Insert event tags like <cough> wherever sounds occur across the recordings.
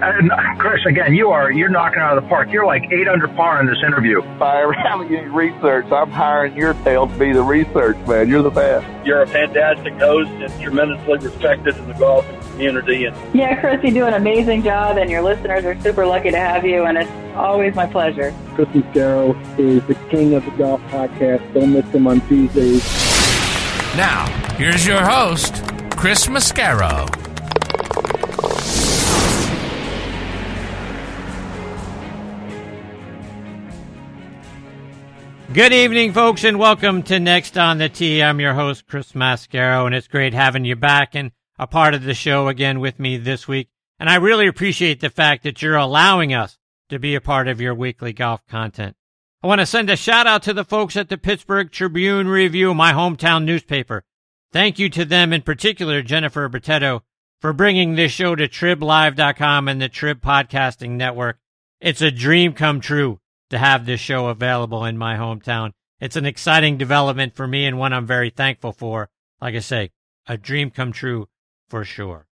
And Chris, again, you are you're knocking out of the park. You're like eight under par in this interview. If I ever have any research, I'm hiring your tail to be the research man. You're the best. You're a fantastic host and tremendously respected in the golf community. And yeah, Chris, you do an amazing job, and your listeners are super lucky to have you. And it's always my pleasure. Chris Mascaro is the king of the golf podcast. Don't miss him on Tuesdays. Now, here's your host, Chris Mascaro. Good evening, folks, and welcome to Next on the Tee. I'm your host, Chris Mascaro, and it's great having you back and a part of the show again with me this week. And I really appreciate the fact that you're allowing us to be a part of your weekly golf content. I want to send a shout out to the folks at the Pittsburgh Tribune Review, my hometown newspaper. Thank you to them, in particular, Jennifer Bertetto, for bringing this show to triblive.com and the Trib Podcasting Network. It's a dream come true to have this show available in my hometown. It's an exciting development for me and one I'm very thankful for. Like I say, a dream come true for sure.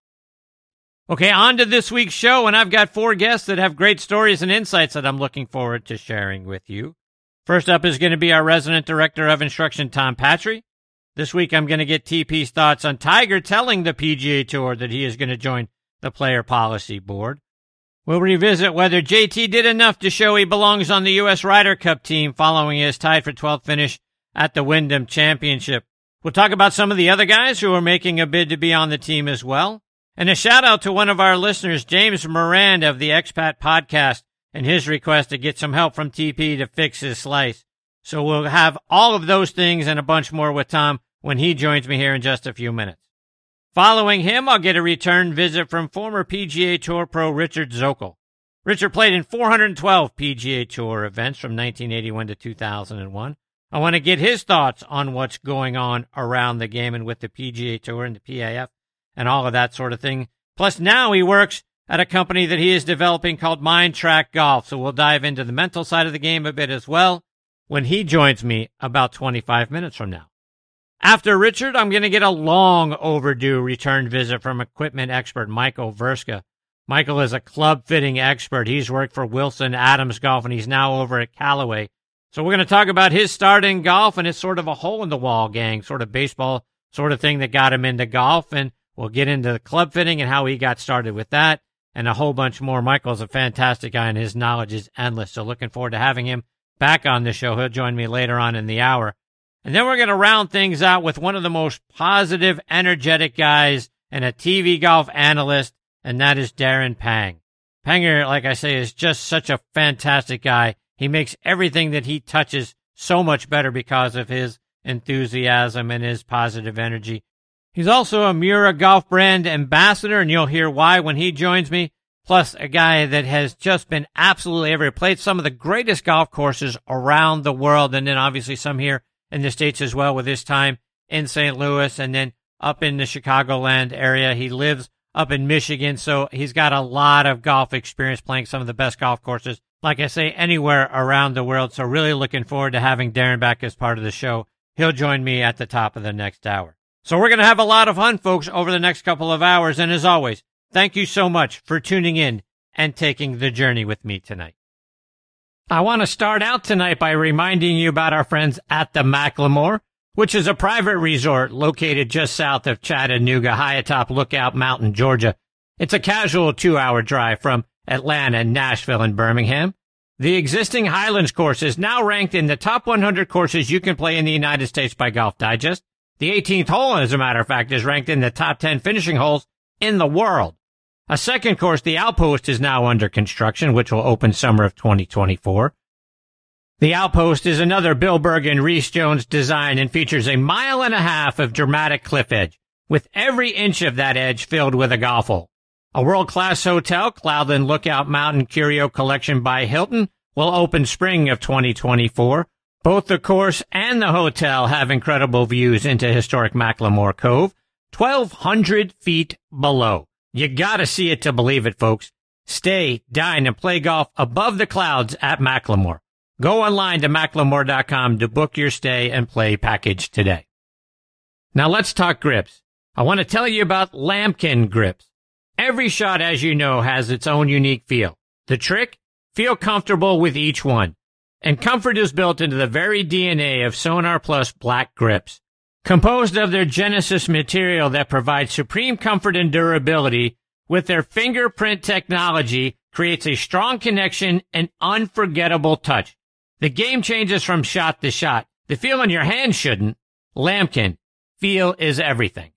Okay, on to this week's show, and I've got four guests that have great stories and insights that I'm looking forward to sharing with you. First up is going to be our resident director of instruction, Tom Patri. This week, I'm going to get TP's thoughts on Tiger telling the PGA Tour that he is going to join the player policy board. We'll revisit whether JT did enough to show he belongs on the U.S. Ryder Cup team following his tied for 12th finish at the Wyndham Championship. We'll talk about some of the other guys who are making a bid to be on the team as well. And a shout out to one of our listeners, James Moran of the Expat Podcast, and his request to get some help from TP to fix his slice. So we'll have all of those things and a bunch more with Tom when he joins me here in just a few minutes. Following him, I'll get a return visit from former PGA Tour pro Richard Zokol. Richard played in 412 PGA Tour events from 1981 to 2001. I want to get his thoughts on what's going on around the game and with the PGA Tour and the PAF and all of that sort of thing. Plus, now he works at a company that he is developing called Mind Trak Golf. So we'll dive into the mental side of the game a bit as well when he joins me about 25 minutes from now. After Richard, I'm going to get a long overdue return visit from equipment expert Michael Vrska. Michael is a club fitting expert. He's worked for Wilson Adams Golf and he's now over at Callaway. So we're going to talk about his start in golf and it's sort of a hole in the wall gang, sort of baseball sort of thing that got him into golf. And we'll get into the club fitting and how he got started with that and a whole bunch more. Michael's a fantastic guy and his knowledge is endless. So looking forward to having him back on the show. He'll join me later on in the hour. And then we're going to round things out with one of the most positive, energetic guys and a TV golf analyst, and that is Darren Pang. Panger, like I say, is just such a fantastic guy. He makes everything that he touches so much better because of his enthusiasm and his positive energy. He's also a Miura Golf Brand ambassador, and you'll hear why when he joins me. Plus, a guy that has just been absolutely everywhere, played some of the greatest golf courses around the world, and then obviously some here in the States as well with his time in St. Louis and then up in the Chicagoland area. He lives up in Michigan, so he's got a lot of golf experience playing some of the best golf courses, like I say, anywhere around the world. So really looking forward to having Darren back as part of the show. He'll join me at the top of the next hour. So we're going to have a lot of fun, folks, over the next couple of hours. And as always, thank you so much for tuning in and taking the journey with me tonight. I want to start out tonight by reminding you about our friends at the McLemore, which is a private resort located just south of Chattanooga, high atop Lookout Mountain, Georgia. It's a casual two hour drive from Atlanta, Nashville, and Birmingham. The existing Highlands course is now ranked in the top 100 courses you can play in the United States by Golf Digest. The 18th hole, as a matter of fact, is ranked in the top 10 finishing holes in the world. A second course, the Outpost, is now under construction, which will open summer of 2024. The Outpost is another Bill Bergin and Rees Jones design and features a mile and a half of dramatic cliff edge, with every inch of that edge filled with a golf hole. A world-class hotel, Cloudland Lookout Mountain Curio Collection by Hilton, will open spring of 2024. Both the course and the hotel have incredible views into historic McLemore Cove, 1,200 feet below. You gotta see it to believe it, folks. Stay, dine, and play golf above the clouds at McLemore. Go online to mclemore.com to book your stay and play package today. Now let's talk grips. I want to tell you about Lamkin grips. Every shot, as you know, has its own unique feel. The trick? Feel comfortable with each one. And comfort is built into the very DNA of Sonar Plus black grips. Composed of their Genesis material that provides supreme comfort and durability with their fingerprint technology creates a strong connection and unforgettable touch. The game changes from shot to shot. The feel in your hand shouldn't. Lamkin. Feel is everything.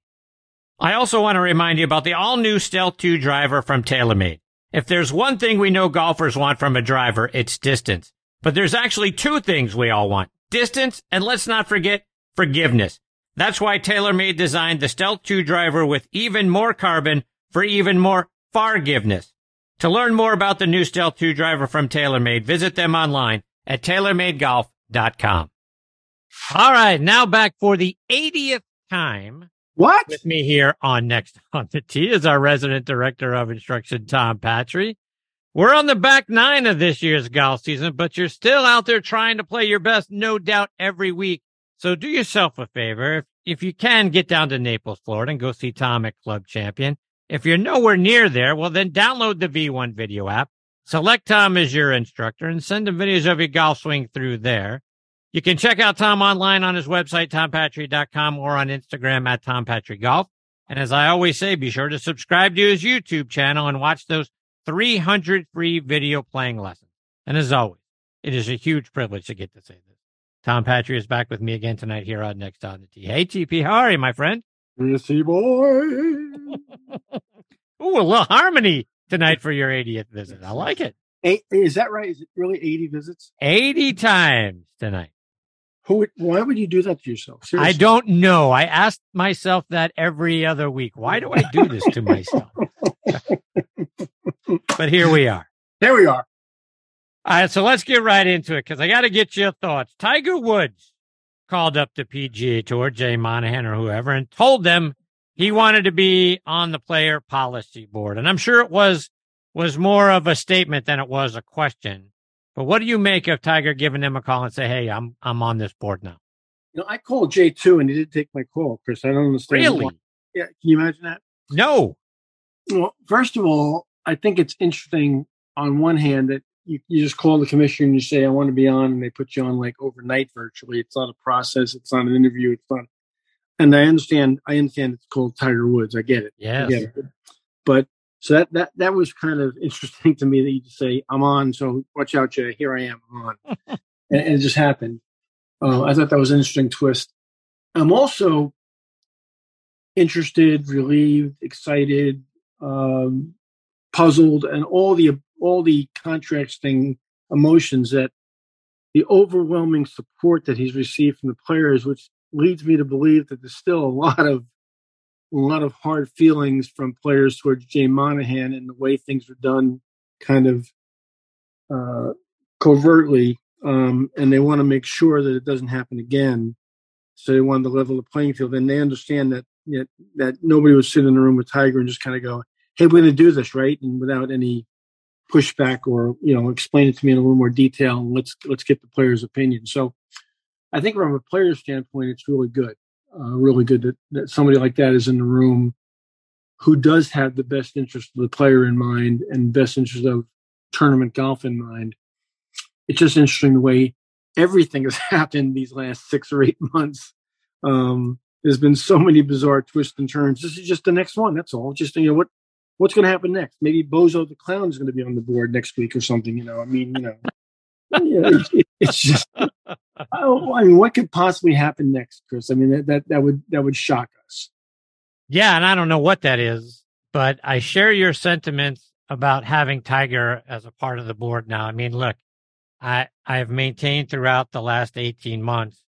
I also want to remind you about the all new Stealth 2 driver from TaylorMade. If there's one thing we know golfers want from a driver, it's distance. But there's actually two things we all want. Distance, and let's not forget forgiveness. That's why TaylorMade designed the Stealth 2 driver with even more carbon for even more forgiveness. To learn more about the new Stealth 2 driver from TaylorMade, visit them online at TaylorMadeGolf.com. All right, now back for the 80th time What? with me here on Next on the Tee is our resident director of instruction, Tom Patri. We're on the back nine of this year's golf season, but you're still out there trying to play your best, no doubt, every week. So do yourself a favor. If, if you can, get down to Naples, Florida and go see Tom at Club Champion. If you're nowhere near there, well, then download the V1 video app. Select Tom as your instructor and send him videos of your golf swing through there. You can check out Tom online on his website, tompatri.com or on Instagram at tompatri.golf. And as I always say, be sure to subscribe to his YouTube channel and watch those 300 free video playing lessons. And as always, it is a huge privilege to get to say. Tom Patri is back with me again tonight here on Next on the Tee. Hey, TP, how are you, my friend? Missy boy. <laughs> Ooh, a little harmony tonight for your 80th visit. I like it. Eight, is that right? Is it really 80 visits? 80 times tonight. Who? would- Why would you do that to yourself? I don't know. I ask myself that every other week. Why do I do this to myself? <laughs> but here we are. There we are. All right, so let's get right into it because I got to get your thoughts. Tiger Woods called up the PGA Tour, Jay Monahan or whoever, and told them he wanted to be on the player policy board. And I'm sure it was was more of a statement than it was a question. But what do you make of Tiger giving them a call and say, "Hey, I'm I'm on this board now"? You know, I called Jay too, and he didn't take my call, Chris. I don't understand. Really? why. Yeah. Can you imagine that? No. Well, first of all, I think it's interesting on one hand that you, you just call the commissioner and you say, I want to be on, and they put you on like overnight virtually. It's not a process, it's not an interview, it's not. And I understand, I understand it's called Tiger Woods. I get it. I Yes. get it. But so that, that, that was kind of interesting to me that you just say, I'm on. So watch out, Jay. Here I am. I'm on. <laughs> and, and it just happened. Uh, I thought that was an interesting twist. I'm also interested, relieved, excited, um, puzzled, and all the all the contrasting emotions that the overwhelming support that he's received from the players, which leads me to believe that there's still a lot of a lot of hard feelings from players towards Jay Monahan and the way things were done, kind of uh, covertly, um, and they want to make sure that it doesn't happen again. So they want to level the playing field, and they understand that that, that nobody would sit in the room with Tiger and just kind of go, "Hey, we're going to do this, right?" and without any pushback or you know, explain it to me in a little more detail. And let's let's get the player's opinion. So, I think from a player's standpoint, it's really good, uh, really good that, that somebody like that is in the room who does have the best interest of the player in mind and best interest of tournament golf in mind. It's just interesting the way everything <laughs> has happened these last six or eight months. Um, there's been so many bizarre twists and turns. This is just the next one. That's all. Just you know what what's going to happen next? Maybe Bozo the clown is going to be on the board next week or something. You know, I mean, you know, it's, it- it's just. <laughs> Oh, I mean, what could possibly happen next, Chris? I mean, that that, that would that would shock us. Yeah, and I don't know what that is, but I share your sentiments about having Tiger as a part of the board now. I mean, look, I I've maintained throughout the last 18 months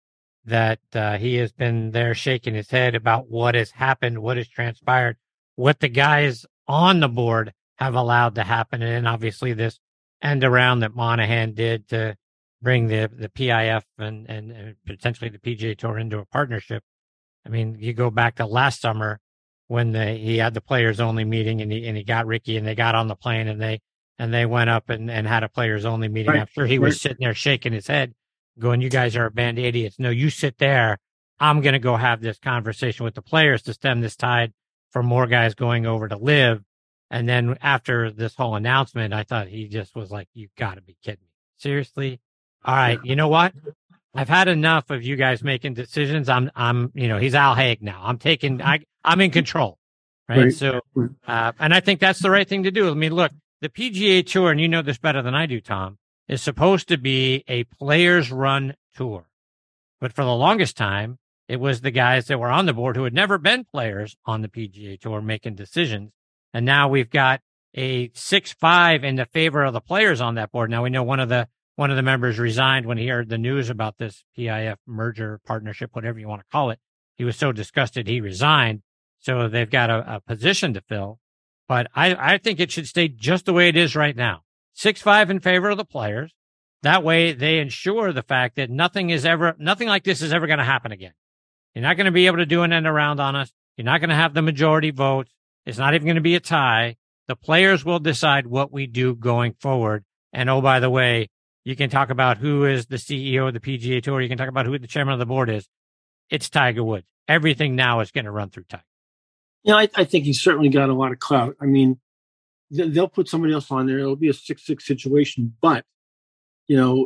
that uh, he has been there shaking his head about what has happened, what has transpired, what the guys on the board have allowed to happen, and then obviously this end around that Monahan did to bring the the PIF and, and, and potentially the PGA Tour into a partnership. I mean, you go back to last summer when the, he had the players only meeting and he and he got Rickie and they got on the plane and they and they went up and, and had a players only meeting. Right. I'm sure he was Right. sitting there shaking his head, going, "You guys are a band of idiots. No, you sit there. I'm going to go have this conversation with the players to stem this tide for more guys going over to LIV." And then after this whole announcement, I thought he just was like, "You got to be kidding me! Seriously? All right, you know what? I've had enough of you guys making decisions. I'm, I'm, you know, he's Al Haig now. I'm taking, I, I'm in control, right? Right. So, uh, and I think that's the right thing to do. I mean, look, the PGA Tour, and you know this better than I do, Tom, is supposed to be a players run tour. But for the longest time, it was the guys that were on the board who had never been players on the PGA Tour making decisions. And now we've got a six five in the favor of the players on that board. Now we know one of the one of the members resigned when he heard the news about this PIF merger partnership, whatever you want to call it. He was so disgusted he resigned. So they've got a, a position to fill. But I, I think it should stay just the way it is right now. Six five in favor of the players. That way they ensure the fact that nothing is ever nothing like this is ever going to happen again. You're not going to be able to do an end around on us. You're not going to have the majority votes. It's not even going to be a tie. The players will decide what we do going forward. And oh, by the way, you can talk about who is the CEO of the PGA Tour. You can talk about who the chairman of the board is. It's Tiger Woods. Everything now is going to run through Tiger. Know, I, I think he's certainly got a lot of clout. I mean, they'll put somebody else on there. It'll be a six-six situation, but you know,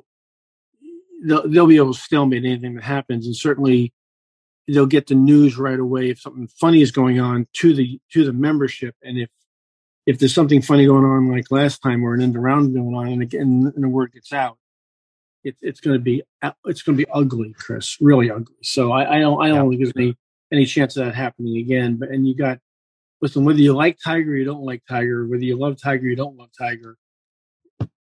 they'll, they'll be able to stalemate anything that happens, and certainly they'll get the news right away if something funny is going on to the to the membership, and if if there's something funny going on like last time or an end around going on, and again, and the word gets out, it, it's going to be it's going to be ugly, Chris, really ugly. So I, I don't I don't think there's any any chance of that happening again. But and you got listen, whether you like Tiger or you don't like Tiger, whether you love Tiger or you don't love Tiger,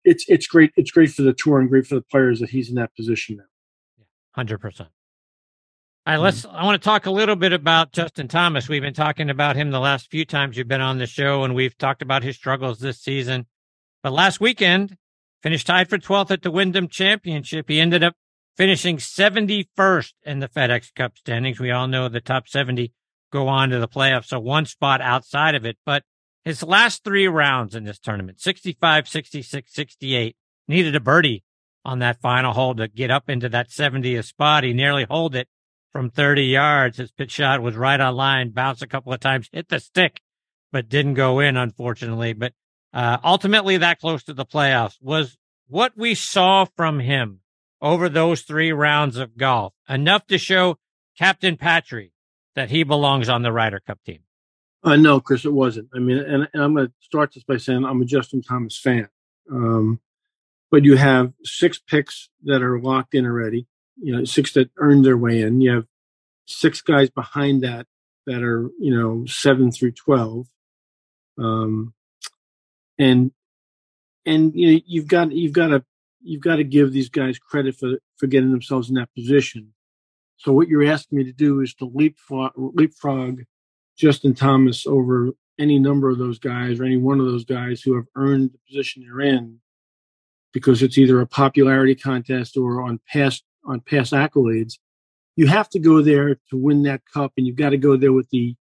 it's it's great. It's great for the tour and great for the players that he's in that position now. Hundred percent. All right, hmm. let's. I want to talk a little bit about Justin Thomas. We've been talking about him the last few times you've been on the show, and we've talked about his struggles this season. But last weekend, finished tied for 12th at the Wyndham Championship. He ended up finishing 71st in the FedEx Cup standings. We all know the top 70 go on to the playoffs, so one spot outside of it. But his last three rounds in this tournament 65, 66, 68 needed a birdie on that final hole to get up into that 70th spot. He nearly holed it from 30 yards. His pitch shot was right on line, bounced a couple of times, hit the stick, but didn't go in, unfortunately. But uh, ultimately, that close to the playoffs was what we saw from him over those three rounds of golf enough to show Captain Patri that he belongs on the Ryder Cup team. Uh, no, Chris, it wasn't. I mean, and, and I'm going to start this by saying I'm a Justin Thomas fan. Um, but you have six picks that are locked in already. You know, six that earned their way in. You have six guys behind that that are you know seven through twelve. Um, and and you know you've got you've got to you've got to give these guys credit for for getting themselves in that position. So what you're asking me to do is to leapfrog, leapfrog Justin Thomas over any number of those guys or any one of those guys who have earned the position they're in because it's either a popularity contest or on past on past accolades. You have to go there to win that cup, and you've got to go there with the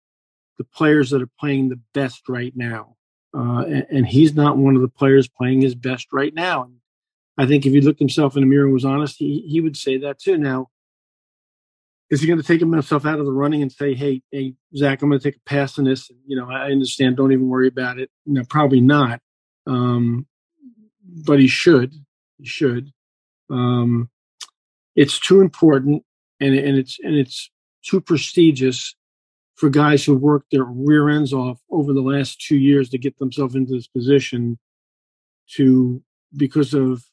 the players that are playing the best right now. Uh, and, and he's not one of the players playing his best right now. And I think if he looked himself in the mirror and was honest, he, he would say that too. Now, is he going to take himself out of the running and say, "Hey, hey, Zach, I'm going to take a pass on this"? You know, I understand. Don't even worry about it. No, probably not. Um, but he should. He should. Um, it's too important, and and it's and it's too prestigious for guys who worked their rear ends off over the last two years to get themselves into this position to because of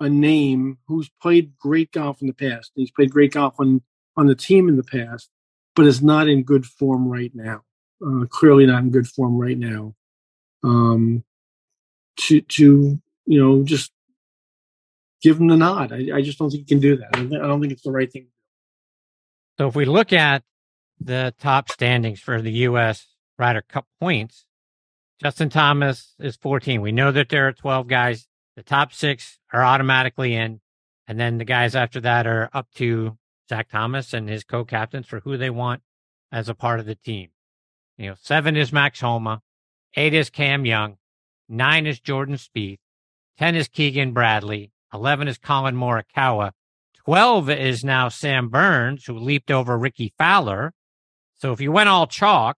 a name who's played great golf in the past. He's played great golf on on the team in the past, but is not in good form right now. Uh, clearly not in good form right now. Um, to to you know just give him the nod. I, I just don't think you can do that. I don't, think, I don't think it's the right thing. So if we look at the top standings for the U.S. Ryder Cup points, Justin Thomas is 14. We know that there are 12 guys. The top six are automatically in. And then the guys after that are up to Zach Thomas and his co-captains for who they want as a part of the team. You know, seven is Max Homa, eight is Cam Young, nine is Jordan Spieth, ten is Keegan Bradley, eleven is Collin Morikawa, twelve is now Sam Burns, who leaped over Rickie Fowler. So if you went all chalk,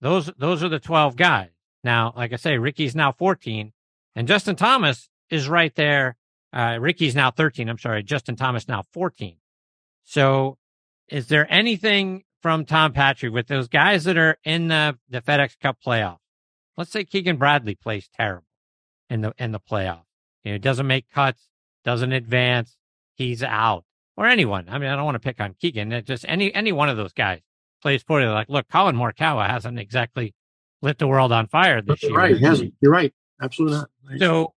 those those are the twelve guys. Now, like I say, Rickie's now fourteen, and Justin Thomas is right there. Uh, Rickie's now thirteen. I'm sorry, Justin Thomas now fourteen. So, is there anything from Tom Patri with those guys that are in the, the FedEx Cup playoff? Let's say Keegan Bradley plays terrible in the in the playoff. You know, doesn't make cuts, doesn't advance, he's out. Or anyone. I mean, I don't want to pick on Keegan. It's just any any one of those guys plays poorly. Like, look, Collin Morikawa hasn't exactly lit the world on fire this You're year. right. He hasn't. You're right. Absolutely not. Right. So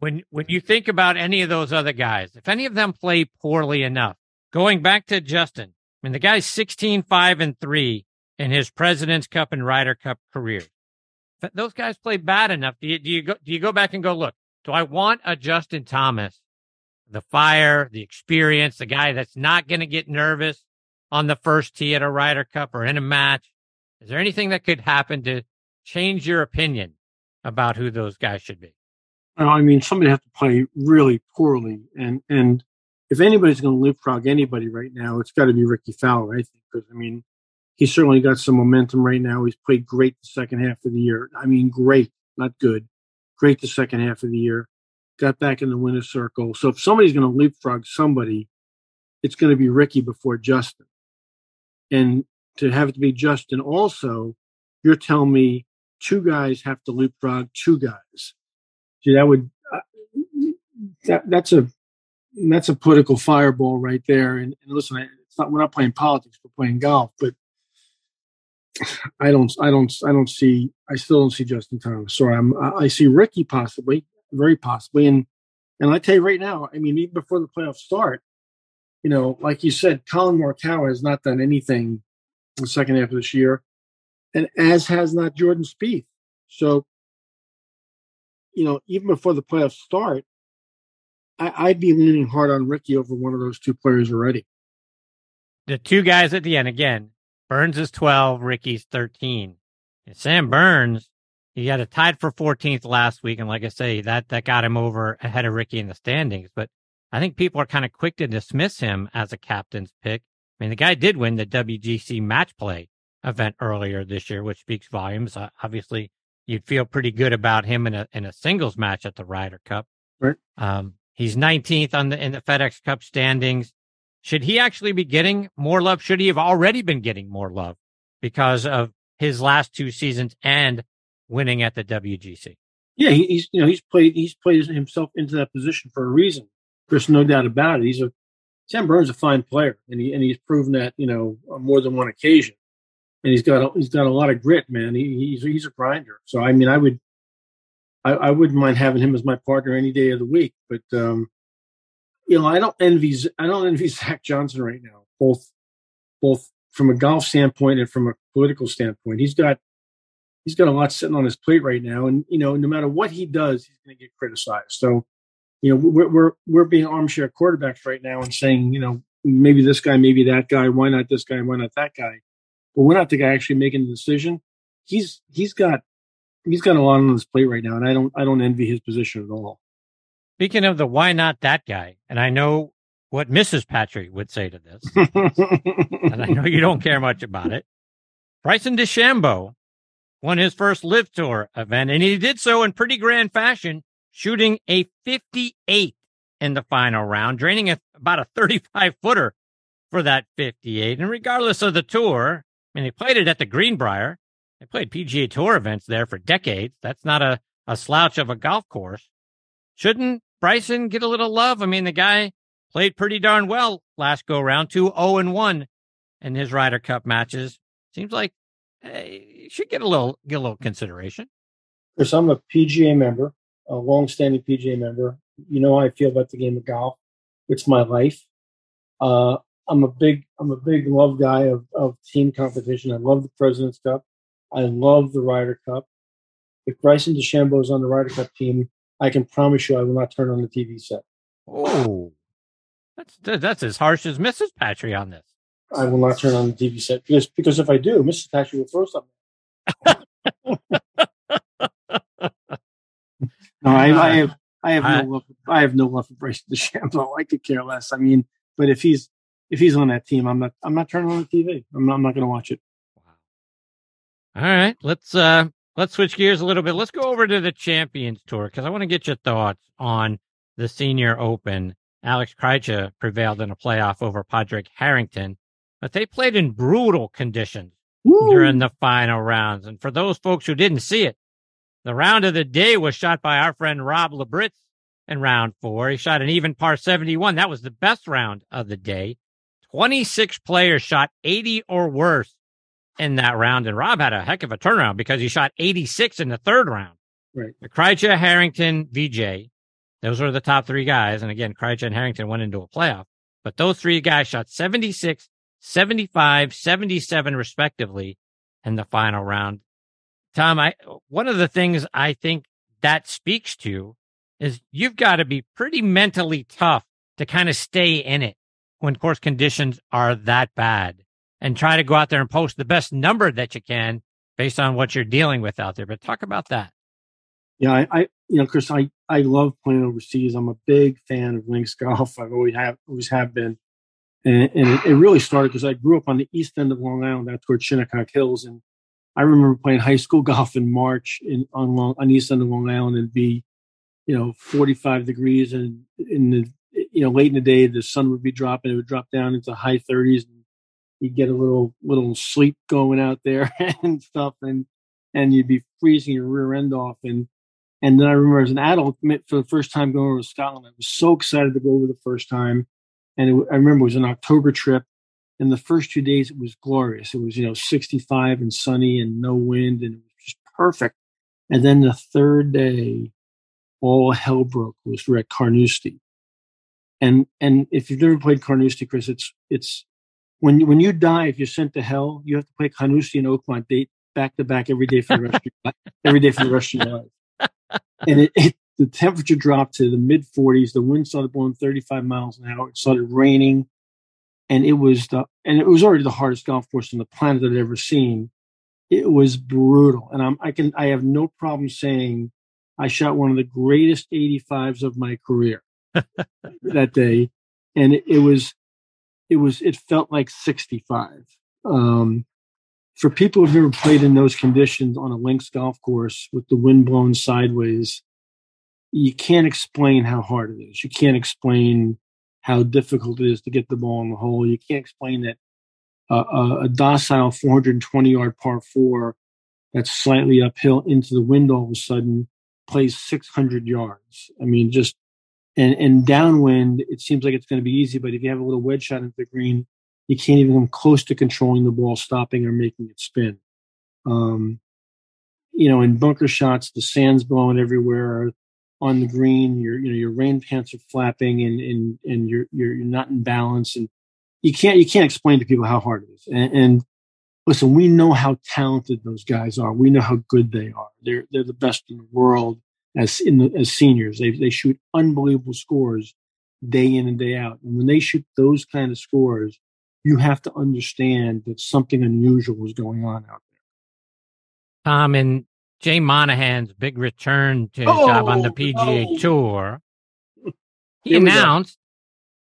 when when you think about any of those other guys, if any of them play poorly enough, going back to Justin, I mean the guy's 16, 5, and 3 in his President's Cup and Ryder Cup career. If those guys play bad enough. Do you do you go do you go back and go, look, do I want a Justin Thomas, the fire, the experience, the guy that's not gonna get nervous on the first tee at a Ryder Cup or in a match? Is there anything that could happen to change your opinion about who those guys should be? I mean, somebody has to play really poorly, and and if anybody's going to leapfrog anybody right now, it's got to be Rickie Fowler, I think, because I mean, he's certainly got some momentum right now. He's played great the second half of the year. I mean, great, not good, great the second half of the year. Got back in the winner's circle. So if somebody's going to leapfrog somebody, it's going to be Rickie before Justin. And to have it to be Justin also, you're telling me two guys have to leapfrog two guys. See, that would uh, that that's a that's a political fireball right there. And, and listen, it's not we're not playing politics; we're playing golf. But <sighs> I don't, I don't, I don't see. I still don't see Justin Thomas. Sorry, I'm, I see Rickie possibly, very possibly, and and I tell you right now, I mean, even before the playoffs start, you know, like you said, Collin Morikawa has not done anything in the second half of this year, and as has not Jordan Spieth. So, you know, even before the playoffs start, I, would be leaning hard on Rickie over one of those two players already. The two guys at the end again. Burns is twelve, Rickie's thirteen. And Sam Burns, he had a tied for 14th last week, and like I say, that that got him over ahead of Rickie in the standings. But I think people are kind of quick to dismiss him as a captain's pick. I mean, the guy did win the WGC match play event earlier this year, which speaks volumes. Uh, obviously, you'd feel pretty good about him in a in a singles match at the Ryder Cup. Right. Um, he's 19th on the in the FedEx Cup standings. Should he actually be getting more love? Should he have already been getting more love because of his last two seasons and winning at the WGC? Yeah, he's you know he's played he's played himself into that position for a reason. There's no doubt about it. He's a Sam Burns a fine player, and he and he's proven that you know on more than one occasion. And he's got a, he's got a lot of grit, man. He, he's he's a grinder. So I mean, I would I, I wouldn't mind having him as my partner any day of the week. But um, you know, I don't envy I don't envy <laughs> Zach Johnson right now. Both both from a golf standpoint and from a political standpoint, he's got he's got a lot sitting on his plate right now. And you know, no matter what he does, he's going to get criticized. So you know, we're, we're we're being armchair quarterbacks right now and saying, you know, maybe this guy, maybe that guy. Why not this guy? Why not that guy? But we're not the guy actually making the decision. He's he's got he's got a lot on his plate right now, and I don't I don't envy his position at all. Speaking of the why not that guy, and I know what Mrs. Patri would say to this, <laughs> and I know you don't care much about it. Bryson DeChambeau won his first LIV Tour event, and he did so in pretty grand fashion, shooting a 58 in the final round, draining a, about a 35 footer for that 58. And regardless of the tour, I mean, he played it at the Greenbrier. They played PGA Tour events there for decades. That's not a, a slouch of a golf course. Shouldn't Bryson get a little love? I mean, the guy played pretty darn well last go round, 2 0 and 1 in his Ryder Cup matches. Seems like hey, he should get a little get a little consideration. Chris, I'm a PGA member, a long-standing PGA member. You know how I feel about the game of golf. It's my life. Uh, I'm a big I'm a big love guy of, of team competition. I love the President's Cup. I love the Ryder Cup. If Bryson DeChambeau is on the Ryder Cup team, I can promise you I will not turn on the TV set. Oh, That's that's as harsh as Mrs. Patri on this. I will not turn on the TV set because because if I do, Mrs. Patri will throw something. <laughs> no, I, I have I have I- no love. I have no love for Bryce <laughs> DeChambeau. I could care less. I mean, but if he's if he's on that team, I'm not. I'm not turning on the TV. I'm not, I'm not going to watch it. All right, let's uh let's switch gears a little bit. Let's go over to the Champions Tour because I want to get your thoughts on the Senior Open. Alex Cejka prevailed in a playoff over Padraig Harrington, but they played in brutal conditions during the final rounds. And for those folks who didn't see it, the round of the day was shot by our friend Rob Labritz in round four. He shot an even par 71. That was the best round of the day. 26 players shot 80 or worse in that round. And Rob had a heck of a turnaround because he shot 86 in the third round. Right. The Cejka, Harrington, VJ, those were the top three guys. And again, Cejka and Harrington went into a playoff, but those three guys shot 76, 75, 77 respectively in the final round. Tom, I, one of the things I think that speaks to is you've got to be pretty mentally tough to kind of stay in it when course conditions are that bad and try to go out there and post the best number that you can based on what you're dealing with out there. But talk about that. Yeah, I, I you know, Chris, I, I love playing overseas. I'm a big fan of links golf. I've always have always have been, and, and it, really started because I grew up on the east end of Long Island, out towards Shinnecock Hills, and I remember playing high school <laughs> golf in March in on Long on the east end of Long Island and be, you know, 45 degrees, and in the you know late in the day the sun would be dropping, it would drop down into high 30s, and you'd get a little little sleep going out there <laughs> and stuff, and and you'd be freezing your rear end off and and then I remember as an adult, for the first time going over to Scotland, I was so excited to go over the first time. And it, I remember it was an October trip. And the first two days, it was glorious. It was, you know, 65 and sunny and no wind, and it was just perfect. And then the third day, all hell broke loose. We're at Carnoustie. And and if you've never played Carnoustie, Chris, it's it's when when you die, if you're sent to hell, you have to play Carnoustie and Oakmont date back to back every day for the rest of your life, every day for the rest of your life and it, it, the temperature dropped to the mid 40s. The wind started blowing 35 miles an hour. It started raining, and it was the and it was already the hardest golf course on the planet I'd ever seen. It was brutal, and I'm I can I have no problem saying I shot one of the greatest 85s of my career <laughs> that day, and it, it was it was it felt like 65. Um, for people who've never played in those conditions on a links golf course with the wind blowing sideways, you can't explain how hard it is. You can't explain how difficult it is to get the ball in the hole. You can't explain that a, a docile 420 yard par four that's slightly uphill into the wind all of a sudden plays 600 yards. I mean, just and, and downwind, it seems like it's going to be easy, but if you have a little wedge shot into the green, you can't even come close to controlling the ball, stopping or making it spin. Um, you know, in bunker shots, the sand's blowing everywhere. On the green, your you know your rain pants are flapping, and and and you're you're you're not in balance, and you can't you can't explain to people how hard it is. And, and listen, we know how talented those guys are. We know how good they are. They're they're the best in the world as in the, as seniors. They they shoot unbelievable scores day in and day out. And when they shoot those kind of scores, you have to understand that something unusual is going on out there. Tom, in Jay Monahan's big return to his Oh, job on the oh, PGA no. Tour, <laughs> he we go. announced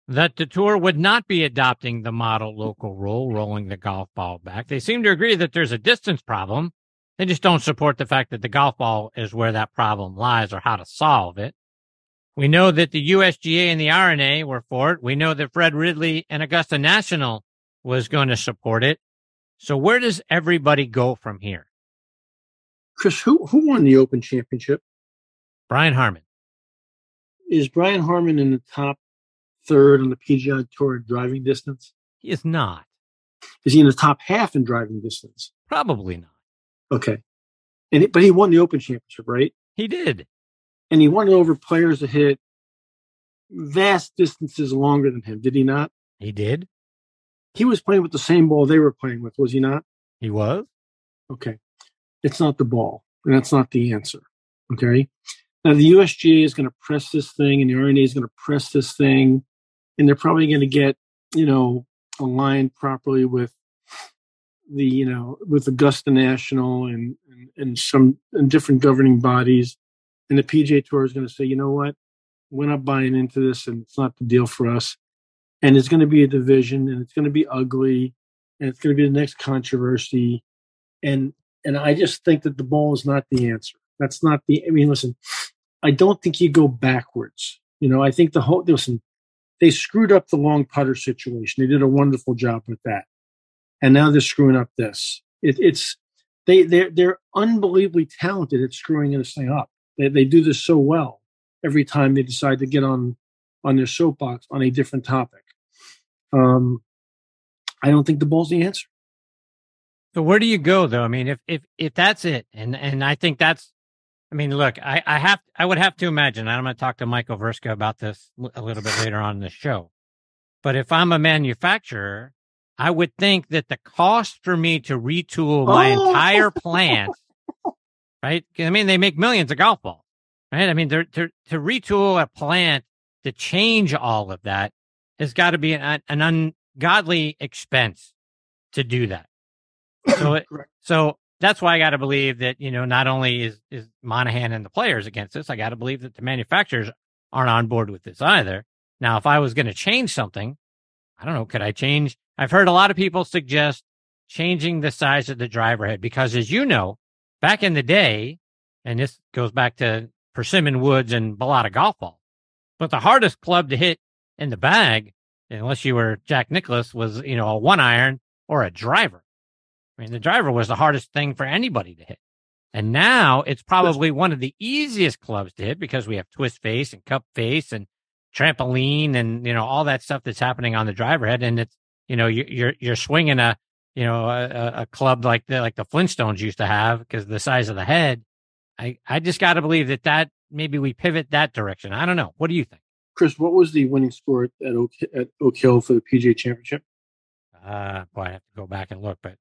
that the tour would not be adopting the model local rule, rolling the golf ball back. They seem to agree that there's a distance problem. They just don't support the fact that the golf ball is where that problem lies or how to solve it. We know that the USGA and the R&A were for it. We know that Fred Ridley and Augusta National was going to support it. So where does everybody go from here? Chris, who who won the Open Championship? Brian Harman. Is Brian Harman in the top third on the PGA Tour in driving distance? He is not. Is he in the top half in driving distance? Probably not. Okay, and it, but he won the Open Championship, right? He did. And he won it over players that hit vast distances longer than him. Did he not? He did. He was playing with the same ball they were playing with, was he not? He was. Okay. It's not the ball, and that's not the answer. Okay. Now the USGA is going to press this thing, and the R&A is going to press this thing, and they're probably going to get you know aligned properly with the you know with Augusta National and and, and some and different governing bodies, and the PGA Tour is going to say, you know what, we're not buying into this, and it's not the deal for us, and it's going to be a division, and it's going to be ugly, and it's going to be the next controversy, and and I just think that the ball is not the answer. That's not the. I mean, listen, I don't think you go backwards. You know, I think the whole listen, they screwed up the long putter situation. They did a wonderful job with that, and now they're screwing up this. It, it's they they're they're unbelievably talented at screwing this thing up. They they do this so well every time they decide to get on on their soapbox on a different topic. Um, I don't think the ball's the answer. So where do you go though? I mean, if if if that's it, and and I think that's, I mean, look, I I have I would have to imagine. I'm going to talk to Michael Vrska about this a little bit later on in the show. But if I'm a manufacturer, I would think that the cost for me to retool my oh. entire plant, right? I mean, they make millions of golf balls, right? I mean, they're to to retool a plant to change all of that has got to be an, an ungodly expense to do that. So, it, <laughs> so that's why I got to believe that you know not only is is Monahan and the players against this, I got to believe that the manufacturers aren't on board with this either. Now, if I was going to change something, I don't know, could I change? I've heard a lot of people suggest changing the size of the driver head because, as you know, back in the day, and this goes back to persimmon woods and Balata golf ball, but the hardest club to hit in the bag, unless you were Jack Nicklaus, was you know a one iron or a driver. I mean, the driver was the hardest thing for anybody to hit. And now it's probably one of the easiest clubs to hit because we have twist face and cup face and trampoline and, you know, all that stuff that's happening on the driver head. And it's, you know, you're, you're swinging a, you know, a, a club like the, like the Flintstones used to have because the size of the head. I, I just got to believe that that maybe we pivot that direction. I don't know. What do you think? Chris, what was the winning score at Oak, at Oak Hill for the PGA Championship? Uh, boy, I have to go back and look, but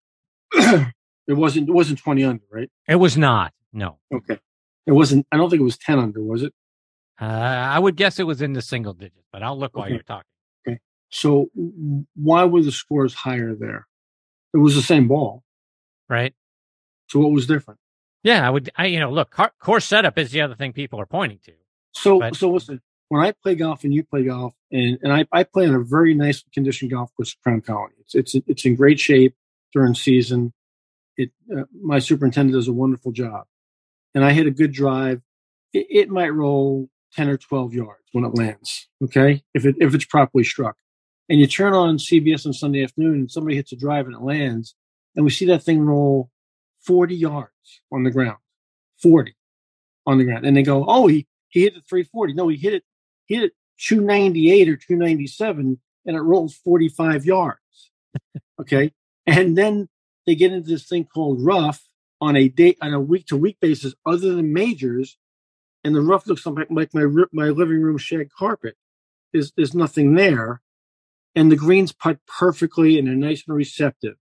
it wasn't. It wasn't twenty under, right? It was not. No. Okay. It wasn't. I don't think it was ten under. Was it? Uh, I would guess it was in the single digits, but I'll look while you're talking. Okay. So why were the scores higher there? It was the same ball, right? So what was different? Yeah, I would. I you know, look, car, course setup is the other thing people are pointing to. So but, so listen, when I play golf and you play golf, and and I, I play on a very nice conditioned golf course, Crown Colony. It's it's it's in great shape during season. It, uh, my superintendent does a wonderful job, and I hit a good drive. It, it, might roll ten or twelve yards when it lands. Okay, if it if it's properly struck, and you turn on CBS on Sunday afternoon, and somebody hits a drive and it lands, and we see that thing roll forty yards on the ground, forty on the ground, and they go, "Oh, he he hit it three forty. No, he hit it hit it two ninety eight or two ninety seven, and it rolls forty five yards." okay, and then they get into this thing called rough on a day on a week to week basis, other than majors, and the rough looks like, my my living room shag carpet. There's there's nothing there, and the greens putt perfectly and they're nice and receptive.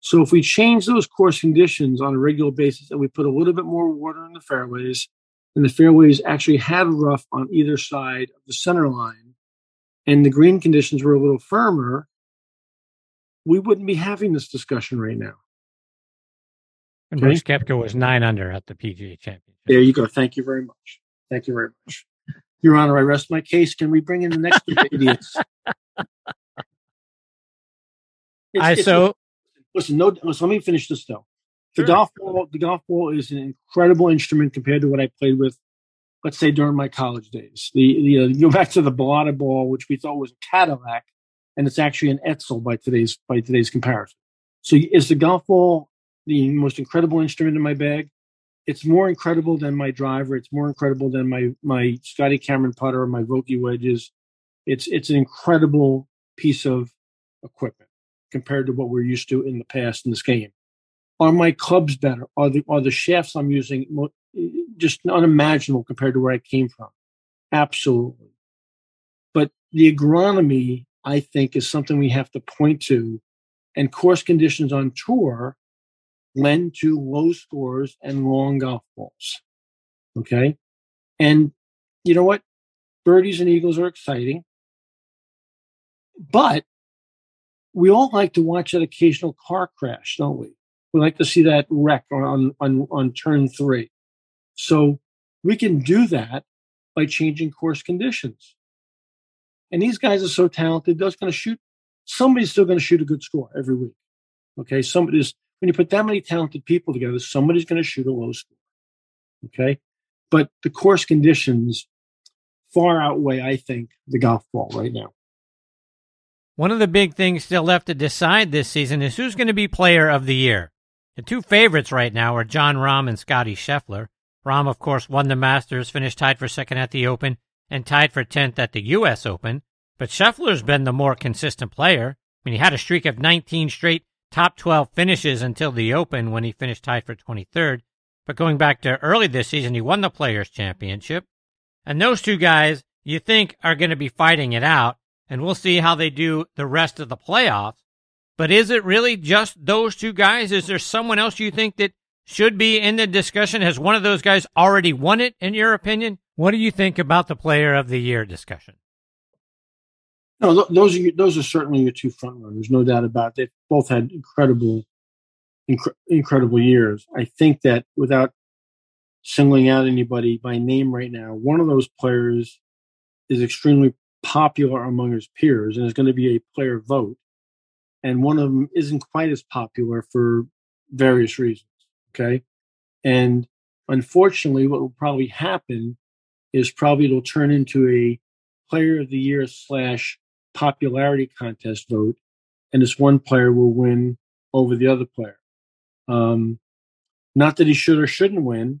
So if we change those course conditions on a regular basis and we put a little bit more water in the fairways, and the fairways actually had rough on either side of the center line, and the green conditions were a little firmer, we wouldn't be having this discussion right now. And Brooks Koepka was nine under at the PGA Championship. There you go. Thank you very much. Thank you very much. Your Honor, I rest my case. Can we bring in the next idiots? <laughs> It's, I it's, so listen. No, listen, let me finish this though. The sure. golf ball, the golf ball is an incredible instrument compared to what I played with. Let's say during my college days. The, the uh, go back to the Balata ball, which we thought was a Cadillac and it's actually an Edsel by today's by today's comparison. So is the golf ball the most incredible instrument in my bag? It's more incredible than my driver. It's more incredible than my my Scotty Cameron putter or my Vokey wedges. It's it's an incredible piece of equipment compared to what we're used to in the past in this game. Are my clubs better? Are the are the shafts I'm using just unimaginable compared to where I came from? Absolutely. But the agronomy I think is something we have to point to. And course conditions on tour lend to low scores and long golf balls. Okay. And you know what? Birdies and eagles are exciting. but we all like to watch that occasional car crash, don't we? We like to see that wreck on, on, on turn three. So we can do that by changing course conditions. And these guys are so talented, they're going to shoot, somebody's still going to shoot a good score every week. Okay. Somebody's, when you put that many talented people together, somebody's going to shoot a low score. Okay. But the course conditions far outweigh, I think, the golf ball right now. One of the big things still left to decide this season is who's going to be player of the year. The two favorites right now are Jon Rahm and Scottie Scheffler. Rahm, of course, won the Masters, finished tied for second at the Open, and tied for 10th at the U.S. Open. But Scheffler's been the more consistent player. I mean, he had a streak of 19 straight top 12 finishes until the Open when he finished tied for 23rd. But going back to early this season, he won the Players' Championship. And those two guys you think are going to be fighting it out, and we'll see how they do the rest of the playoffs. But is it really just those two guys? Is there someone else you think that should be in the discussion? Has one of those guys already won it, in your opinion? What do you think about the player of the year discussion? No, those are those are certainly your two front runners, no doubt about it. They both had incredible, inc- incredible years. I think that without singling out anybody by name right now, one of those players is extremely popular among his peers and is going to be a player vote, and one of them isn't quite as popular for various reasons. Okay, and unfortunately, what will probably happen is probably it'll turn into a player of the year slash popularity contest vote, and this one player will win over the other player. Um, not that he should or shouldn't win,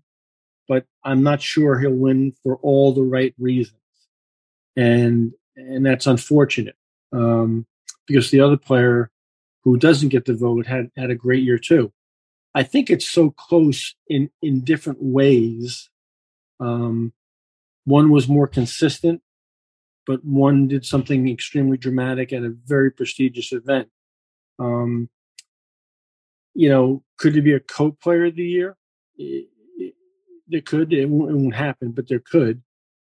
but I'm not sure he'll win for all the right reasons, and and that's unfortunate um, because the other player who doesn't get the vote had had a great year too. I think it's so close in in different ways. Um, one was more consistent, but one did something extremely dramatic at a very prestigious event. Um, you know, could it be a co-player of the year? It, it, there could. It won't, it won't, happen, but there could.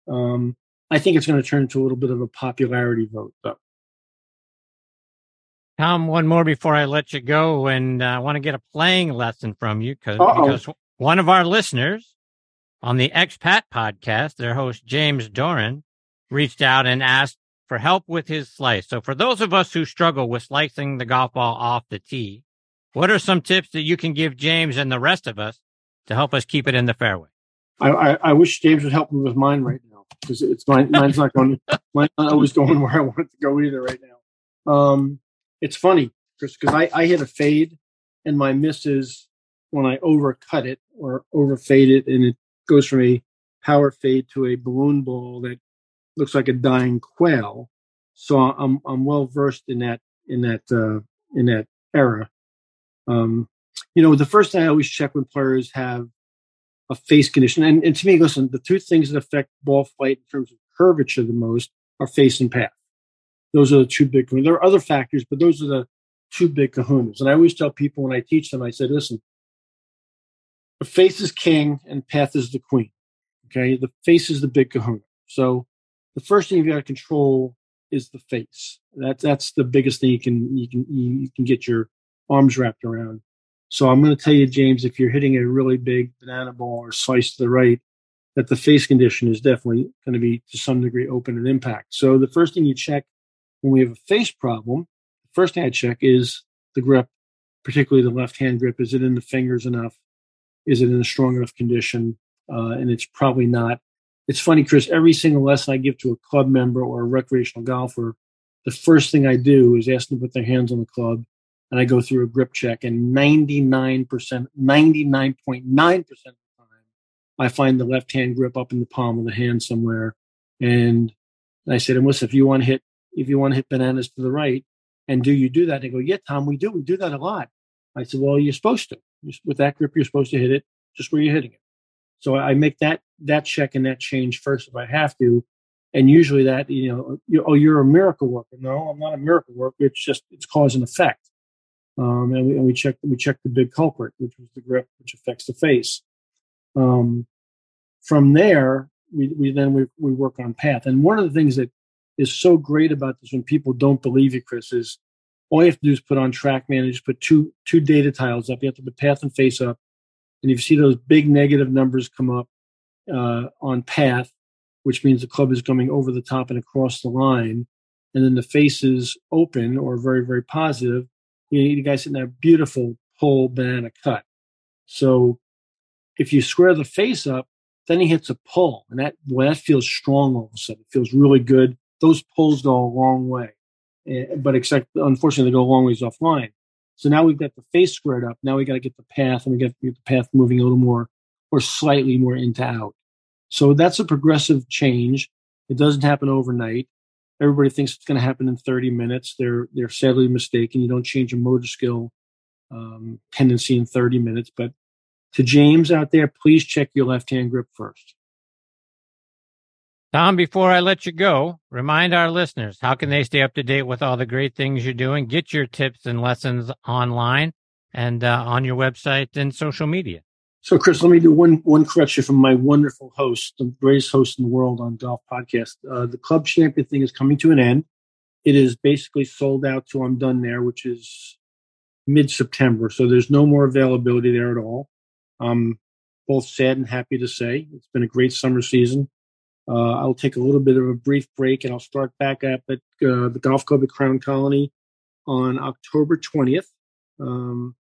Um, I think it's going to turn into a little bit of a popularity vote, though. Tom, one more before I let you go, and uh, I want to get a playing lesson from you because one of our listeners on the Expat podcast, their host James Doran reached out and asked for help with his slice. So, for those of us who struggle with slicing the golf ball off the tee, what are some tips that you can give James and the rest of us to help us keep it in the fairway? I, I, I wish James would help me with mine right now because it's mine, mine's not going. Mine's not always going <laughs> where I want it to go either right now. Um, it's funny, Chris, because I, I hit a fade and my misses when I overcut it or overfade it, and it goes from a power fade to a balloon ball that looks like a dying quail. So I'm I'm well versed in that in that uh, in that era. Um, you know, the first thing I always check when players have a face condition, and, and to me, listen, the two things that affect ball flight in terms of curvature the most are face and path. Those are the two big. There are other factors, but those are the two big kahunas. And I always tell people when I teach them, I said, listen, the face is king and path is the queen. Okay, the face is the big kahuna. So the first thing you've got to control is the face. That's that's the biggest thing you can you can you can get your arms wrapped around. So I'm going to tell you, James, if you're hitting a really big banana ball or slice to the right, that the face condition is definitely going to be to some degree open and impact. So the first thing you check when we have a face problem, the first thing I check is the grip, particularly the left hand grip. Is it in the fingers enough? Is it in a strong enough condition? Uh, and it's probably not. It's funny, Chris. Every single lesson I give to a club member or a recreational golfer, the first thing I do is ask them to put their hands on the club, and I go through a grip check. And 99%, 99.9% of the time, I find the left hand grip up in the palm of the hand somewhere. And I said, and listen, if you want to hit if you want to hit bananas to the right. And do you do that? They go, yeah, Tom, we do. We do that a lot. I said, well, you're supposed to. With that grip, you're supposed to hit it just where you're hitting it. So I make that that check and that change first if I have to. And usually that, you know, you, oh, you're a miracle worker. No, I'm not a miracle worker. It's just it's cause and effect. Um, and we and we check we check the big culprit, which was the grip, which affects the face. Um, from there, we, we then we, we work on path. And one of the things that is so great about this when people don't believe you, Chris, is all you have to do is put on TrackMan and just put two two data tiles up. You have to put path and face up, and if you see those big negative numbers come up uh, on path, which means the club is coming over the top and across the line, and then the face is open or very very positive, you need a guy sitting there beautiful pull banana cut. So if you square the face up, then he hits a pull, and that well, that feels strong all of a sudden. It feels really good. Those pulls go a long way. Eh, but except unfortunately they go a long ways offline. So now we've got the face squared up. Now we got to get the path, and we got to get the path moving a little more or slightly more into out. So that's a progressive change. It doesn't happen overnight. Everybody thinks it's going to happen in 30 minutes. They're they're sadly mistaken. You don't change a motor skill um, tendency in 30 minutes. But to James out there, please check your left hand grip first. Tom, before I let you go, remind our listeners how can they stay up to date with all the great things you're doing? Get your tips and lessons online and uh, on your website and social media. So, Chris, let me do one one correction from my wonderful host, the greatest host in the world on Golf Podcast. Uh, the Club Champion thing is coming to an end. It is basically sold out till I'm done there, which is mid September. So there's no more availability there at all. I'm both sad and happy to say it's been a great summer season. Uh, I'll take a little bit of a brief break and I'll start back up at uh, the Golf Club at Crown Colony on October 20th. Um,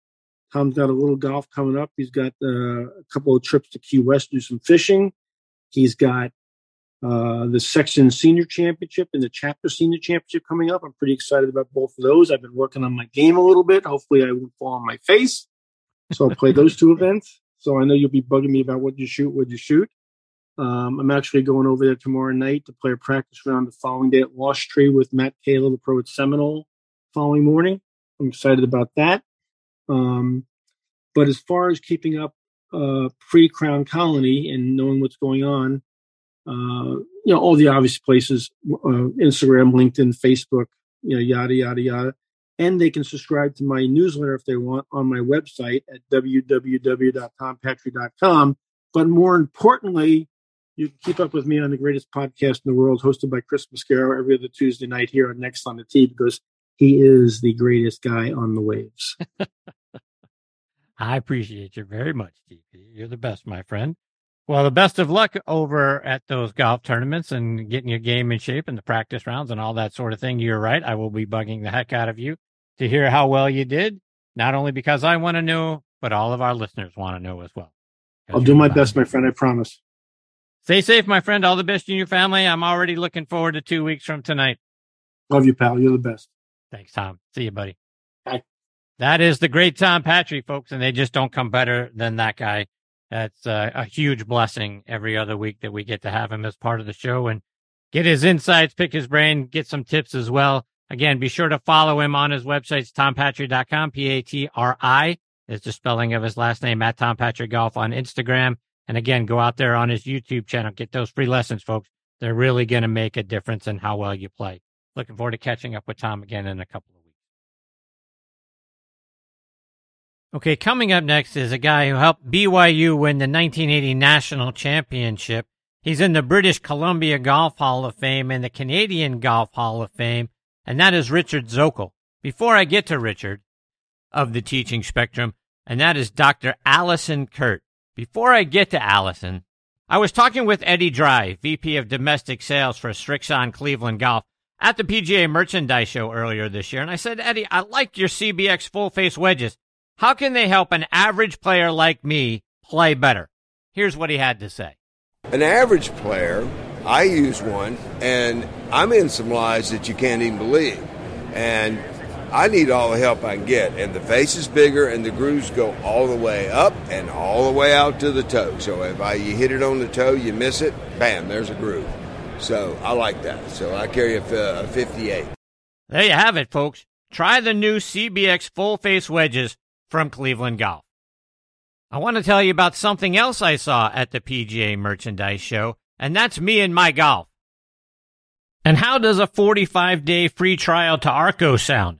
Tom's got a little golf coming up. He's got uh, a couple of trips to Key West, to do some fishing. He's got uh, the section senior championship and the chapter senior championship coming up. I'm pretty excited about both of those. I've been working on my game a little bit. Hopefully, I won't fall on my face. So I'll play those two <laughs> events. So I know you'll be bugging me about what you shoot, what you shoot. Um, I'm actually going over there tomorrow night to play a practice round the following day at Lost Tree with Matt Kayla, the pro at Seminole, following morning. I'm excited about that. Um, but as far as keeping up uh, pre Crown Colony and knowing what's going on, uh, you know, all the obvious places uh, Instagram, LinkedIn, Facebook, you know, yada, yada, yada. And they can subscribe to my newsletter if they want on my website at www.tompatri.com. But more importantly, you can keep up with me on the greatest podcast in the world, hosted by Chris Mascaro every other Tuesday night here on Next on the Tee, because he is the greatest guy on the waves. <laughs> I appreciate you very much, TP. You're the best, my friend. Well, the best of luck over at those golf tournaments and getting your game in shape and the practice rounds and all that sort of thing. You're right. I will be bugging the heck out of you to hear how well you did, not only because I want to know, but all of our listeners want to know as well. I'll do my best, my friend. I promise. Stay safe, my friend. All the best in your family. I'm already looking forward to two weeks from tonight. Love you, pal. You're the best. Thanks, Tom. See you, buddy. Bye. That is the great Tom Patri, folks, and they just don't come better than that guy. That's uh, a huge blessing every other week that we get to have him as part of the show and get his insights, pick his brain, get some tips as well. Again, be sure to follow him on his websites, tompatri.com, P-A-T-R-I is the spelling of his last name at Tom Patri Golf on Instagram. And again, go out there on his YouTube channel, get those free lessons, folks. They're really going to make a difference in how well you play. Looking forward to catching up with Tom again in a couple of weeks. Okay, coming up next is a guy who helped BYU win the 1980 national championship. He's in the British Columbia Golf Hall of Fame and the Canadian Golf Hall of Fame, and that is Richard Zokol. Before I get to Richard of the teaching spectrum, and that is Dr. Alison Curdt. Before I get to Allison, I was talking with Eddie Dry, VP of Domestic Sales for Srixon Cleveland Golf, at the PGA Merchandise Show earlier this year, and I said, Eddie, I like your CBX full face wedges. How can they help an average player like me play better? Here's what he had to say. An average player, I use one, and I'm in some lies that you can't even believe. And I need all the help I can get. And the face is bigger, and the grooves go all the way up and all the way out to the toe. So if I, you hit it on the toe, you miss it, bam, there's a groove. So I like that. So I carry a, a 58. There you have it, folks. Try the new CBX full face wedges from Cleveland Golf. I want to tell you about something else I saw at the PGA Merchandise Show, and that's me and my golf. And how does a 45 day free trial to Arccos sound?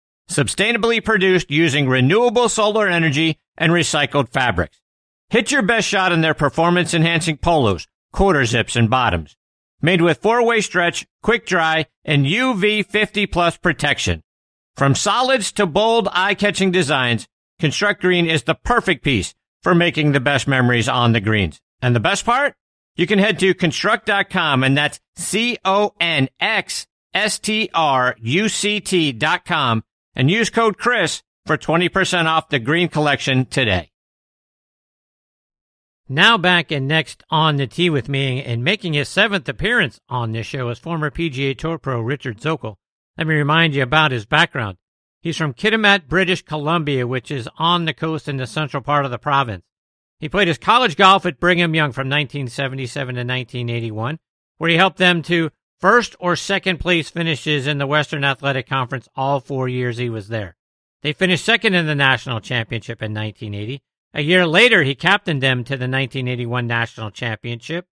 sustainably produced using renewable solar energy and recycled fabrics. Hit your best shot in their performance enhancing polos, quarter zips, and bottoms. Made with four way stretch, quick dry, and UV 50 plus protection. From solids to bold, eye catching designs, Construct Green is the perfect piece for making the best memories on the greens. And the best part? You can head to construct.com and that's C-O-N-X-S-T-R-U-C-T dot com and use code Chris for 20% off the green collection today. Now back and next on the tee with me and making his seventh appearance on this show is former PGA Tour pro Richard Zokol. Let me remind you about his background. He's from Kitimat, British Columbia, which is on the coast in the central part of the province. He played his college golf at Brigham Young from 1977 to 1981, where he helped them to first or second place finishes in the Western Athletic Conference all four years he was there. They finished second in the national championship in 1980. A year later, he captained them to the 1981 national championship.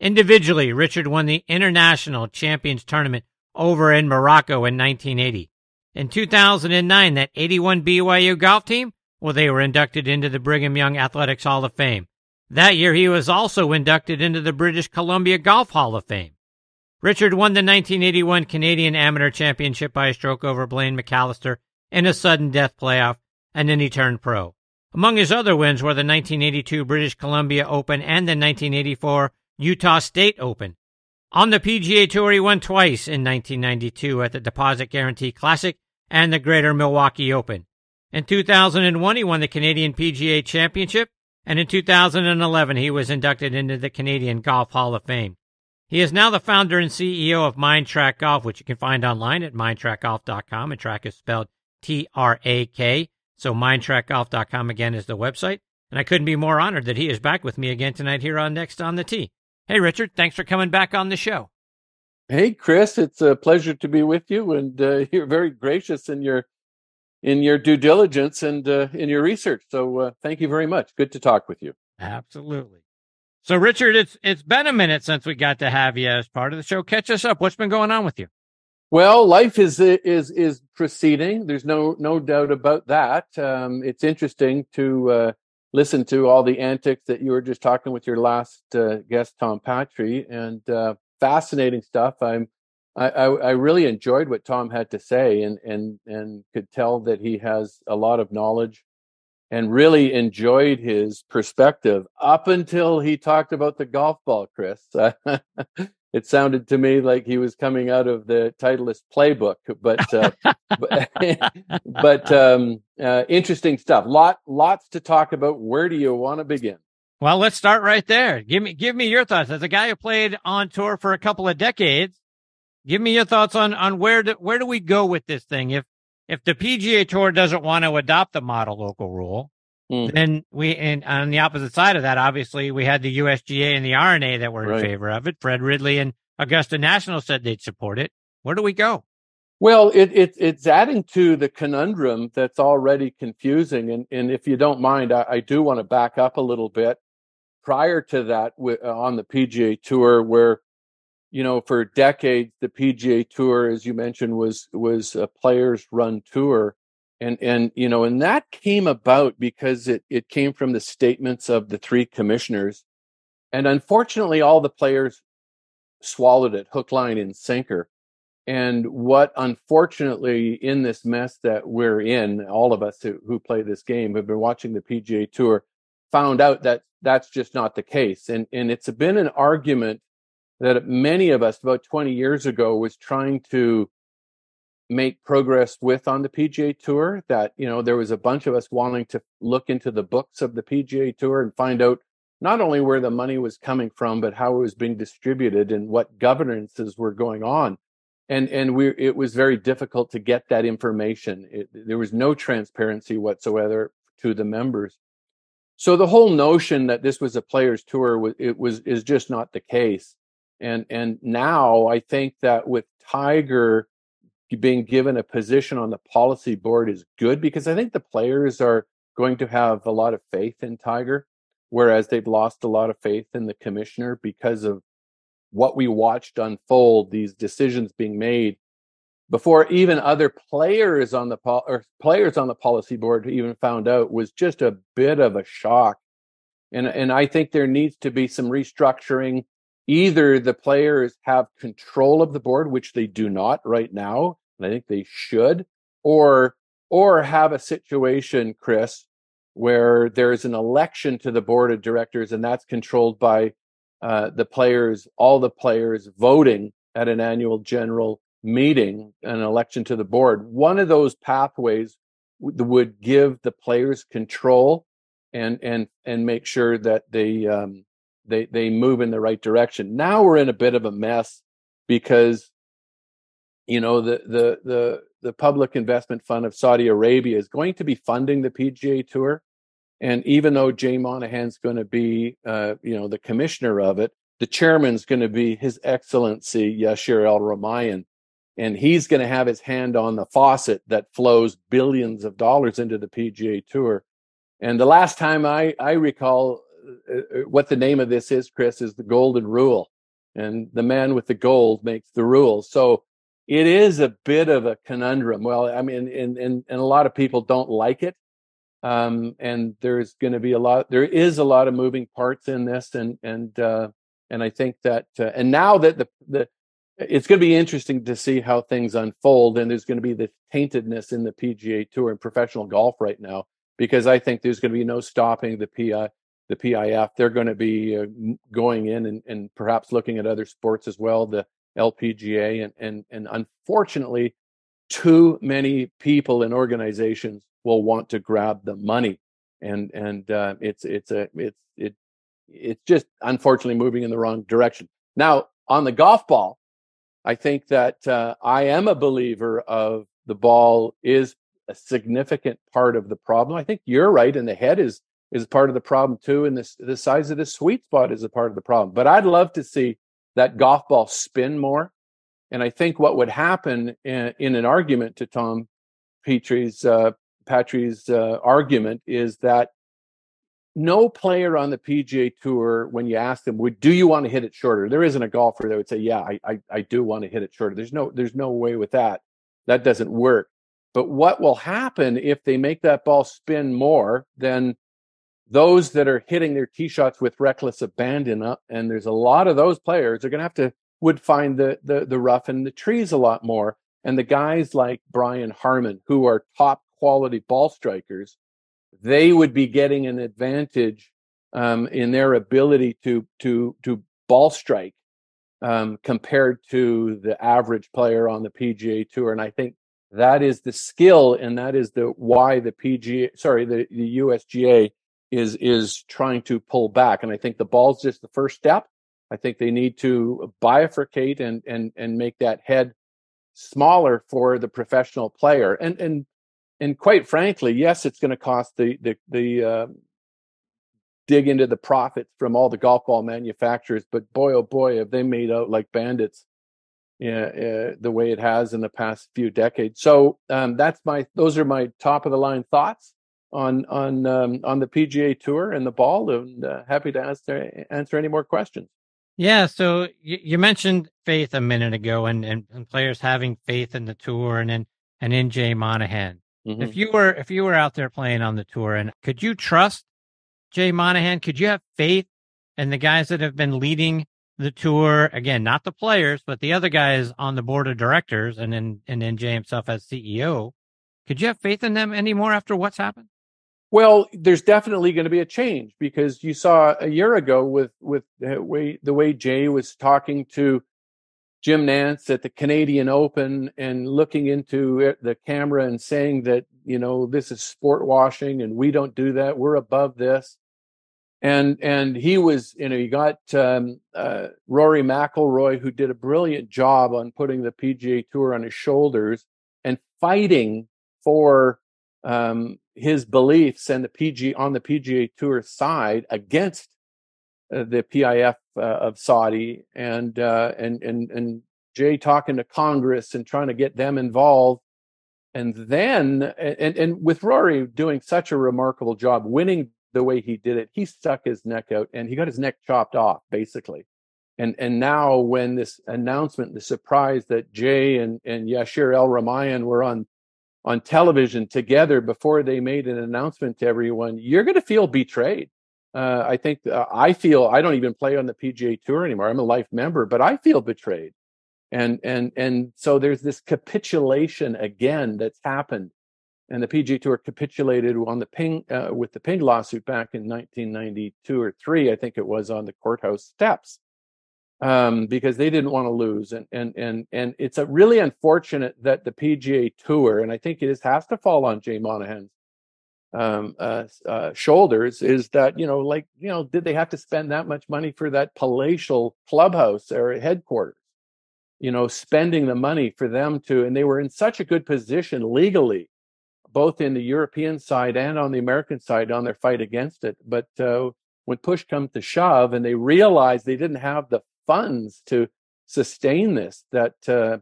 Individually, Richard won the International Champions Tournament over in Morocco in 1980. In 2009, that 81 BYU golf team well, they were inducted into the Brigham Young Athletics Hall of Fame. That year, he was also inducted into the British Columbia Golf Hall of Fame. Richard won the 1981 Canadian Amateur Championship by a stroke over Blaine McCallister in a sudden death playoff, and then he turned pro. Among his other wins were the 1982 British Columbia Open and the 1984 Utah State Open. On the PGA Tour, he won twice in 1992 at the Deposit Guarantee Classic and the Greater Milwaukee Open. In 2001, he won the Canadian PGA Championship, and in 2011, he was inducted into the Canadian Golf Hall of Fame. He is now the founder and CEO of Mind Trak Golf, which you can find online at mindtrakgolf.com, and track is spelled T-R-A-K. So mindtrakgolf.com again is the website. And I couldn't be more honored that he is back with me again tonight here on Next on the Tee. Hey, Richard, thanks for coming back on the show. Hey, Chris, it's a pleasure to be with you, and uh, <laughs> you're very gracious in your in your due diligence and uh, in your research. So uh, thank you very much. Good to talk with you. Absolutely. So Richard, it's it's been a minute since we got to have you as part of the show. Catch us up. What's been going on with you? Well, life is is is proceeding. There's no no doubt about that. Um, it's interesting to uh, listen to all the antics that you were just talking with your last uh, guest, Tom Patri, and uh, fascinating stuff. I'm I, I, I really enjoyed what Tom had to say and and and could tell that he has a lot of knowledge and really enjoyed his perspective up until he talked about the golf ball, Chris. <laughs> it sounded to me like he was coming out of the Titleist playbook, but uh, but, <laughs> um, uh, interesting stuff. Lot lots to talk about. Where do you want to begin? Well, let's start right there. Give me give me your thoughts as a guy who played on tour for a couple of decades. Give me your thoughts on on where do, where do we go with this thing? If if the PGA Tour doesn't want to adopt the model local rule, mm. then we and on the opposite side of that, obviously we had the USGA and the R&A that were in favor of it. Fred Ridley and Augusta National said they'd support it. Where do we go? Well, it, it it's adding to the conundrum that's already confusing, and and if you don't mind, I, I do want to back up a little bit. Prior to that, on the PGA Tour, where you know, for decades, the PGA Tour, as you mentioned, was was a players run tour, and and you know, and that came about because it it came from the statements of the three commissioners, and unfortunately, all the players swallowed it hook, line, and sinker. And what unfortunately in this mess that we're in, all of us who, who play this game have been watching the PGA Tour, found out that that's just not the case. And and it's been an argument that many of us about 20 years ago was trying to make progress with on the PGA Tour. That, you know, there was a bunch of us wanting to look into the books of the PGA Tour and find out not only where the money was coming from, but how it was being distributed and what governances were going on. And and we it was very difficult to get that information. It, there was no transparency whatsoever to the members. So the whole notion that this was a players tour was it was is just not the case and and now I think that with Tiger being given a position on the policy board is good because I think the players are going to have a lot of faith in Tiger, whereas they've lost a lot of faith in the commissioner because of what we watched unfold, these decisions being made before even other players on the po- or players on the policy board even found out was just a bit of a shock. And and I think there needs to be some restructuring. Either the players have control of the board, which they do not right now, and I think they should, or or have a situation, Chris, where there's an election to the board of directors, and that's controlled by uh, the players, all the players voting at an annual general meeting, an election to the board. One of those pathways would give the players control and and and make sure that they um, they they move in the right direction. Now we're in a bit of a mess because you know the the the the public investment fund of Saudi Arabia is going to be funding the PGA Tour, and even though Jay Monahan's going to be uh, you know the commissioner of it, the chairman's going to be His Excellency Yasir Al Rumayyan, and he's going to have his hand on the faucet that flows billions of dollars into the PGA Tour. And the last time I I recall what the name of this is, Chris, is the Golden Rule, and the man with the gold makes the rules. So it is a bit of a conundrum. Well, I mean, and and, and a lot of people don't like it. Um, and there's going to be a lot. There is a lot of moving parts in this, and and uh, and I think that uh, and now that the the it's going to be interesting to see how things unfold, and there's going to be the taintedness in the PGA Tour and professional golf right now because I think there's going to be no stopping the PI the PIF. They're going to be uh, going in and, and perhaps looking at other sports as well. The LPGA, and and and unfortunately, too many people and organizations will want to grab the money, and and uh, it's it's a it's it it's just unfortunately moving in the wrong direction. Now on the golf ball, I think that uh, I am a believer of the ball is a significant part of the problem. I think you're right, and the head is is part of the problem too, and this the size of the sweet spot is a part of the problem. But I'd love to see that golf ball spin more. And I think what would happen in, in an argument to Tom Patri's uh, uh, argument is that no player on the PGA Tour, when you ask them, "Would do you want to hit it shorter?" There isn't a golfer that would say, "Yeah, I, I, I do want to hit it shorter." There's no there's no way with that. That doesn't work. But what will happen if they make that ball spin more? Then those that are hitting their tee shots with reckless abandon, and there's a lot of those players are going to have to would find the, the the rough and the trees a lot more. And the guys like Brian Harman, who are top quality ball strikers, they would be getting an advantage um, in their ability to to to ball strike um, compared to the average player on the PGA Tour. And I think that is the skill, and that is the why the PGA, sorry, the the USGA is is trying to pull back. And I think the ball's just the first step. I think they need to bifurcate and and and make that head smaller for the professional player. And and and quite frankly, yes, it's going to cost the the the uh, dig into the profits from all the golf ball manufacturers. But boy, oh boy, have they made out like bandits. Yeah, uh, the way it has in the past few decades. So um, that's my; those are my top of the line thoughts on on um, on the PGA Tour and the ball, and uh, happy to answer answer any more questions. Yeah, so you, you mentioned faith a minute ago, and, and, and players having faith in the tour, and in and in Jay Monahan. Mm-hmm. If you were if you were out there playing on the tour, and could you trust Jay Monahan? Could you have faith in the guys that have been leading the tour? Again, not the players, but the other guys on the board of directors, and then and then Jay himself as CEO. Could you have faith in them anymore after what's happened? Well, there's definitely going to be a change because you saw a year ago with with the way the way Jay was talking to Jim Nantz at the Canadian Open and looking into the camera and saying that you know this is sport washing and we don't do that. We're above this. And and he was you know you got um, uh, Rory McIlroy who did a brilliant job on putting the PGA Tour on his shoulders and fighting for um, his beliefs and the PG on the PGA Tour side against uh, the PIF uh, of Saudi and uh, and and and Jay talking to Congress and trying to get them involved. And then, and, and with Rory doing such a remarkable job, winning the way he did it, he stuck his neck out and he got his neck chopped off, basically. And and now when this announcement, the surprise that Jay and, and Yasir El Rumayyan were on on television together before they made an announcement to everyone, you're going to feel betrayed. Uh, I think uh, I feel I don't even play on the PGA Tour anymore. I'm a life member, but I feel betrayed, and and and so there's this capitulation again that's happened, and the PGA Tour capitulated on the Ping uh, with the Ping lawsuit back in 1992 or three, I think it was on the courthouse steps, um, because they didn't want to lose, and and and and it's a really unfortunate that the PGA Tour, and I think it is, has to fall on Jay Monahan's um, uh, uh, shoulders is that you know like you know did they have to spend that much money for that palatial clubhouse or headquarters? You know spending the money for them to and they were in such a good position legally both in the european side and on the american side on their fight against it. But uh, when push comes to shove and they realized they didn't have the funds to sustain this that uh,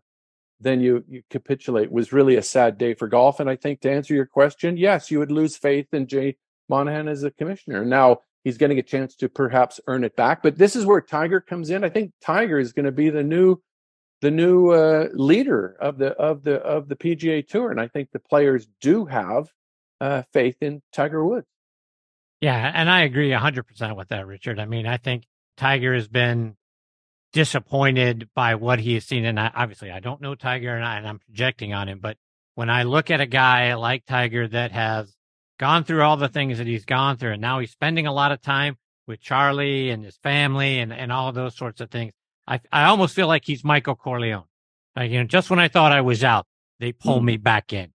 then you, you capitulate was really a sad day for golf. And I think to answer your question, yes, you would lose faith in Jay Monahan as a commissioner. Now he's getting a chance to perhaps earn it back, but this is where Tiger comes in. I think Tiger is going to be the new the new uh, leader of the of the of the PGA Tour, and I think the players do have uh, faith in Tiger Woods. Yeah, and I agree hundred percent with that, Richard. I mean, I think Tiger has been disappointed by what he has seen. And I, obviously, I don't know Tiger and, I, and I'm projecting on him. But when I look at a guy like Tiger that has gone through all the things that he's gone through, and now he's spending a lot of time with Charlie and his family and, and all those sorts of things, I, I almost feel like he's Michael Corleone. Like, you know, just when I thought I was out, they pull mm-hmm. me back in.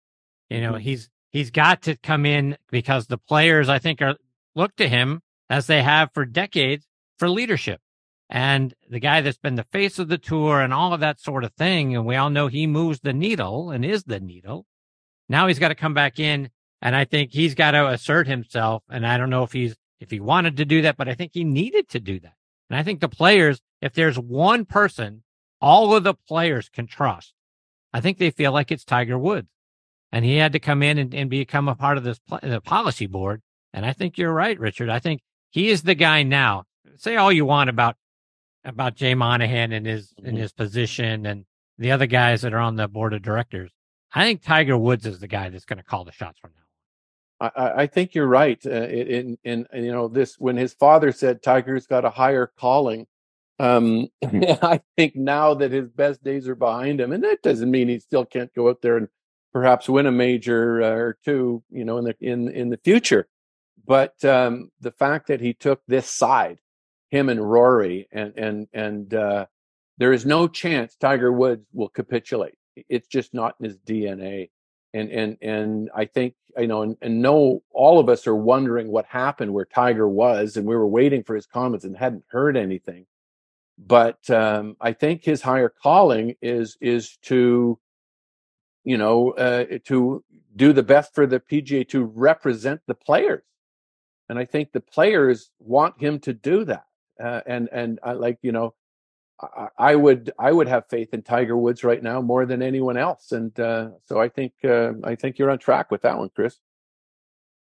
You know, mm-hmm. he's he's got to come in because the players I think are look to him as they have for decades for leadership and the guy that's been the face of the tour and all of that sort of thing. And we all know he moves the needle and is the needle. Now he's got to come back in. And I think he's got to assert himself. And I don't know if he's, if he wanted to do that, but I think he needed to do that. And I think the players, if there's one person all of the players can trust, I think they feel like it's Tiger Woods. And he had to come in and, and become a part of this the policy board. And I think you're right, Richard. I think he is the guy now. Say all you want about about Jay Monahan and his mm-hmm. in his position and the other guys that are on the board of directors. I think Tiger Woods is the guy that's going to call the shots from now. I, I think you're right. Uh, in, in, in you know this when his father said Tiger's got a higher calling. Um, <laughs> I think now that his best days are behind him, and that doesn't mean he still can't go out there and perhaps win a major uh, or two, you know, in the in in the future. But um, the fact that he took this side him and Rory, and and and uh, there is no chance Tiger Woods will capitulate. It's just not in his DNA. And and and I think you know, and, and no, all of us are wondering what happened where Tiger was, and we were waiting for his comments and hadn't heard anything. But um, I think his higher calling is is to, you know, uh, to do the best for the PGA to represent the players, and I think the players want him to do that uh, and and I like you know I, I, would I would have faith in Tiger Woods right now more than anyone else, and uh, so I think uh, I think you're on track with that one, Chris.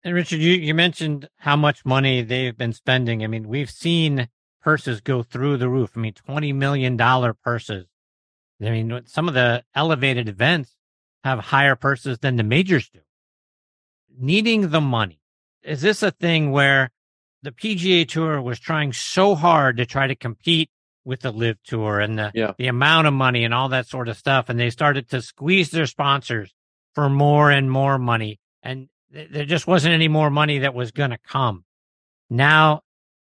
And Richard, you, you mentioned how much money they've been spending. I mean, we've seen purses go through the roof. I mean, twenty million dollar purses. I mean, some of the elevated events have higher purses than the majors do. Needing the money. Is this a thing where the PGA Tour was trying so hard to try to compete with the LIV Tour and the yeah. the amount of money and all that sort of stuff, and they started to squeeze their sponsors for more and more money, and th- there just wasn't any more money that was going to come. Now,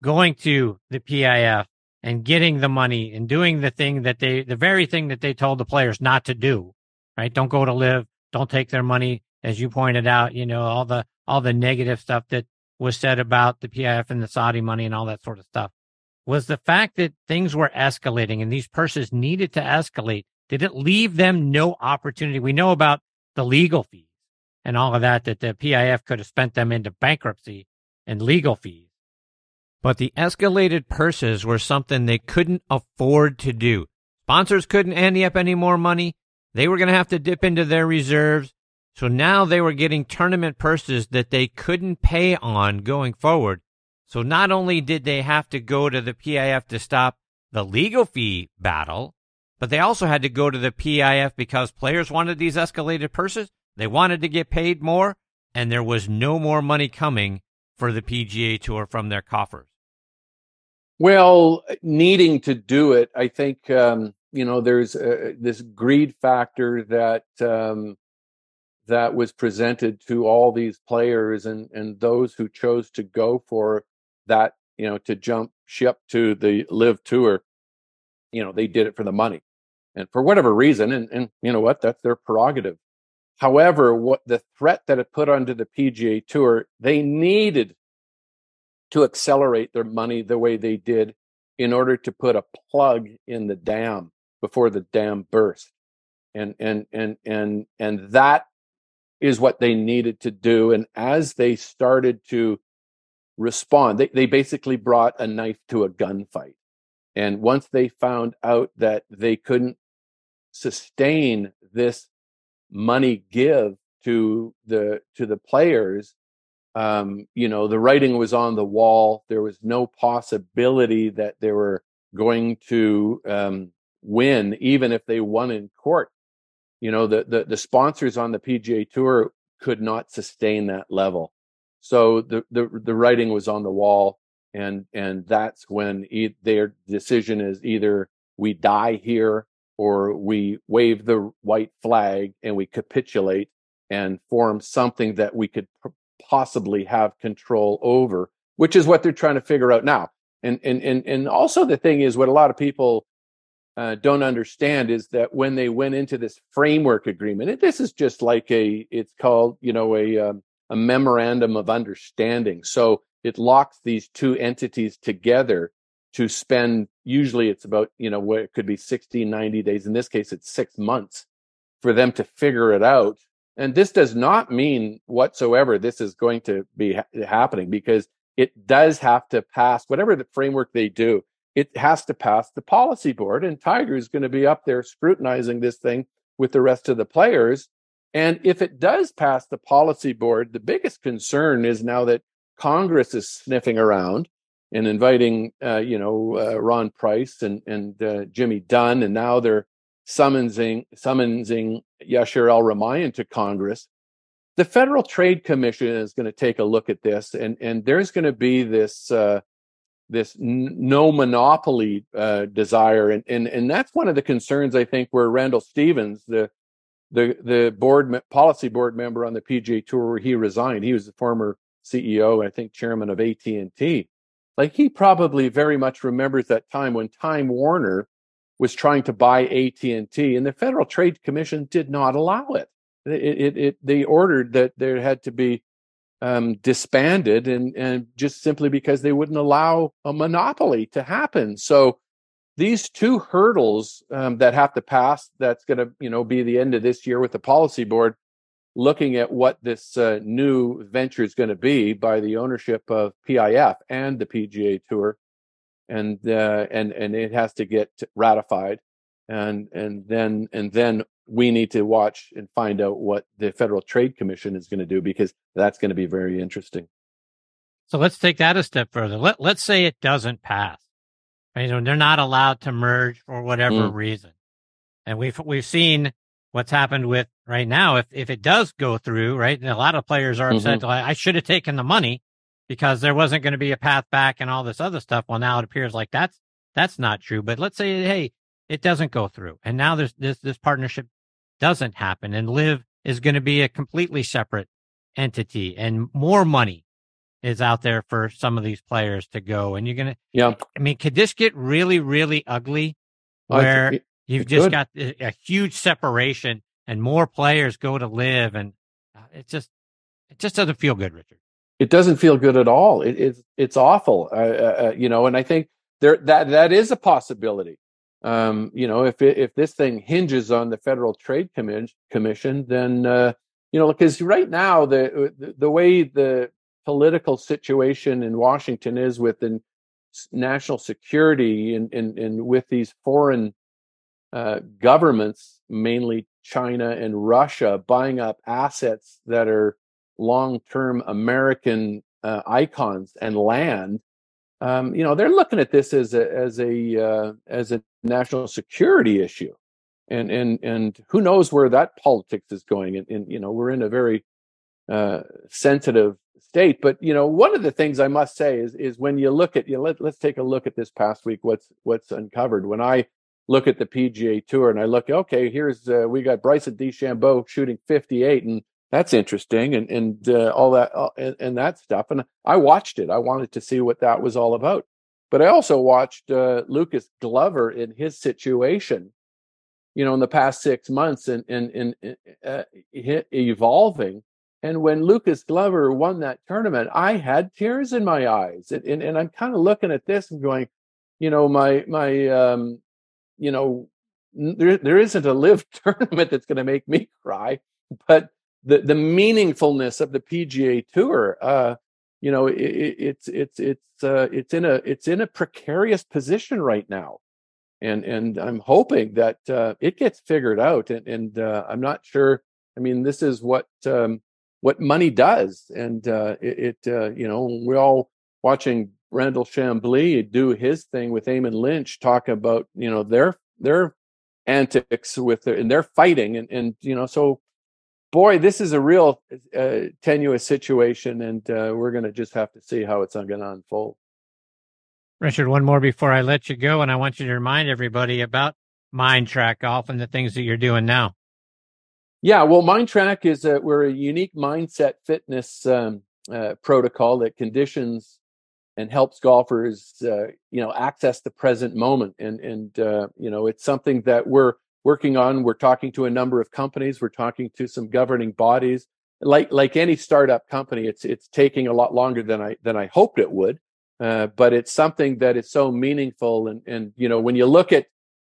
going to the PIF and getting the money and doing the thing that they, the very thing that they told the players not to do, right? Don't go to LIV, don't take their money, as you pointed out. You know all the all the negative stuff that was said about the PIF and the Saudi money and all that sort of stuff was the fact that things were escalating and these purses needed to escalate. Did it leave them no opportunity? We know about the legal fees and all of that, that the PIF could have spent them into bankruptcy and legal fees. But the escalated purses were something they couldn't afford to do, Sponsors couldn't ante up any more money. They were going to have to dip into their reserves. So now they were getting tournament purses that they couldn't pay on going forward. So not only did they have to go to the PIF to stop the legal fee battle, but they also had to go to the PIF because players wanted these escalated purses. They wanted to get paid more, and there was no more money coming for the PGA Tour from their coffers. Well, needing to do it, I think um, you know there's uh, this greed factor that um, that was presented to all these players and and those who chose to go for that, you know, to jump ship to the LIV tour. You know, they did it for the money, and for whatever reason, and and you know what, that's their prerogative. However, what the threat that it put onto the PGA Tour, they needed to accelerate their money the way they did in order to put a plug in the dam before the dam burst. And and and and and that is what they needed to do. And as they started to respond, they, they basically brought a knife to a gunfight. And once they found out that they couldn't sustain this money give to the to the players um, you know the writing was on the wall there was no possibility that they were going to um, win even if they won in court you know the, the the sponsors on the pga tour could not sustain that level so the the, the writing was on the wall and and that's when e- their decision is either we die here or we wave the white flag and we capitulate and form something that we could possibly have control over, which is what they're trying to figure out now. And and and and also the thing is what a lot of people uh, don't understand is that when they went into this framework agreement, this is just like a, it's called you know a um, a memorandum of understanding. So it locks these two entities together to spend usually it's about you know what it could be 60 90 days. In this case it's six months for them to figure it out. And this does not mean whatsoever this is going to be ha- happening because it does have to pass whatever the framework they do it has to pass the policy board and tiger is going to be up there scrutinizing this thing with the rest of the players and if it does pass the policy board the biggest concern is now that congress is sniffing around and inviting, uh, you know, uh, Ron Price and and uh, Jimmy Dunne, and now they're summoning summoning Yasir El Rumayyan to Congress. The Federal Trade Commission is going to take a look at this, and and there's going to be this uh, this n- no monopoly uh, desire, and and and that's one of the concerns I think where Randall Stephenson, the the the board policy board member on the PGA Tour, where he resigned, he was the former CEO, I think chairman of AT and T like he probably very much remembers that time when Time Warner was trying to buy AT&T and the Federal Trade Commission did not allow it. It, it, it they ordered that there had to be um, disbanded and, and just simply because they wouldn't allow a monopoly to happen. So these two hurdles um, that have to pass, that's going to, you know, be the end of this year with the policy board looking at what this uh, new venture is going to be by the ownership of PIF and the PGA Tour, and uh, and and it has to get ratified, and and then and then we need to watch and find out what the Federal Trade Commission is going to do because that's going to be very interesting. So let's take that a step further. Let let's say it doesn't pass. You know, they're not allowed to merge for whatever mm. reason, and we've we've seen what's happened with right now. If if it does go through, right, and a lot of players are upset. Mm-hmm. I, I should have taken the money because there wasn't going to be a path back and all this other stuff. Well, now it appears like that's that's not true. But let's say, hey, it doesn't go through, and now there's this this partnership doesn't happen, and LIV is going to be a completely separate entity, and more money is out there for some of these players to go, and you're gonna. Yeah. I mean, could this get really, really ugly? Where You've it just could. got a, huge separation, and more players go to LIV? and uh, it just it just doesn't feel good, Richard. It doesn't feel good at all. It, it's it's awful, uh, uh, uh, you know. And I think there that that is a possibility. Um, you know, if it, if this thing hinges on the Federal Trade Commission, then uh, you know, because right now the, the the way the political situation in Washington is with the national security and, and, and with these foreign uh, governments, mainly China and Russia, buying up assets that are long-term American uh, icons and land. Um, you know, they're looking at this as a as a uh, as a national security issue, and and and who knows where that politics is going? And, and you know, we're in a very uh, sensitive state. But you know, one of the things I must say is is when you look at you know, let, let's take a look at this past week. What's what's uncovered when I look at the PGA Tour and I look, okay, here's uh, we got Bryson DeChambeau shooting 58, and that's interesting, and and uh, all that uh, and, and, that stuff. And I watched it. I wanted to see what that was all about. But I also watched uh, Lucas Glover in his situation, you know, in the past six months, and and uh, evolving. And when Lucas Glover won that tournament, I had tears in my eyes, and and, and I'm kind of looking at this and going, you know, my my um, you know, there there isn't a live <laughs> tournament that's going to make me cry, but the the meaningfulness of the PGA Tour, uh, you know, it, it's it's it's uh, it's in a it's in a precarious position right now, and and I'm hoping that uh, it gets figured out, and and uh, I'm not sure. I mean, this is what um, what money does, and uh, it, it uh, you know we're all watching Brandel Chamblee do his thing with Eamon Lynch, talk about you know their their antics with their and they're fighting and and you know so boy this is a real uh, tenuous situation and uh, we're going to just have to see how it's going to unfold richard one more before i let you go and i want you to remind everybody about Mind Trak Golf and the things that you're doing now yeah well Mind Trak is a, we're a unique mindset fitness um, uh, protocol that conditions and helps golfers, uh, you know, access the present moment. And and uh, you know, it's something that we're working on. We're talking to a number of companies. We're talking to some governing bodies. Like like any startup company, it's it's taking a lot longer than I than I hoped it would. Uh, but it's something that is so meaningful. And and you know, when you look at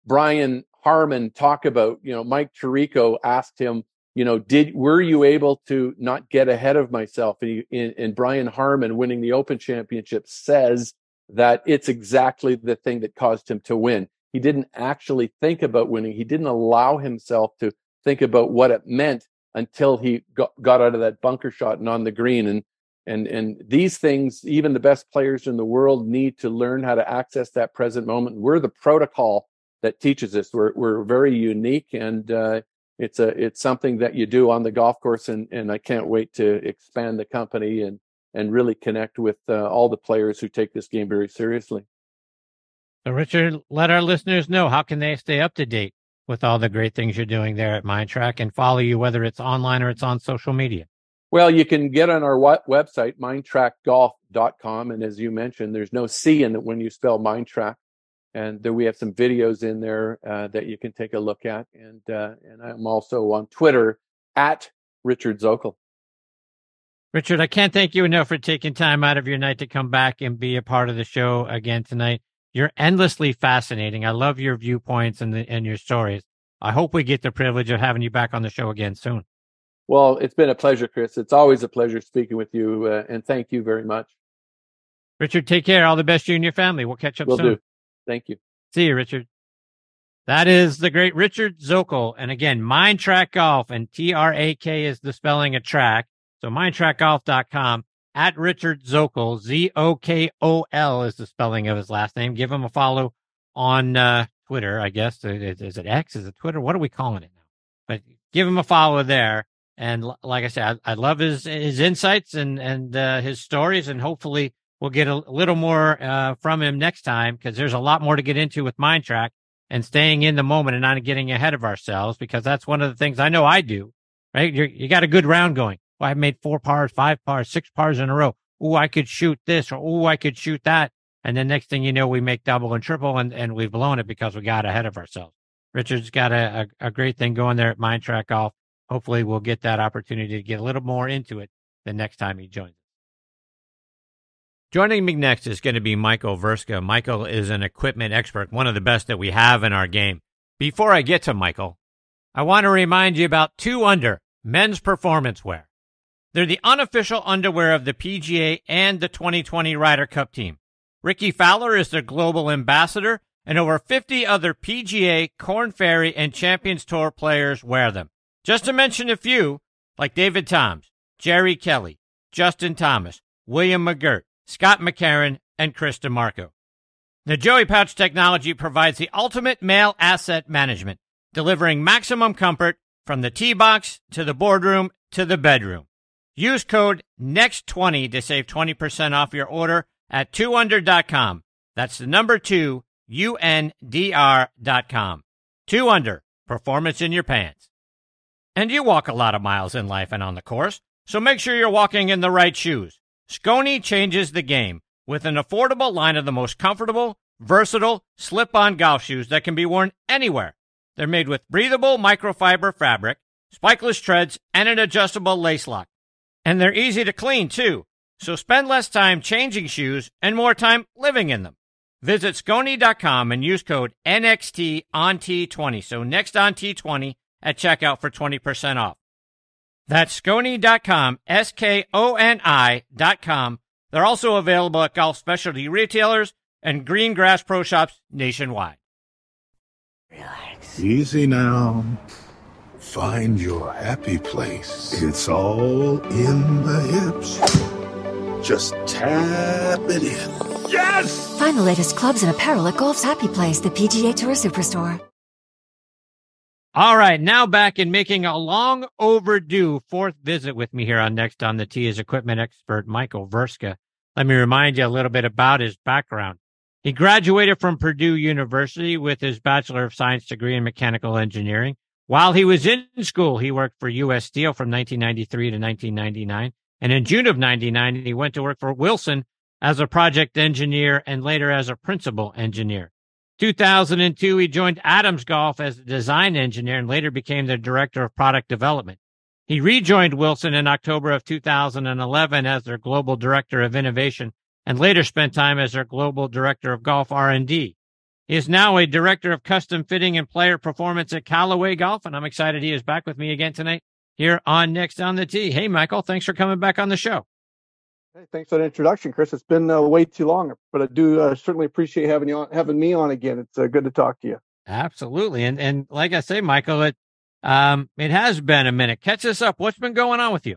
Brian Harman talk about, you know, Mike Tirico asked him, you know, did were you able to not get ahead of myself? And, he, and, Brian Harman winning the Open Championship says that it's exactly the thing that caused him to win. He didn't actually think about winning. He didn't allow himself to think about what it meant until he got, got out of that bunker shot and on the green. And and and these things, even the best players in the world need to learn how to access that present moment. We're the protocol that teaches us. We're we're very unique and. Uh, it's a it's something that you do on the golf course and and I can't wait to expand the company and and really connect with uh, all the players who take this game very seriously. So Richard, let our listeners know how can they stay up to date with all the great things you're doing there at Mind Trak and follow you whether it's online or it's on social media. Well, you can get on our website mindtrakgolf.com and as you mentioned there's no C in it when you spell Mind Trak and then we have some videos in there uh, that you can take a look at. And uh, and I'm also on Twitter at Richard Zokol. Richard, I can't thank you enough for taking time out of your night to come back and be a part of the show again tonight. You're endlessly fascinating. I love your viewpoints and the, and your stories. I hope we get the privilege of having you back on the show again soon. Well, it's been a pleasure, Chris. It's always a pleasure speaking with you, uh, and thank you very much. Richard, take care. All the best you and your family. We'll catch up Will soon. Do. Thank you. See you, Richard. That is the great Richard Zokol. And again, Mind Trak Golf and T R A K is the spelling of track. So mindtrakgolf.com at Richard Zokol, Z O K O L is the spelling of his last name. Give him a follow on uh, Twitter, I guess. Is, is, it X? Is it Twitter? What are we calling it now? But give him a follow there. And like I said, I, I love his his insights and and uh, his stories, and hopefully we'll get a little more uh, from him next time because there's a lot more to get into with Mind Trak and staying in the moment and not getting ahead of ourselves because that's one of the things I know I do. Right, You're, you got a good round going. I've made four pars, five pars, six pars in a row. Oh, I could shoot this, or oh, I could shoot that, and then next thing you know, we make double and triple, and and we've blown it because we got ahead of ourselves. Richard's got a, a, a great thing going there at Mind Trak Golf. Hopefully, we'll get that opportunity to get a little more into it the next time he joins. Joining me next is going to be Michael Vrska. Michael is an equipment expert, one of the best that we have in our game. Before I get to Michael, I want to remind you about Two Under men's performance wear. They're the unofficial underwear of the PGA and the 2020 Ryder Cup team. Rickie Fowler is their global ambassador, and over 50 other PGA, Korn Ferry, and Champions Tour players wear them. Just to mention a few, like David Toms, Jerry Kelly, Justin Thomas, William McGirt, Scott McCarron, and Chris DiMarco. The Joey Pouch technology provides the ultimate male asset management, delivering maximum comfort from the tee box to the boardroom to the bedroom. Use code NEXT20 to save 20% off your order at 2undr.com. That's the number 2 UNDR.com. 2 Under, performance in your pants. And you walk a lot of miles in life and on the course, so make sure you're walking in the right shoes. Skoni changes the game with an affordable line of the most comfortable, versatile, slip on golf shoes that can be worn anywhere. They're made with breathable microfiber fabric, spikeless treads, and an adjustable lace lock. And they're easy to clean, too. So spend less time changing shoes and more time living in them. Visit Skoni.com and use code NXT on T20. So next on T20 at checkout for 20% off. That's Skoni.com, S K O N I.com. They're also available at golf specialty retailers and green grass pro shops nationwide. Relax. Easy now. Find your happy place. It's all in the hips. Just tap it in. Yes! Find the latest clubs and apparel at Golf's Happy Place, the PGA Tour Superstore. All right, now back in making a long overdue fourth visit with me here on Next on the Tee is equipment expert Michael Vrska. Let me remind you a little bit about his background. He graduated from Purdue University with his Bachelor of Science degree in mechanical engineering. While he was in school, he worked for U.S. Steel from 1993 to 1999. And in June of 99, he went to work for Wilson as a project engineer and later as a principal engineer. 2002, he joined Adams Golf as a design engineer and later became the director of product development. He rejoined Wilson in October of 2011 as their global director of innovation and later spent time as their global director of golf R&D. He is now a director of custom fitting and player performance at Callaway Golf, and I'm excited he is back with me again tonight here on Next on the Tee. Hey, Michael, thanks for coming back on the show. Hey, thanks for the introduction, Chris. It's been uh, way too long, but I do uh, certainly appreciate having you on, having me on again. It's uh, good to talk to you. Absolutely, and and like I say, Michael, it um it has been a minute. Catch us up. What's been going on with you?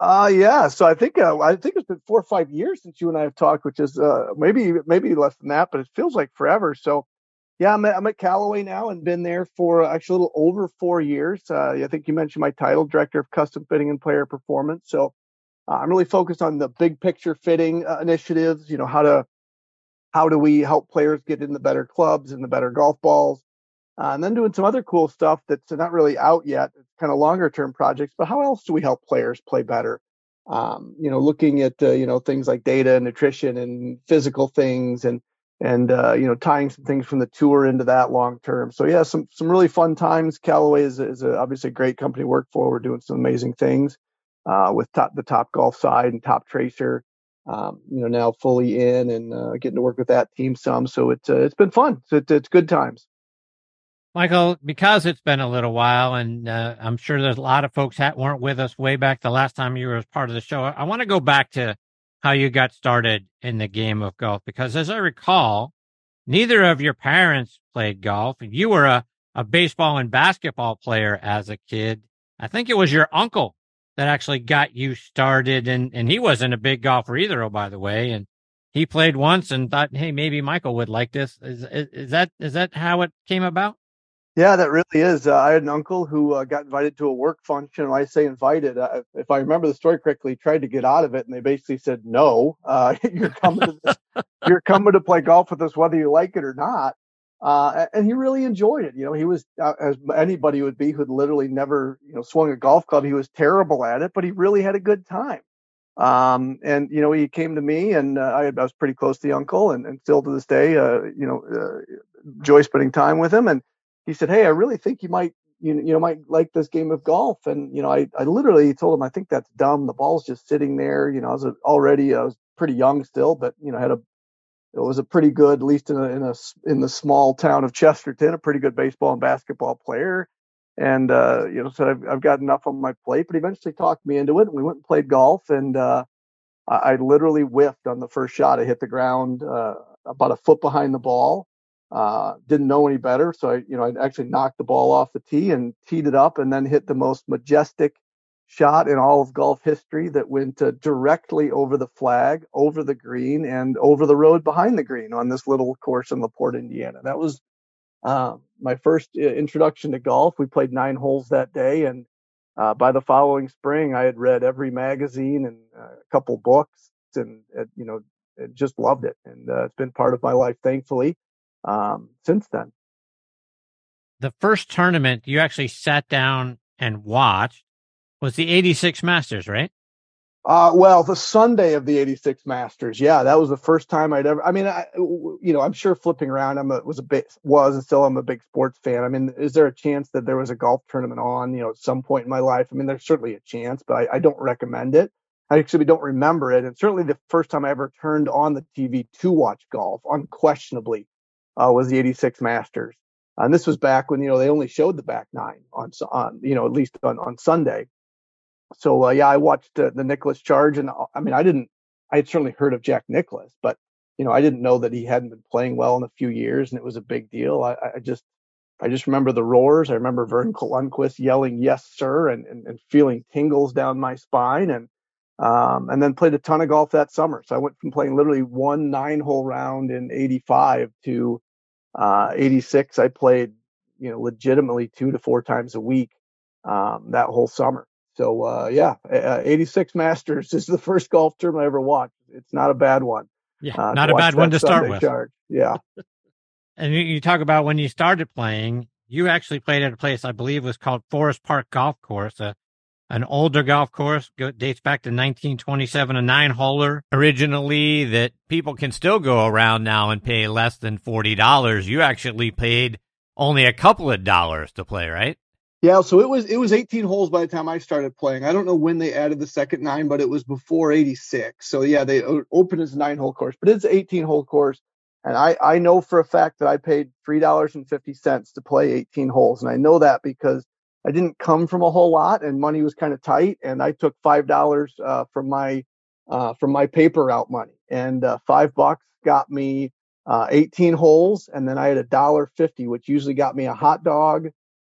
Uh yeah. So I think uh, I think it's been four or five years since you and I have talked, which is uh, maybe maybe less than that, but it feels like forever. So yeah, I'm at, I'm at Callaway now and been there for actually a little over four years. Uh, I think you mentioned my title, director of custom fitting and player performance. So uh, I'm really focused on the big picture fitting uh, initiatives. You know how to how do we help players get in the better clubs and the better golf balls, uh, and then doing some other cool stuff that's not really out yet. Kind of longer term projects. But how else do we help players play better? Um, you know, looking at uh, you know things like data and nutrition and physical things and and uh, you know tying some things from the tour into that long term. So yeah, some some really fun times. Callaway is, is a, obviously a great company to work for. We're doing some amazing things uh, with top, the Topgolf side and Toptracer. Um, you know, now fully in and uh, getting to work with that team some. So it's uh, it's been fun. So it's, it's good times. Michael, because it's been a little while, and uh, I'm sure there's a lot of folks that weren't with us way back the last time you were as part of the show. I want to go back to how you got started in the game of golf, because as I recall, neither of your parents played golf. And you were a, a baseball and basketball player as a kid. I think it was your uncle that actually got you started. And, and he wasn't a big golfer either, oh, by the way. And he played once and thought, hey, maybe Michael would like this. Is, is, is that is that how it came about? Yeah, that really is. Uh, I had an uncle who uh, got invited to a work function. When I say invited, uh, if I remember the story correctly, tried to get out of it, and they basically said, "No, uh, <laughs> you're coming to <laughs> you're coming to play golf with us, whether you like it or not." Uh, and he really enjoyed it. You know, he was uh, as anybody would be who'd literally never, you know, swung a golf club. He was terrible at it, but he really had a good time. Um, and you know, he came to me, and uh, I, I, was pretty close to the uncle, and, and still to this day, uh, you know, uh, enjoy spending time with him. And he said, "Hey, I really think you might, you you know, might like this game of golf." And you know, I, I literally told him, "I think that's dumb. The ball's just sitting there." You know, I was already, I was pretty young still, but you know, had a it was a pretty good, at least in a, in a in the small town of Chesterton, a pretty good baseball and basketball player. And uh, you know, said I've I've got enough on my plate, but eventually talked me into it. And we went and played golf, and uh, I, I literally whiffed on the first shot. I hit the ground uh, about a foot behind the ball, Uh, didn't know any better, so I, you know, I actually knocked the ball off the tee and teed it up, and then hit the most majestic shot in all of golf history that went uh, directly over the flag, over the green, and over the road behind the green on this little course in LaPorte, Indiana. That was uh, my first uh, introduction to golf. We played nine holes that day, and uh, by the following spring, I had read every magazine and uh, a couple books, and you know, just loved it, and it's been part of my life, thankfully um, since then. The first tournament you actually sat down and watched was the 86 Masters, right? Uh, well, the Sunday of the 86 Masters. Yeah, that was the first time I'd ever, I mean, I, you know, I'm sure flipping around, I'm a, was a bit, was and still I'm a big sports fan. I mean, is there a chance that there was a golf tournament on, you know, at some point in my life? I mean, there's certainly a chance, but I, I don't recommend it. I actually don't remember it. And certainly the first time I ever turned on the TV to watch golf, unquestionably, uh, was the 86 Masters. And this was back when, you know, they only showed the back nine on, on you know, at least on, on Sunday. So, uh, yeah, I watched uh, the Nicklaus charge. And uh, I mean, I didn't, I had certainly heard of Jack Nicklaus, but, you know, I didn't know that he hadn't been playing well in a few years and it was a big deal. I, I just, I just remember the roars. I remember Verne Lundquist yelling, yes, sir, and, and, and feeling tingles down my spine. And, um, and then played a ton of golf that summer. So I went from playing literally one nine hole round in 85 to uh, 86, I played, you know, legitimately two to four times a week um, that whole summer. So uh, yeah, uh, 86 Masters <laughs> is the first golf tournament I ever watched. It's not a bad one. Yeah, uh, not a bad one to start with. Charge. Yeah. <laughs> and you, you talk about when you started playing, you actually played at a place I believe was called Forest Park Golf Course, a an older golf course go, dates back to 1927, a nine holer originally that people can still go around now and pay less than $40. You actually paid only a couple of dollars to play, right? Yeah, so it was it was 18 holes by the time I started playing. I don't know when they added the second nine, but it was before 86. So yeah, they opened as a nine hole course, but it's an 18 hole course. And I, I know for a fact that I paid three dollars and fifty cents to play 18 holes, and I know that because I didn't come from a whole lot and money was kind of tight. And I took $5 uh, from my, uh, from my paper route money and uh, five bucks got me uh, 18 holes. And then I had a dollar 50, which usually got me a hot dog.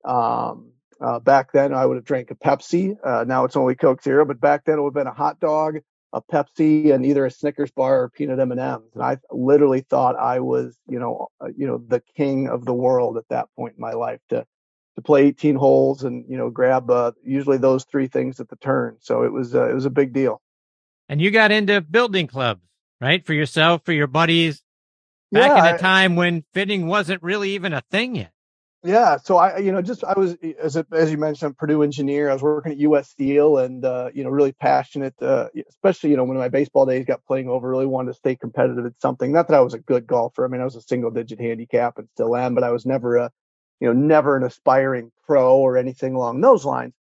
Um, uh, back then I would have drank a Pepsi. Uh, now it's only Coke Zero, but back then it would have been a hot dog, a Pepsi, and either a Snickers bar or peanut M&Ms. And I literally thought I was, you know, you know, the king of the world at that point in my life to to play 18 holes and you know grab uh, usually those three things at the turn. So it was uh, it was a big deal. And you got into building clubs, right? For yourself, for your buddies, back yeah, in a time when fitting wasn't really even a thing yet. Yeah, so I, you know, just I was as a, as you mentioned, I'm Purdue engineer. I was working at U.S. Steel, and uh, you know, really passionate. Uh, especially, you know, when my baseball days got playing over, really wanted to stay competitive at something. Not that I was a good golfer. I mean, I was a single digit handicap and still am, but I was never a you know, never an aspiring pro or anything along those lines.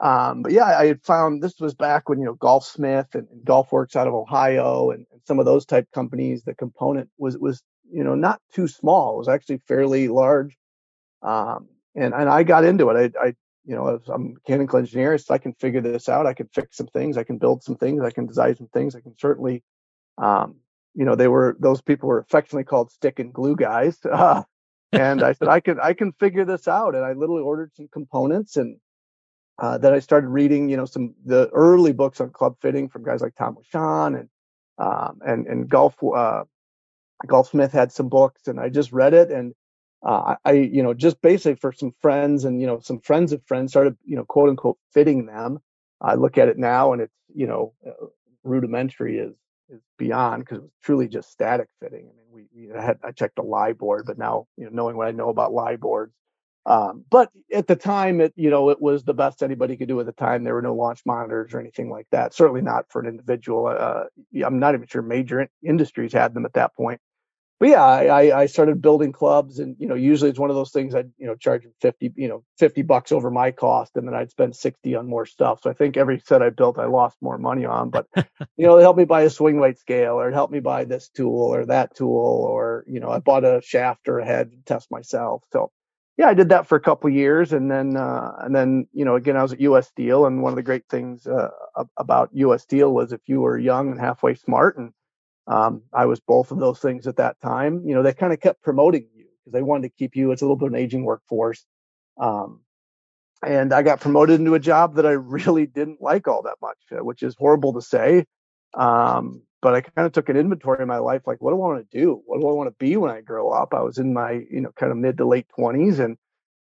Um, but yeah, I had found this was back when, you know, Golfsmith and, and Golfworks out of Ohio and, and, some of those type companies, the component was, was, you know, not too small. It was actually fairly large. Um, and, and I got into it. I, I you know, I'm a mechanical engineer, so I can figure this out. I can fix some things. I can build some things. I can design some things. I can certainly, um, you know, they were, those people were affectionately called stick and glue guys. <laughs> Uh, and I said, I can, I can figure this out. And I literally ordered some components and uh, then I started reading, you know, some the early books on club fitting from guys like Tom Wishon and um, and and golf uh, Golfsmith had some books, and I just read it, and uh, I, you know, just basically for some friends and you know some friends of friends started, you know, quote unquote fitting them. I look at it now, and it's you know, uh, rudimentary is is beyond because it was truly just static fitting. I mean, we, we had I checked a lie board, but now you know knowing what I know about lie boards. Um, but at the time, it you know it was the best anybody could do at the time. There were no launch monitors or anything like that. Certainly not for an individual. Uh, I'm not even sure major industries had them at that point but yeah, I, I started building clubs, and you know, usually it's one of those things I'd you know charge fifty, you know, fifty bucks over my cost, and then I'd spend sixty on more stuff. So I think every set I built, I lost more money on. But <laughs> you know, it helped me buy a swing weight scale, or it helped me buy this tool or that tool, or you know, I bought a shaft or a head to test myself. So yeah, I did that for a couple years, and then uh, and then you know, again, I was at U.S. Steel, and one of the great things uh, about U.S. Steel was if you were young and halfway smart and um, I was both of those things at that time. You know, they kind of kept promoting you because they wanted to keep you. It's a little bit of an aging workforce. Um, and I got promoted into a job that I <laughs> really didn't like all that much, uh, which is horrible to say. Um, but I kind of took an inventory of my life, like, what do I want to do? What do I want to be when I grow up? I was in my, you know, kind of mid to late twenties and,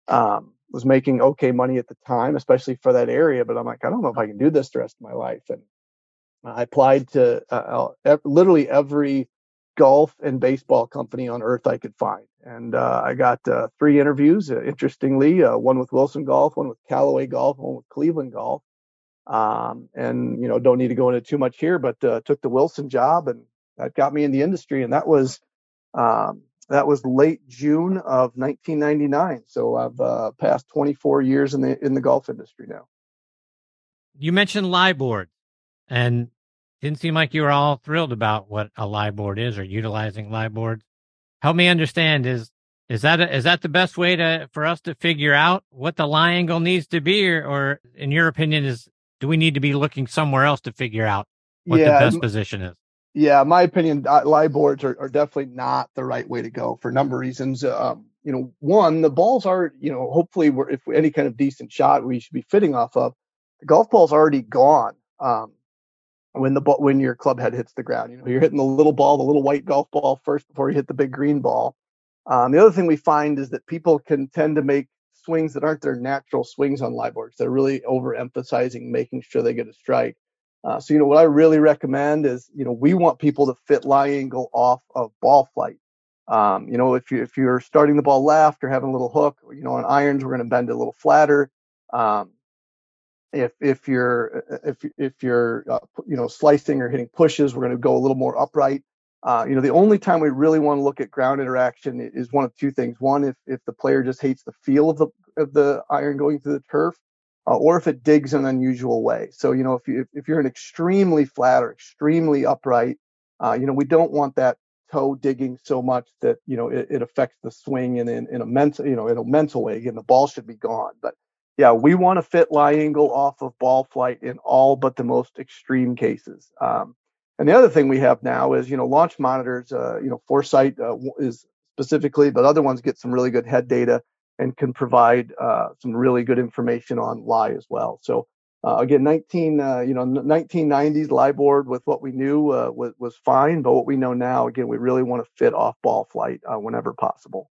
um, was making okay money at the time, especially for that area. But I'm like, I don't know if I can do this the rest of my life. And I applied to uh, literally every golf and baseball company on earth I could find. And uh, I got uh, three interviews, uh, interestingly, uh, one with Wilson Golf, one with Callaway Golf, one with Cleveland Golf. Um, and, you know, don't need to go into too much here, but uh, took the Wilson job and that got me in the industry. And that was, um, that was late June of 1999. So I've uh, passed 24 years in the, in the golf industry now. You mentioned lie board and didn't seem like you were all thrilled about what a lie board is or utilizing lie boards. Help me understand is is that a, is that the best way to for us to figure out what the lie angle needs to be, or, or in your opinion, is do we need to be looking somewhere else to figure out what yeah, the best position is? Yeah, my opinion, uh, lie boards are, are, definitely not the right way to go for a number of reasons. Um, you know, one, the balls are, you know, hopefully, we're, if any kind of decent shot we should be fitting off of, the golf ball's already gone. Um, when the ball when your club head hits the ground. You know, you're hitting the little ball, the little white golf ball first before you hit the big green ball. Um, the other thing we find is that people can tend to make swings that aren't their natural swings on lie boards. They're really overemphasizing making sure they get a strike. Uh, so you know what I really recommend is you know we want people to fit lie angle off of ball flight. Um, you know if you if you're starting the ball left or having a little hook, you know on irons we're going to bend a little flatter. Um, if if you're if if you're uh, you know slicing or hitting pushes, we're going to go a little more upright. Uh, you know, the only time we really want to look at ground interaction is one of two things. One, if if the player just hates the feel of the of the iron going through the turf, uh, or if it digs in an unusual way. So you know, if you if you're an extremely flat or extremely upright, uh, you know, we don't want that toe digging so much that you know it, it affects the swing in, in in a mental you know in a mental way. Again, the ball should be gone, but yeah, we want to fit lie angle off of ball flight in all but the most extreme cases. Um, and the other thing we have now is, you know, launch monitors, uh, you know, Foresight uh, is specifically, but other ones get some really good head data and can provide uh, some really good information on lie as well. So uh, again, 19, uh, you know, 1990s lie board with what we knew uh, was, was fine, but what we know now, again, we really want to fit off ball flight whenever possible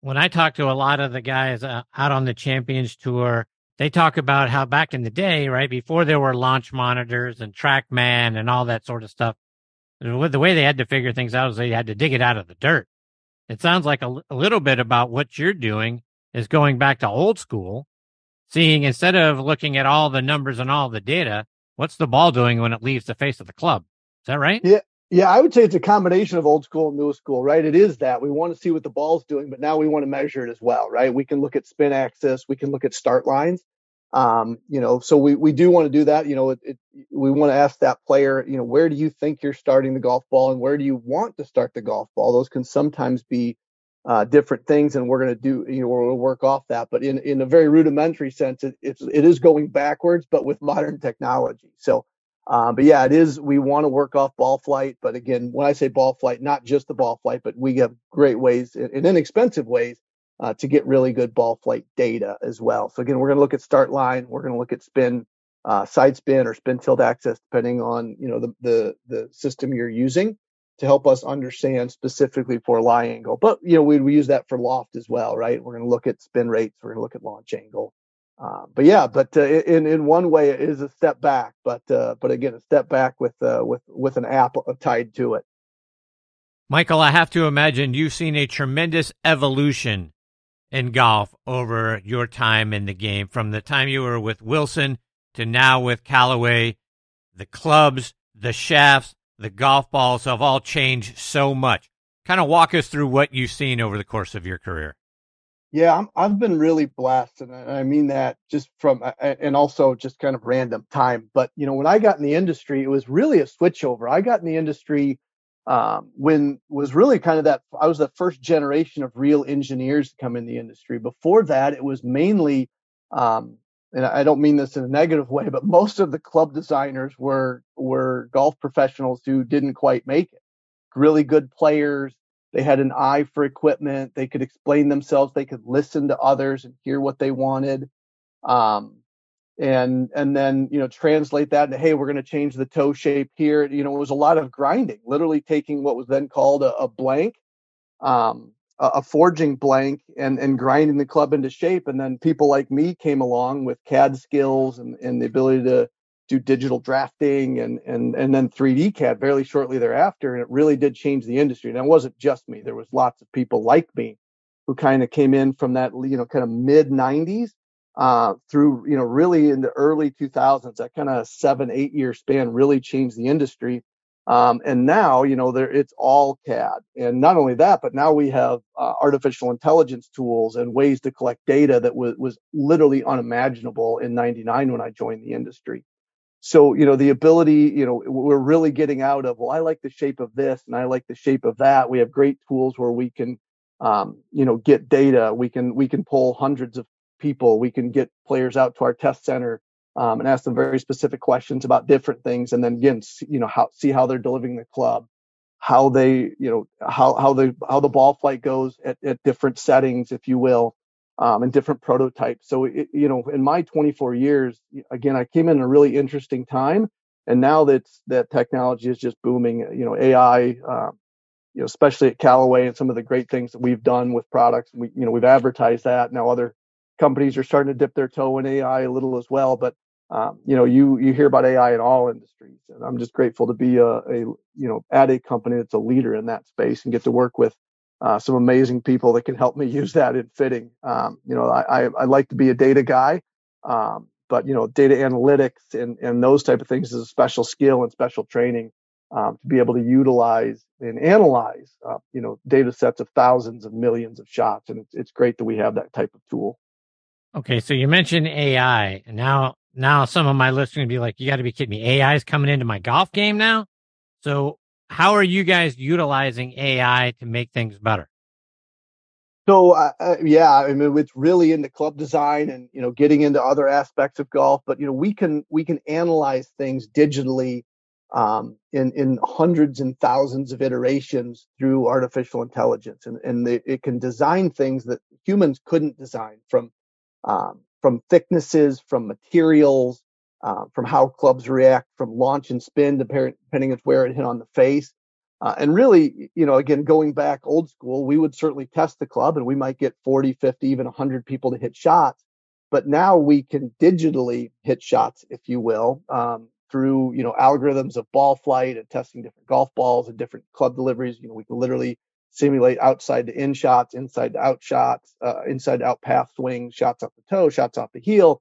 when I talk to a lot of the guys uh, out on the Champions Tour, they talk about how back in the day, right before there were launch monitors and TrackMan and all that sort of stuff, the way they had to figure things out is they had to dig it out of the dirt. It sounds like a, a little bit about what you're doing is going back to old school, seeing instead of looking at all the numbers and all the data, what's the ball doing when it leaves the face of the club? Is that right? Yeah, yeah, I would say it's a combination of old school and new school, right? It is that we want to see what the ball's doing, but now we want to measure it as well, right? We can look at spin axis, we can look at start lines. Um, you know, so we, we do want to do that. You know, it, it, we want to ask that player, you know, where do you think you're starting the golf ball and where do you want to start the golf ball? Those can sometimes be uh, different things, and we're going to do, you know, we'll work off that. But in, in a very rudimentary sense, it, it's, it is going backwards, but with modern technology. So um, but yeah, it is. We want to work off ball flight, but again, when I say ball flight, not just the ball flight, but we have great ways and inexpensive ways uh, to get really good ball flight data as well. So again, we're going to look at start line, we're going to look at spin, uh, side spin, or spin tilt axis, depending on you know the the the system you're using to help us understand specifically for lie angle. But you know we we use that for loft as well, right? We're going to look at spin rates, we're going to look at launch angle. Uh, but yeah, but uh, in in one way it is a step back, but uh, but again a step back with uh, with with an app tied to it. Michael, I have to imagine you've seen a tremendous evolution in golf over your time in the game, from the time you were with Wilson to now with Callaway. The clubs, the shafts, the golf balls have all changed so much. Kind of walk us through what you've seen over the course of your career. Yeah, i have been really blessed, and I mean that just from and also just kind of random time. But you know, when I got in the industry, it was really a switchover. I got in the industry um, when was really kind of that. I was the first generation of real engineers to come in the industry. Before that, it was mainly, um, and I don't mean this in a negative way, but most of the club designers were were golf professionals who didn't quite make it. Really good players They had an eye for equipment. They could explain themselves. They could listen to others and hear what they wanted. Um, and and then you know translate that into hey we're going to change the toe shape here you know it was a lot of grinding literally taking what was then called a, a blank um, a, a, forging blank and and grinding the club into shape and then people like me came along with cad skills and, and the ability to do digital drafting and and and then 3d cad very shortly thereafter and it really did change the industry. And it wasn't just me. There was lots of people like me who kind of came in from that you know kind of mid 90s uh, through you know really in the early 2000s that kind of seven eight year span really changed the industry. Um, and now you know there it's all cad. And not only that but now we have uh, artificial intelligence tools and ways to collect data that was, was literally unimaginable in 99 when i joined the industry so you know the ability you know we're really getting out of well i like the shape of this and i like the shape of that. We have great tools where we can um, you know get data. We can we can pull hundreds of people. We can get players out to our test center um, and ask them very specific questions about different things, and then again, you know, how see how they're delivering the club, how they, you know, how how the how the ball flight goes at, at different settings, if you will, um, and different prototypes. So, it, you know, in my 24 years, again, I came in a really interesting time, and now that that technology is just booming. You know, AI. Uh, you know, especially at Callaway and some of the great things that we've done with products. We, you know, we've advertised that. Now other companies are starting to dip their toe in AI a little as well. But um, you know, you you hear about AI in all industries, and I'm just grateful to be a, a you know at a company that's a leader in that space and get to work with uh, some amazing people that can help me <laughs> use that in fitting. Um, you know, I, I, I like to be a data guy, um, but you know, data analytics and and those type of things is a special skill and special training um, to be able to utilize and analyze, uh, you know, data sets of thousands and millions of shots, and it's it's great that we have that type of tool. Okay, so you mentioned AI, and now now some of my listeners be like, "You got to be kidding me! AI is coming into my golf game now." So, how are you guys utilizing AI to make things better? So, uh, uh, yeah, I mean, it's really into club design and you know getting into other aspects of golf. But you know, we can we can analyze things digitally um, in in hundreds and thousands of iterations through artificial intelligence, and and it can design things that humans couldn't design from um, from thicknesses, from materials, uh, from how clubs react, from launch and spin, depending on where it hit on the face. Uh, and really, you know, again, going back old school, we would certainly test the club and we might get 40, 50, even 100 people to hit shots. But now we can digitally hit shots, if you will, um, through, you know, algorithms of ball flight and testing different golf balls and different club deliveries. You know, we can literally simulate outside to in shots, inside to out shots, uh, inside out path swings, shots off the toe, shots off the heel.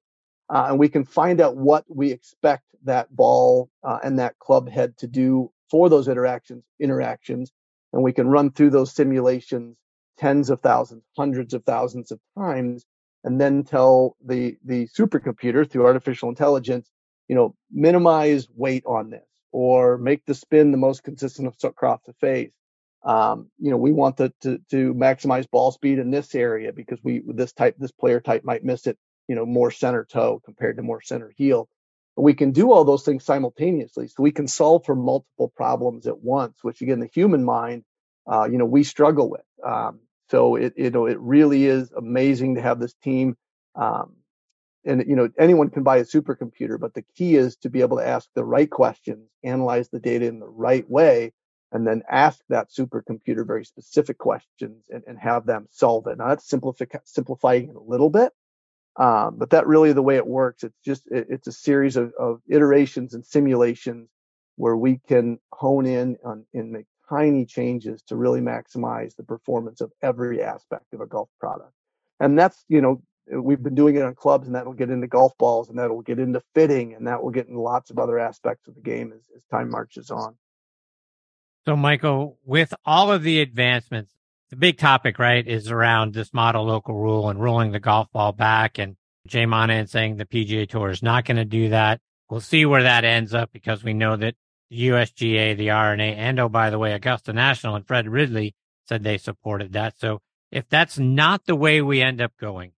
Uh, and we can find out what we expect that ball uh, and that club head to do for those interactions, interactions. And we can run through those simulations tens of thousands, hundreds of thousands of times, and then tell the, the supercomputer through artificial intelligence, you know, minimize weight on this or make the spin the most consistent across the face um, you know, we want to to maximize ball speed in this area because we this type this player type might miss it, you know, more center toe compared to more center heel. We can do all those things simultaneously, so we can solve for multiple problems at once, which again, the human mind, uh, you know, we struggle with. Um, so it you know it really is amazing to have this team. Um, and you know anyone can buy a supercomputer, but the key is to be able to ask the right questions, analyze the data in the right way, and then ask that supercomputer very specific questions and, and have them solve it. Now that's simplifi- simplifying it a little bit, um, but that really the way it works. It's just it, it's a series of, of, iterations and simulations where we can hone in on and make tiny changes to really maximize the performance of every aspect of a golf product. And that's you know we've been doing it on clubs, and that will get into golf balls, and that will get into fitting, and that will get into lots of other aspects of the game as, as time marches on. So, Michael, with all of the advancements, the big topic, right, is around this model local rule and rolling the golf ball back. And Jay Monahan saying the PGA Tour is not going to do that. We'll see where that ends up because we know that the USGA, the R&A, and oh, by the way, Augusta National and Fred Ridley said they supported that. So if that's not the way we end up going,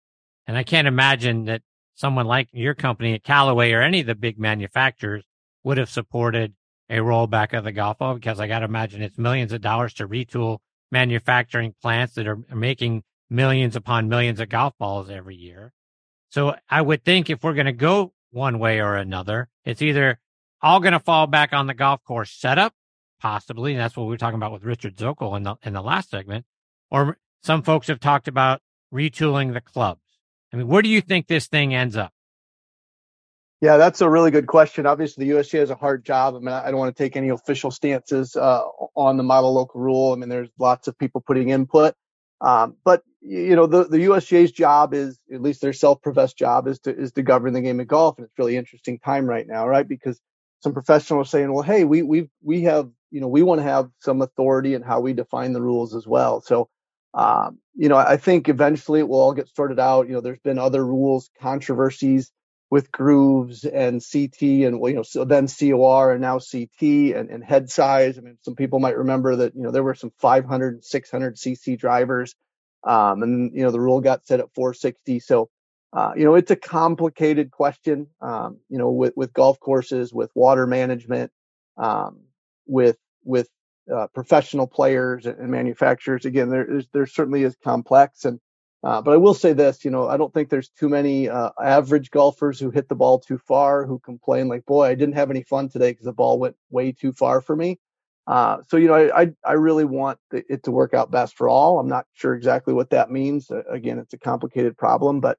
and I can't imagine that someone like your company at Callaway or any of the big manufacturers would have supported a rollback of the golf ball because I got to imagine it's millions of dollars to retool manufacturing plants that are making millions upon millions of golf balls every year. So I would think if we're going to go one way or another, it's either all going to fall back on the golf course setup, possibly. And that's what we were talking about with Richard Zokol in the, in the last segment. Or some folks have talked about retooling the clubs. I mean, where do you think this thing ends up? Yeah, that's a really good question. Obviously, the USGA has a hard job. I mean, I don't want to take any official stances uh, on the model local rule. I mean, there's lots of people putting input. Um, but you know, the, the USGA's job is, at least their self-professed job is to is to govern the game of golf, and it's really interesting time right now, right? Because some professionals are saying, well, hey, we we we have, you know, we want to have some authority in how we define the rules as well. So, um, you know, I think eventually it will all get sorted out. You know, there's been other rules controversies with grooves and CT and you know so then COR and now CT and, and head size. I mean, some people might remember that you know there were some 500 and 600 cc drivers, um, and you know the rule got set at 460. So uh, you know it's a complicated question. Um, you know with with golf courses, with water management, um, with with uh, professional players and manufacturers. Again, there there certainly is complex and uh, but I will say this, you know, I don't think there's too many uh, average golfers who hit the ball too far who complain like, "Boy, I didn't have any fun today because the ball went way too far for me." Uh, so you know, I, I, I really want it to work out best for all. I'm not sure exactly what that means. Again, it's a complicated problem, but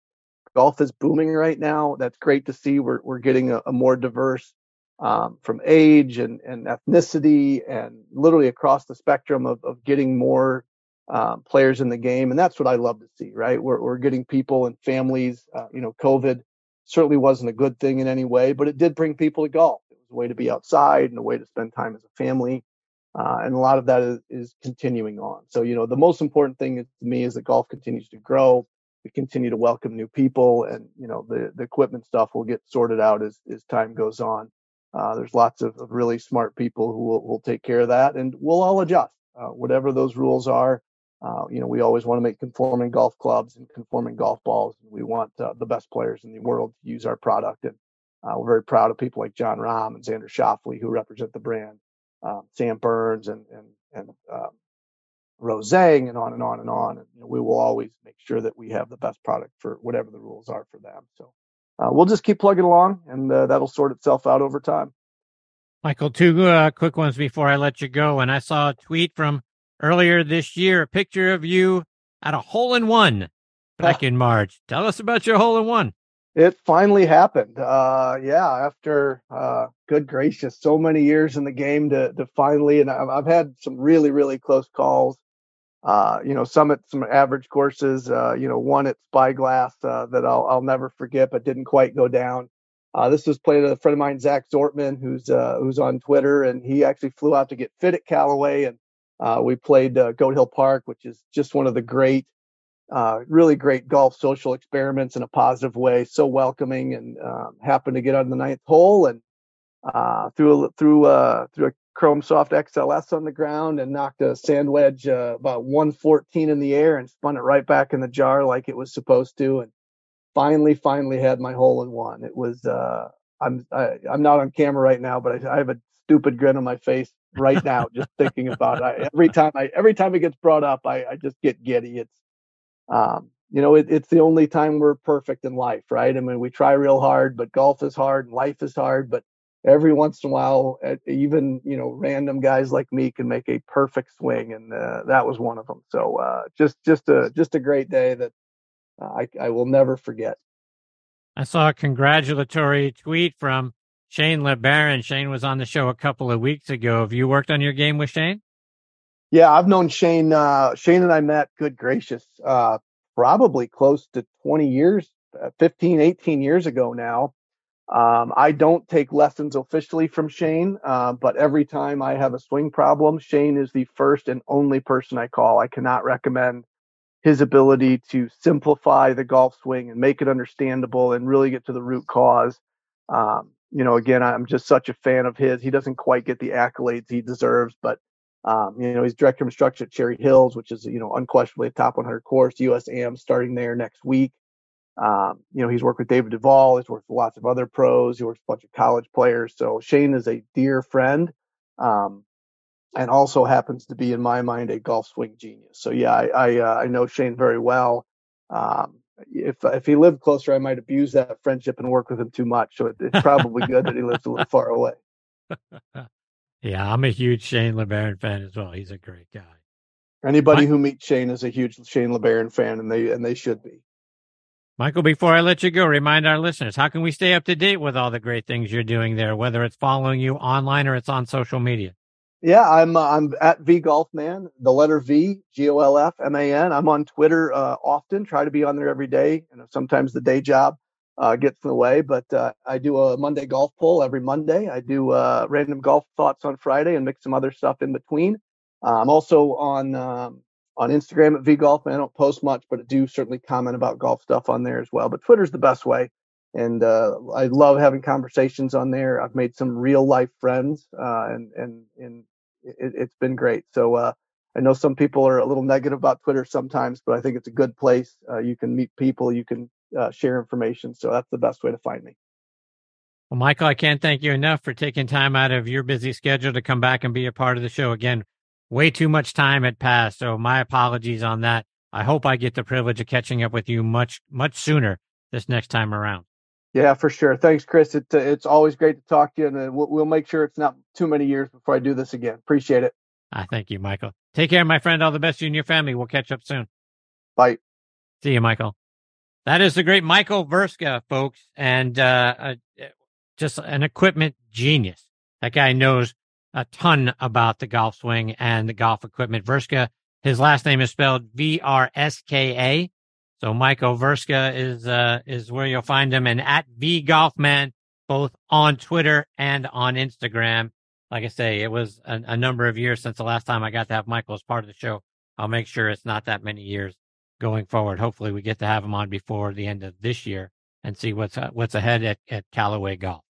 golf is booming right now. That's great to see. We're we're getting a, a more diverse um, from age and, and ethnicity and literally across the spectrum of, of getting more um, players in the game, and that's what I love to see. Right, we're we're getting people and families. Uh, you know, COVID certainly wasn't a good thing in any way, but it did bring people to golf. It was a way to be outside and a way to spend time as a family, uh, and a lot of that is, is continuing on. So you know, the most important thing to me is that golf continues to grow. We continue to welcome new people, and you know, the the equipment stuff will get sorted out as as time goes on. Uh, there's lots of, of, really smart people who will, will take care of that, and we'll all adjust. Uh, whatever those rules are, uh, you know, we always want to make conforming golf clubs and conforming golf balls. We want uh, the best players in the world to use our product, and uh, we're very proud of people like Jon Rahm and Xander Schauffele who represent the brand, um, Sam Burns and and and um, Rose Zhang, and on and on and on. And you know, we will always make sure that we have the best product for whatever the rules are for them. So uh, we'll just keep plugging along, and uh, that'll sort itself out over time. Michael, two uh, quick ones before I let you go. And I saw a tweet from earlier this year, a picture of you at a hole in one <laughs> back in March. Tell us about your hole in one. It finally happened. Uh, yeah, after uh, good gracious, so many years in the game to to finally, and I've, I've had some really really close calls. Uh, you know, some at some average courses. Uh, you know, one at Spyglass uh, that I'll I'll never forget, but didn't quite go down. Uh, this was played at a friend of mine, Zach Zortman, who's uh, who's on Twitter, and he actually flew out to get fit at Callaway, and uh, we played uh, Goat Hill Park, which is just one of the great, uh, really great golf social experiments in a positive way. So welcoming, and um, happened to get on the ninth hole and uh, threw a, threw uh, threw a Chrome Soft XLS on the ground and knocked a sand wedge uh, about 114 in the air and spun it right back in the jar like it was supposed to, and finally, finally had my hole in one. It was. I'm I, am i am not on camera right now, but I, I have a stupid grin on my face right now just thinking about it. I, every time I every time it gets brought up, I, I just get giddy. It's um, you know, it, it's the only time we're perfect in life, right? I mean, we try real hard, but golf is hard and life is hard. But every once in a while, even you know, random guys like me can make a perfect swing, and uh, that was one of them. So uh, just just a just a great day that uh, I I will never forget. I saw a congratulatory tweet from Shane LeBaron. Shane was on the show a couple of weeks ago. Have you worked on your game with Shane? Yeah, I've known Shane. Uh, Shane and I met, good gracious, uh, probably close to 20 years, uh, 15, 18 years ago now. Um, I don't take lessons officially from Shane, uh, but every time I have a swing problem, Shane is the first and only person I call. I cannot recommend his ability to simplify the golf swing and make it understandable and really get to the root cause. Um, you know, again, I'm just such a fan of his. He doesn't quite get the accolades he deserves, but um, you know, he's director of instruction at Cherry Hills, which is you know unquestionably a top 100 course. USAM starting there next week. Um, you know, he's worked with David Duval. He's worked with lots of other pros. He works with a bunch of college players. So Shane is a dear friend. Um, and also happens to be in my mind a golf swing genius. So yeah, I I, uh, I know Shane very well. Um, if if he lived closer, I might abuse that friendship and work with him too much. So it, it's probably good that he lives a little far away. <laughs> yeah, I'm a huge Shane LeBaron fan as well. He's a great guy. Anybody who meets Shane is a huge Shane LeBaron fan, and they and they should be. Michael, before I let you go, remind our listeners how can we stay up to date with all the great things you're doing there, whether it's following you online or it's on social media. Yeah, I'm uh, I'm at V Golf Man, the letter V G O L F M A N. I'm on Twitter uh, often. Try to be on there every day. You know, sometimes the day job uh, gets in the way, but uh, I do a Monday golf poll every Monday. I do uh, random golf thoughts on Friday and mix some other stuff in between. Uh, I'm also on um, on Instagram at V Golfman. I don't post much, but I do certainly comment about golf stuff on there as well. But Twitter's the best way and uh, I love having conversations on there. I've made some real life friends, uh, and and and it, has been great. So uh, I know some people are a little negative about Twitter sometimes, but I think it's a good place. Uh, you can meet people, you can uh, share information. So that's the best way to find me. Well, Michael, I can't thank you enough for taking time out of your busy schedule to come back and be a part of the show. Again, way too much time had passed, so my apologies on that. I hope I get the privilege of catching up with you much, much sooner this next time around. Yeah, for sure. Thanks, Chris. It, uh, it's always great to talk to you, and uh, we'll, we'll, make sure it's not too many years before I do this again. Appreciate it. Ah, thank you, Michael. Take care, my friend. All the best to you and your family. We'll catch up soon. Bye. See you, Michael. That is the great Michael Vrska, folks, and uh, uh, just an equipment genius. That guy knows a ton about the golf swing and the golf equipment. Vrska, his last name is spelled V R S K A. So Michael Vrska is uh, is where you'll find him, and at V Golfman, both on Twitter and on Instagram. Like I say, it was a, a, number of years since the last time I got to have Michael as part of the show. I'll make sure it's not that many years going forward. Hopefully, we get to have him on before the end of this year and see what's uh, what's ahead at, at Callaway Golf.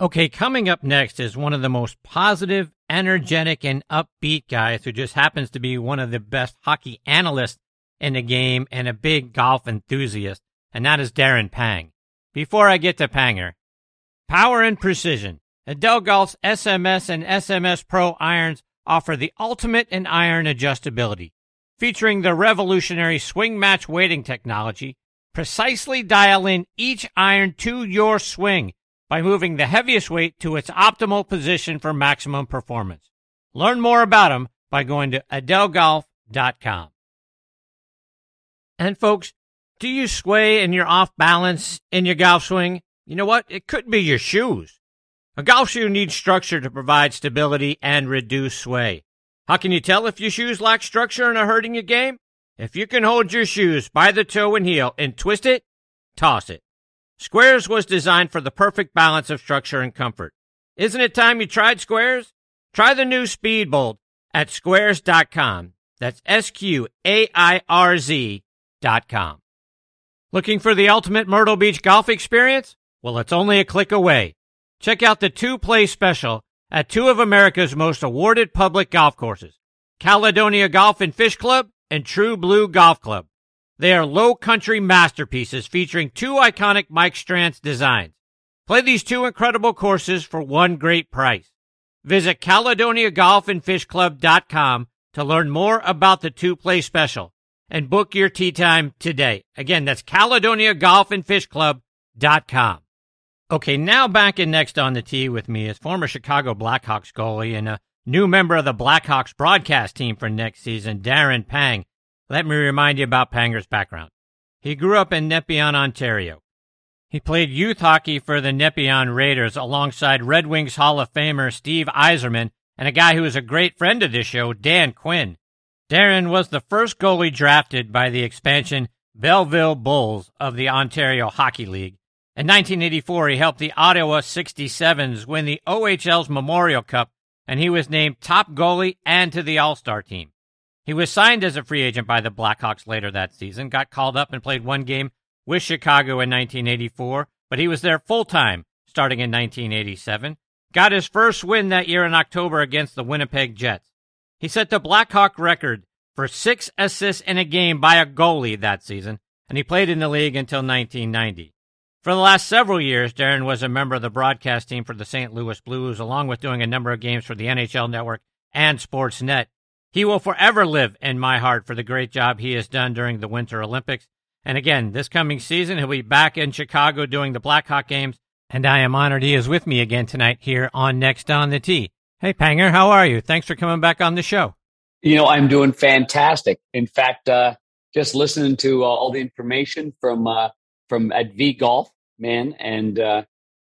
Okay, coming up next is one of the most positive, energetic, and upbeat guys who just happens to be one of the best hockey analysts in the game and a big golf enthusiast, and that is Darren Pang. Before I get to Panger, power and precision. Edel Golf's SMS and SMS Pro irons offer the ultimate in iron adjustability. Featuring the revolutionary swing match weighting technology, precisely dial in each iron to your swing by moving the heaviest weight to its optimal position for maximum performance. Learn more about them by going to edelgolf.com. And folks, do you sway and you're off balance in your golf swing? You know what? It could be your shoes. A golf shoe needs structure to provide stability and reduce sway. How can you tell if your shoes lack structure and are hurting your game? If you can hold your shoes by the toe and heel and twist it, toss it. Sqairz was designed for the perfect balance of structure and comfort. Isn't it time you tried Sqairz? Try the new Speedbolt at sqairz.com. That's S Q A I R Z golfcourse.com. Looking for the ultimate Myrtle Beach golf experience? Well, it's only a click away. Check out the two play special at two of America's most awarded public golf courses, Caledonia Golf and Fish Club and True Blue Golf Club. They are low country masterpieces featuring two iconic Mike Strantz designs. Play these two incredible courses for one great price. Visit CaledoniaGolfandFishClub.com to learn more about the two play special and book your tee time today. Again, that's Caledonia Golf and Fish Club.com. Okay, now back in next on the tee with me is former Chicago Blackhawks goalie and a new member of the Blackhawks broadcast team for next season, Darren Pang. Let me remind you about Panger's background. He grew up in Nepean, Ontario. He played youth hockey for the Nepean Raiders alongside Red Wings Hall of Famer Steve Yzerman and a guy who is a great friend of this show, Dan Quinn. Darren was the first goalie drafted by the expansion Belleville Bulls of the Ontario Hockey League. In 1984, he helped the Ottawa 67s win the OHL's Memorial Cup, and he was named top goalie and to the All Star team. He was signed as a free agent by the Blackhawks later that season, got called up and played one game with Chicago in 1984, but he was there full time starting in 1987. Got his first win that year in October against the Winnipeg Jets. He set the Blackhawk record for six assists in a game by a goalie that season, and he played in the league until 1990. For the last several years, Darren was a member of the broadcast team for the St. Louis Blues, along with doing a number of games for the NHL Network and Sportsnet. He will forever live in my heart for the great job he has done during the Winter Olympics. And again, this coming season, he'll be back in Chicago doing the Blackhawk games. And I am honored he is with me again tonight here on Next on the Tee. Hey, Panger, how are you? Thanks for coming back on the show. You know, I'm doing fantastic. In fact, uh, just listening to uh, all the information from uh, from at V Golf, man, and uh,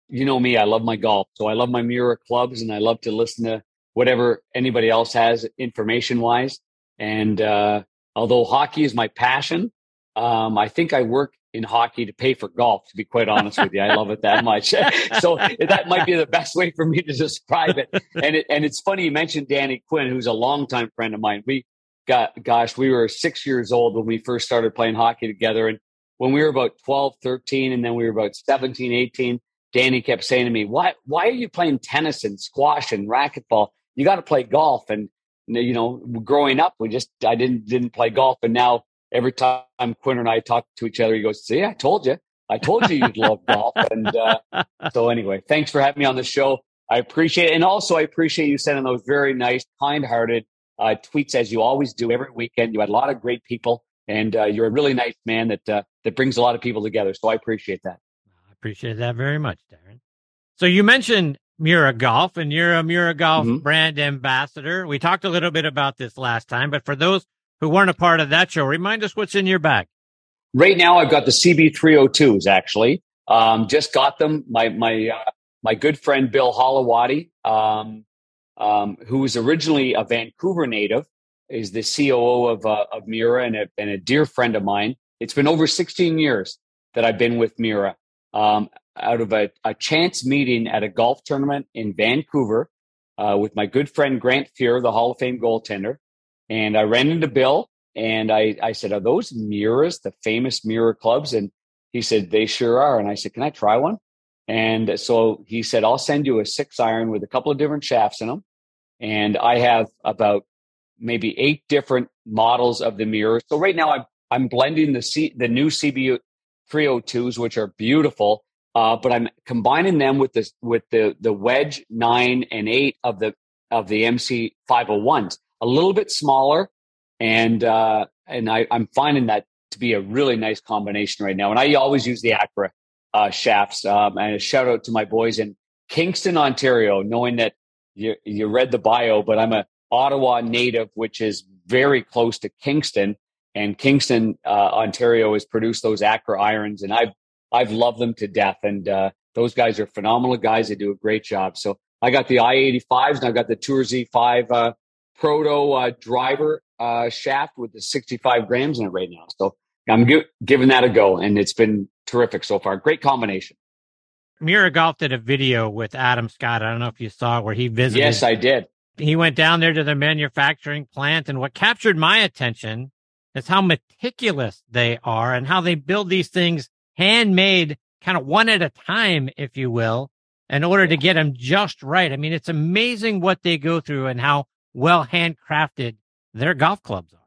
you know me, I love my golf, so I love my Miura clubs, and I love to listen to whatever anybody else has information wise. And uh, although hockey is my passion, um, I think I work in hockey to pay for golf. To be quite honest with you, I love it that much. <laughs> so that might be the best way for me to describe it. And it, and it's funny you mentioned Danny Quinn, who's a longtime friend of mine. We got, gosh, we were six years old when we first started playing hockey together, and when we were about 12, 13, and then we were about 17, 18, Danny kept saying to me, why, why are you playing tennis and squash and racquetball? You got to play golf. And, you know, growing up, we just, I didn't, didn't play golf. And now every time Quinn and I talk to each other, he goes, see, I told you, I told you you'd love golf. And uh, <laughs> so anyway, thanks for having me on the show. I appreciate it. And also I appreciate you sending those very nice, kind hearted uh, tweets as you always do every weekend. You had a lot of great people and uh, you're a really nice man that uh, that brings a lot of people together. So I appreciate that. I appreciate that very much, Darren. So you mentioned Miura Golf, and you're a Miura Golf mm-hmm. brand ambassador. We talked a little bit about this last time, but for those who weren't a part of that show, remind us what's in your bag. Right now, I've got the CB302s. Actually, um, just got them. My my uh, my good friend Bill Holowati, um, um, who was originally a Vancouver native, is the COO of, uh, of Miura and a, and a dear friend of mine. It's been over 16 years that I've been with Miura. Um, out of a, a, chance meeting at a golf tournament in Vancouver uh, with my good friend Grant Fuhr, the Hall of Fame goaltender. And I ran into Bill and I, I said, Are those Miuras, the famous Miura clubs? And he said, They sure are. And I said, Can I try one? And so he said, I'll send you a six iron with a couple of different shafts in them. And I have about maybe eight different models of the Miura. So right now I'm I'm blending the C, the new CB 302s, which are beautiful, uh, but I'm combining them with the with the the wedge nine and eight of the of the MC 501s, a little bit smaller, and uh, and I, I'm finding that to be a really nice combination right now. And I always use the Accra uh, shafts. Um, and a shout out to my boys in Kingston, Ontario, knowing that you you read the bio, but I'm a Ottawa native, which is very close to Kingston. And Kingston, uh, Ontario, has produced those Accra irons, and I've I've loved them to death. And uh, those guys are phenomenal guys. They do a great job. So I got the I-85s, and I got the Tour Z5 uh, Proto uh, driver uh, shaft with the 65 grams in it right now. So I'm gi- giving that a go, and it's been terrific so far. Great combination. Miura Golf did a video with Adam Scott. I don't know if you saw it, where he visited. Yes, I did he went down there to the manufacturing plant and what captured my attention is how meticulous they are and how they build these things handmade kind of one at a time if you will in order to get them just right i mean it's amazing what they go through and how well handcrafted their golf clubs are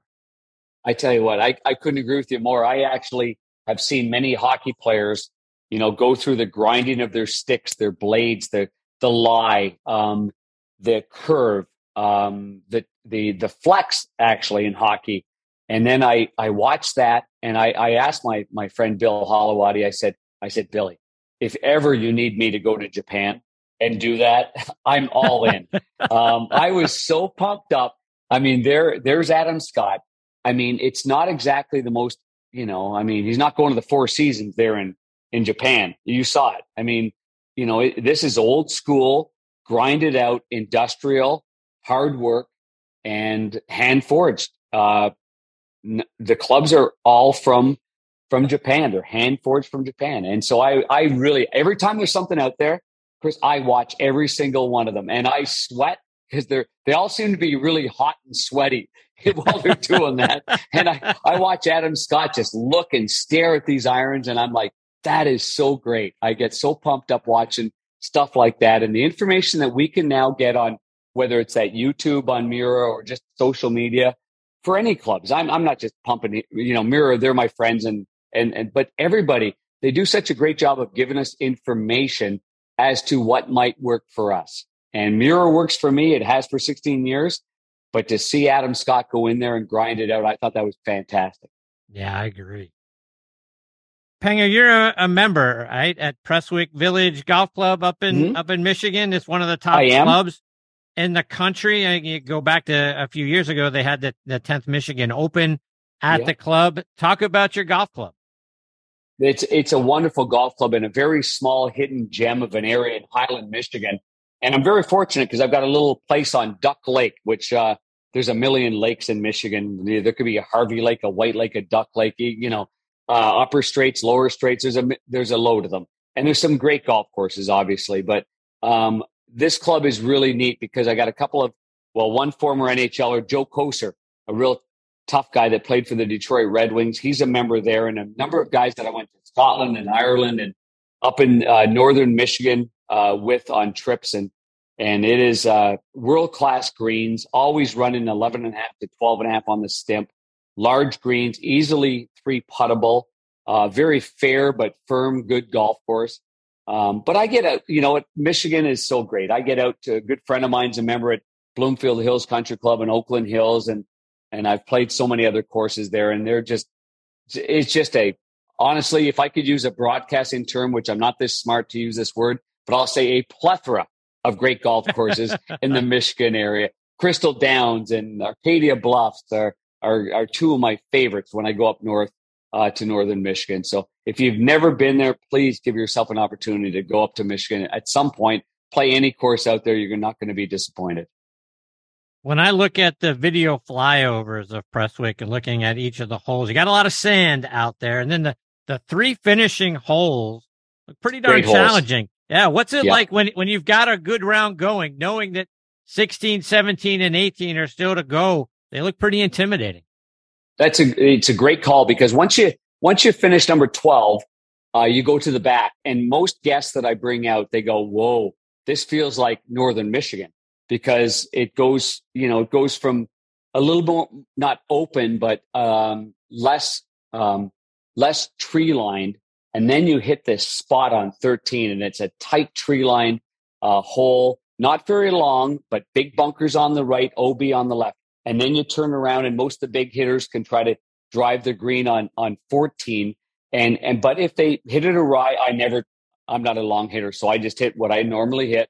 i tell you what I, I couldn't agree with you more i actually have seen many hockey players you know go through the grinding of their sticks their blades the the lie um, the curve, um, the the the flex actually in hockey. And then I I watched that and I, I asked my my friend Bill Holowati, I said, I said, Billy, if ever you need me to go to Japan and do that, <laughs> I'm all in. um, I was so pumped up. I mean, there there's Adam Scott. I mean, it's not exactly the most, you know, I mean, he's not going to the four seasons there in in Japan. You saw it. I mean, you know, it, this is old school grinded out industrial hard work and hand forged. Uh, n- the clubs are all from from Japan. They're hand forged from Japan, and so I I really every time there's something out there, Chris, I watch every single one of them, and I sweat because they're they all seem to be really hot and sweaty <laughs> while they're doing that. And I I watch Adam Scott just look and stare at these irons, and I'm like, that is so great. I get so pumped up watching stuff like that. And the information that we can now get on whether it's at YouTube on Miura or just social media for any clubs. I'm, I'm not just pumping, you know, Miura, they're my friends and, and, and, but everybody, they do such a great job of giving us information as to what might work for us. And Miura works for me. It has for 16 years. But to see Adam Scott go in there and grind it out, I thought that was fantastic. Yeah, I agree. Panger, you're a, a, member, right, at Prestwick Village Golf Club up in mm-hmm. up in Michigan. It's one of the top clubs in the country. I, you go back to a few years ago, they had the, the 10th Michigan Open at yeah. the club. Talk about your golf club. It's it's a wonderful golf club in a very small hidden gem of an area in Highland, Michigan. And I'm very fortunate because I've got a little place on Duck Lake, which uh, there's a million lakes in Michigan. There could be a Harvey Lake, a White Lake, a Duck Lake. You know, uh, upper straits, lower straits. There's a there's a load of them, and there's some great golf courses, obviously. But um, this club is really neat because I got a couple of well, one former NHLer, Joe Koser, a real tough guy that played for the Detroit Red Wings. He's a member there, and a number of guys that I went to Scotland and Ireland and up in uh, northern Michigan uh, with on trips and and it is uh, world class greens, always running 11 and a half to 12 and a half on the stimp large greens, easily three puttable, uh, very fair but firm, good golf course. Um, but I get out, you know, Michigan is so great. I get out to a good friend of mine's a member at Bloomfield Hills Country Club in Oakland Hills, and and I've played so many other courses there, and they're just it's just a honestly, if I could use a broadcasting term, which I'm not this smart to use this word, but I'll say a plethora of great golf <laughs> courses in the Michigan area. Crystal Downs and Arcadia Bluffs are are, are two of my favorites when I go up north uh, to northern Michigan. So if you've never been there, please give yourself an opportunity to go up to Michigan at some point. Play any course out there, you're not going to be disappointed. When I look at the video flyovers of Prestwick and looking at each of the holes, you got a lot of sand out there, and then the the three finishing holes look pretty darn Great challenging. Holes. Yeah, what's it yeah. like when when you've got a good round going, knowing that 16, 17, and 18 are still to go they look pretty intimidating. That's a it's a great call because once you once you finish number twelve, uh, you go to the back, and most guests that I bring out, they go, "Whoa, this feels like Northern Michigan," because it goes, you know, it goes from a little more not open, but um, less um, less tree lined, and then you hit this spot on thirteen, and it's a tight tree line uh, hole, not very long, but big bunkers on the right, OB on the left. And then you turn around and most of the big hitters can try to drive the green on on 14 and and but if they hit it awry i never i'm not a long hitter so i just hit what i normally hit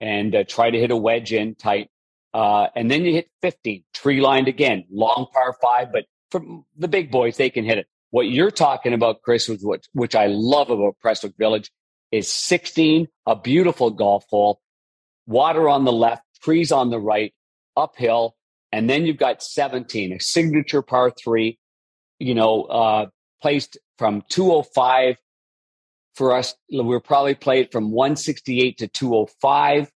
and uh, try to hit a wedge in tight uh, and then you hit 15 tree lined again long par five but from the big boys they can hit it. What you're talking about chris was what which i love about prestwick village is 16 a beautiful golf hole water on the left trees on the right uphill and then you've got 17, a signature par three, you know, uh, placed from 205 for us. We'll probably play it from 168 to 205.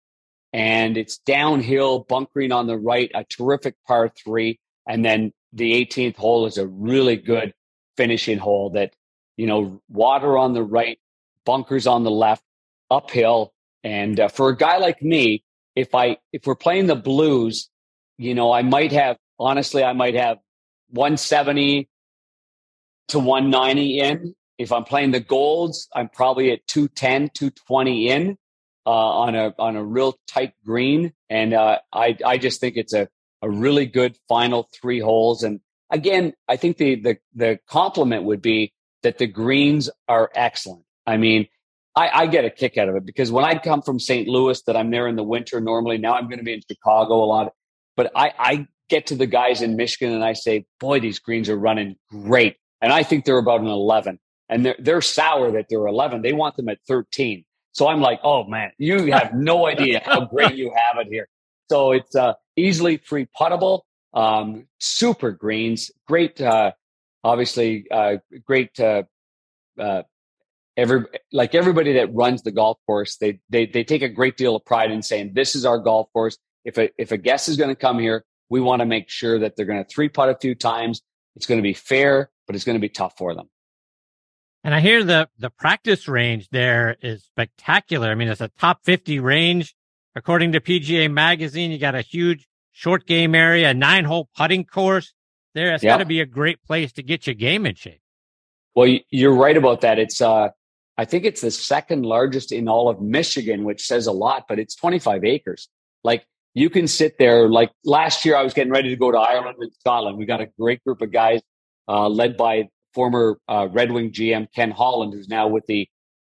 And it's downhill, bunkering on the right, a terrific par three. And then the 18th hole is a really good finishing hole that, you know, water on the right, bunkers on the left, uphill. And uh, for a guy like me, if I if we're playing the blues, you know, I might have, honestly, I might have 170 to 190 in. If I'm playing the golds, I'm probably at 210, 220 in uh, on a on a real tight green, and uh, I I just think it's a a really good final three holes. And again, I think the the the compliment would be that the greens are excellent. I mean, I, I, get a kick out of it because when I come from St. Louis, that I'm there in the winter normally. Now I'm going to be in Chicago a lot. But I, I get to the guys in Michigan and I say, boy, these greens are running great. And I think they're about an 11 and they're, they're sour that they're 11. They want them at 13. So I'm like, oh man, you have no idea how great you have it here. So it's uh, easily free puttable, um, super greens, great, uh, obviously, uh, great, uh, uh, every like everybody that runs the golf course, they they they take a great deal of pride in saying this is our golf course if a, if a guest is going to come here, we want to make sure that they're going to three putt a few times. It's going to be fair, but it's going to be tough for them. And I hear the the practice range there is spectacular. I mean, it's a top 50 range according to PGA Magazine. You got a huge short game area, a nine hole putting course there. It's yep. got to be a great place to get your game in shape. Well, you're right about that. It's uh, I think it's the second largest in all of Michigan, which says a lot, but it's 25 acres. Like you can sit there. Like last year, I was getting ready to go to Ireland and Scotland. We got a great group of guys, uh, led by former uh, Red Wing GM Ken Holland, who's now with the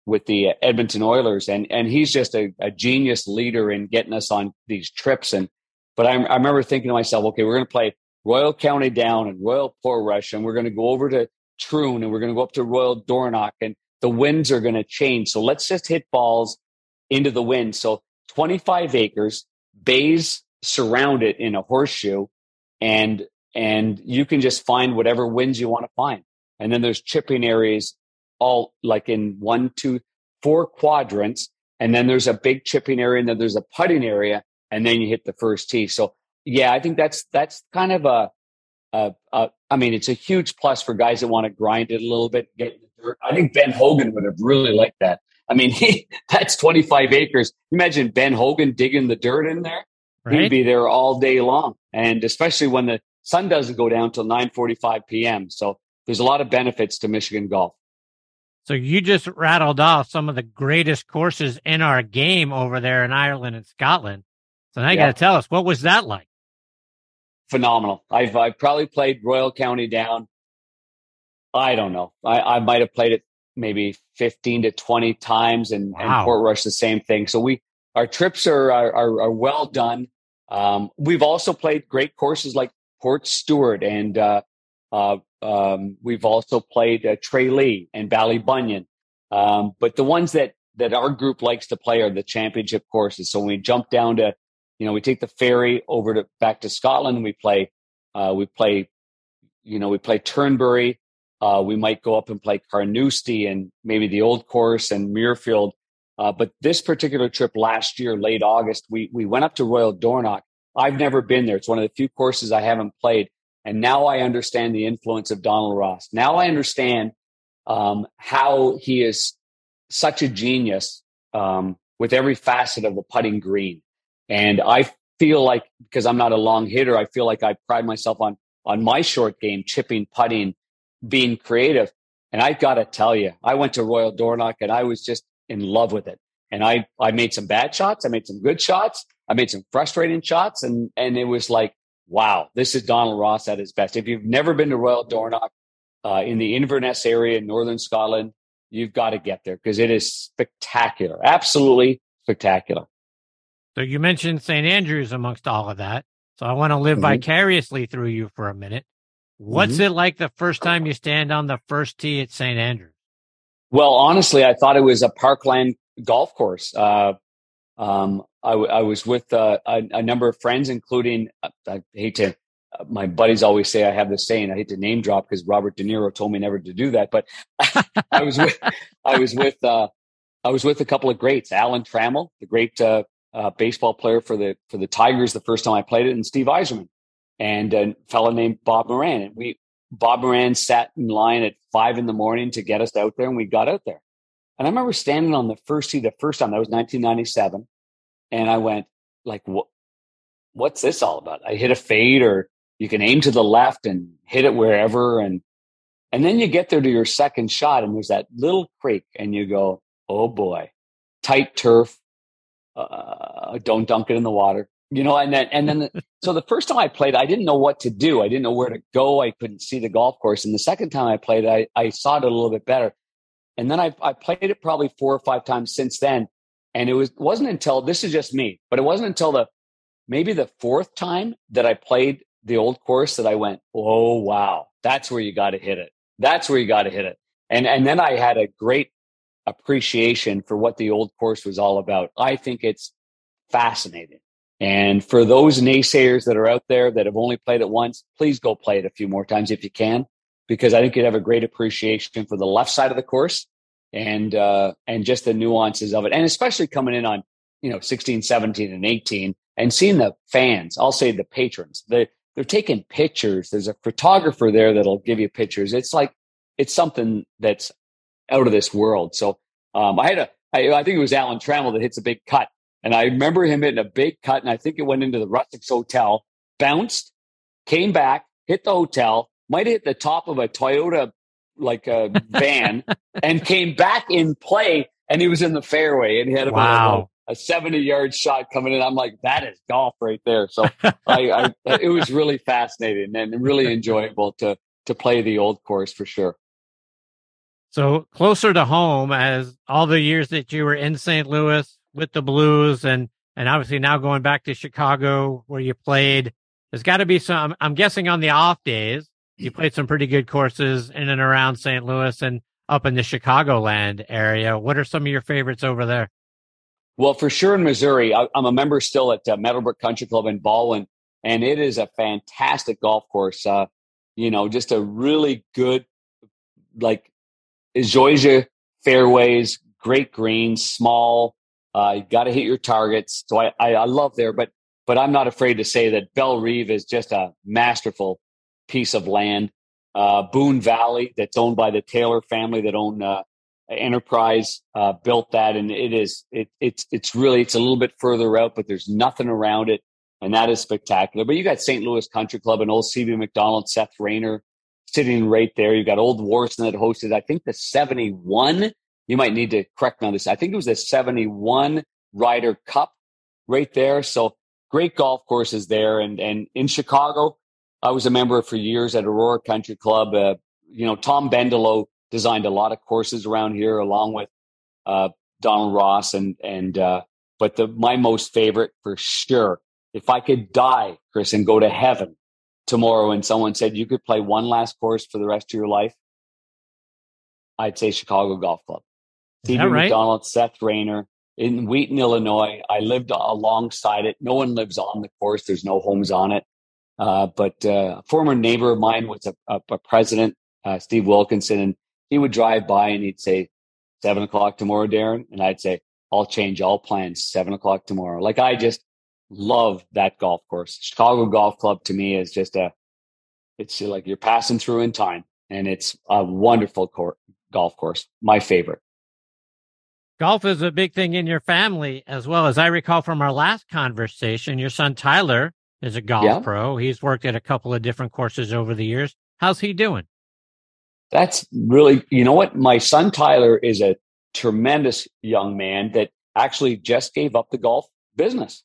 with the Edmonton Oilers, and and he's just a, a genius leader in getting us on these trips. And but I, I remember thinking to myself, okay, we're going to play Royal County Down and Royal Portrush, and we're going to go over to Troon, and we're going to go up to Royal Dornoch, and the winds are going to change. So let's just hit balls into the wind. So 25 acres, bays surround it in a horseshoe, and and you can just find whatever winds you want to find. And then there's chipping areas all like in one, two, four quadrants. And then there's a big chipping area and then there's a putting area. And then you hit the first tee. So yeah, I think that's, that's kind of a, a, a I mean, it's a huge plus for guys that want to grind it a little bit, get in the dirt. I think Ben Hogan would have really liked that. I mean, <laughs> he, that's 25 acres. Imagine Ben Hogan digging the dirt in there. Right. He'd be there all day long. And especially when the sun doesn't go down till 9:45 p.m. So there's a lot of benefits to Michigan golf. So you just rattled off some of the greatest courses in our game over there in Ireland and Scotland. So now you got to tell us what was that like? Phenomenal. I've I've probably played Royal County down. I don't know. I, I might have played it maybe 15 to 20 times and, wow. and Portrush the same thing. So we our trips are are, are, are well done. Um, we've also played great courses like Portstewart and uh, uh, um, we've also played uh, Tralee and Ballybunion. Um, but the ones that, that our group likes to play are the championship courses. So when we jump down to, you know, we take the ferry over to back to Scotland we play, uh, we play, you know, we play Turnberry. Uh, we might go up and play Carnoustie and maybe the old course and Muirfield. Uh, but this particular trip last year, late August, we, we went up to Royal Dornoch. I've never been there. It's one of the few courses I haven't played and now I understand the influence of Donald Ross. Now I understand um, how he is such a genius um, with every facet of the putting green. And I feel like because I'm not a long hitter, I feel like I pride myself on on my short game, chipping, putting, being creative. And I've got to tell you, I went to Royal Dornoch and I was just in love with it. And I I made some bad shots, I made some good shots, I made some frustrating shots, and and it was like wow, this is Donald Ross at his best. If you've never been to Royal Dornoch uh, in the Inverness area in northern Scotland, you've got to get there because it is spectacular, absolutely spectacular. So you mentioned St. Andrews amongst all of that. So I want to live mm-hmm. vicariously through you for a minute. What's mm-hmm. it like the first time you stand on the first tee at St. Andrews? Well, honestly, I thought it was a parkland golf course. Uh, um, I, w- I was with uh, a, a, number of friends, including uh, I hate to. Uh, my buddies always say I have this saying. I hate to name drop because Robert De Niro told me never to do that. But <laughs> I was with I was with uh, I was with a couple of greats. Alan Trammell, the great baseball player for the for the Tigers, the first time I played it, and Steve Yzerman, and a fellow named Bob Moran. And we Bob Moran sat in line at five in the morning to get us out there, and we got out there. And I remember standing on the first tee the first time. That was 1997 and I went like, what? What's this all about? I hit a fade, or you can aim to the left and hit it wherever, and and then you get there to your second shot, and there's that little creek, and you go, oh boy, tight turf. Uh, don't dunk it in the water, you know. And then and then the, <laughs> so the first time I played, I didn't know what to do. I didn't know where to go. I couldn't see the golf course. And the second time I played, I I saw it a little bit better. And then I I played it probably four or five times since then. And it was wasn't until this is just me, but it wasn't until the maybe the fourth time that I played the old course that I went, oh wow, that's where you got to hit it. That's where you got to hit it. And and then I had a great appreciation for what the old course was all about. I think it's fascinating. And for those naysayers that are out there that have only played it once, please go play it a few more times if you can, because I think you'd have a great appreciation for the left side of the course and uh, and just the nuances of it, and especially coming in on you know 16, 17, and 18, and seeing the fans. I'll say the patrons. They they're taking pictures. There's a photographer there that'll give you pictures. It's like it's something that's out of this world. So um, I had a I, I think it was Alan Trammell that hits a big cut, and I remember him hitting a big cut, and I think it went into the Rusacks Hotel, bounced, came back, hit the hotel, might have hit the top of a Toyota like a <laughs> van and came back in play and he was in the fairway and he had about Wow. a, a 70 yard shot coming in. I'm like, that is golf right there. So I, I, it was really fascinating and really enjoyable to, to play the old course for sure. So closer to home as all the years that you were in St. Louis with the Blues and, and obviously now going back to Chicago where you played, there's got to be some, I'm guessing on the off days, you played some pretty good courses in and around St. Louis and up in the Chicagoland area. What are some of your favorites over there? Well, for sure in Missouri, I, I'm a member still at uh, Meadowbrook Country Club in Ballwin, and it is a fantastic golf course. Uh, you know, just a really good, like, Zoysia fairways, great greens, small. Uh, you got to hit your targets. So I, I, I love there, but but I'm not afraid to say that Bellerive is just a masterful piece of land. Uh, Boone Valley, that's owned by the Taylor family that own uh, Enterprise, uh, built that, and it is it, it's it's really it's a little bit further out, but there's nothing around it, and that is spectacular. But you got St. Louis Country Club and old CB Macdonald, Seth Rayner sitting right there. You got Old Warson that hosted, I think the 71. You might need to correct me on this. I think it was the 71 Ryder Cup right there. So great golf courses there. And, and in Chicago, I was a member for years at Aurora Country Club. Uh, you know, Tom Bendelow designed a lot of courses around here along with, uh, Donald Ross and, and, uh, but the, my most favorite for sure, if I could die, Chris, and go to heaven tomorrow and someone said you could play one last course for the rest of your life, I'd say Chicago Golf Club. Stevie right? Macdonald, Seth Rayner in Wheaton, Illinois. I lived alongside it. No one lives on the course. There's no homes on it. Uh, but uh, a former neighbor of mine was a, a, a president, uh, Steve Wilkinson, and he would drive by and he'd say, seven o'clock tomorrow, Darren. And I'd say, I'll change all plans seven o'clock tomorrow. Like I just love that golf course. Chicago Golf Club to me is just a, it's like you're passing through in time and it's a wonderful cour golf course. My favorite. Golf is a big thing in your family as well. As I recall from our last conversation, your son Tyler is a golf Yeah. pro. He's worked at a couple of different courses over the years. How's he doing? That's really, you know what? My son Tyler is a tremendous young man that actually just gave up the golf business.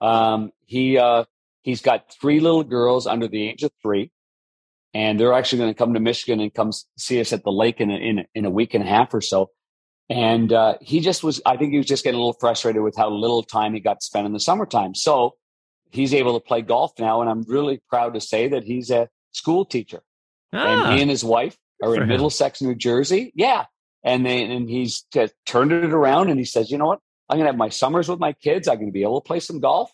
Um, he uh, he's got three little girls under the age of three, and they're actually going to come to Michigan and come see us at the lake in a, in a, in a week and a half or so. And uh, he just was, I think he was just getting a little frustrated with how little time he got to spend in the summertime. So he's able to play golf now, and I'm really proud to say that he's a school teacher Ah, and he and his wife are in. Middlesex, New Jersey. Yeah, and they and he's just turned it around, and he says, you know what? I'm gonna have my summers with my kids. I'm gonna be able to play some golf,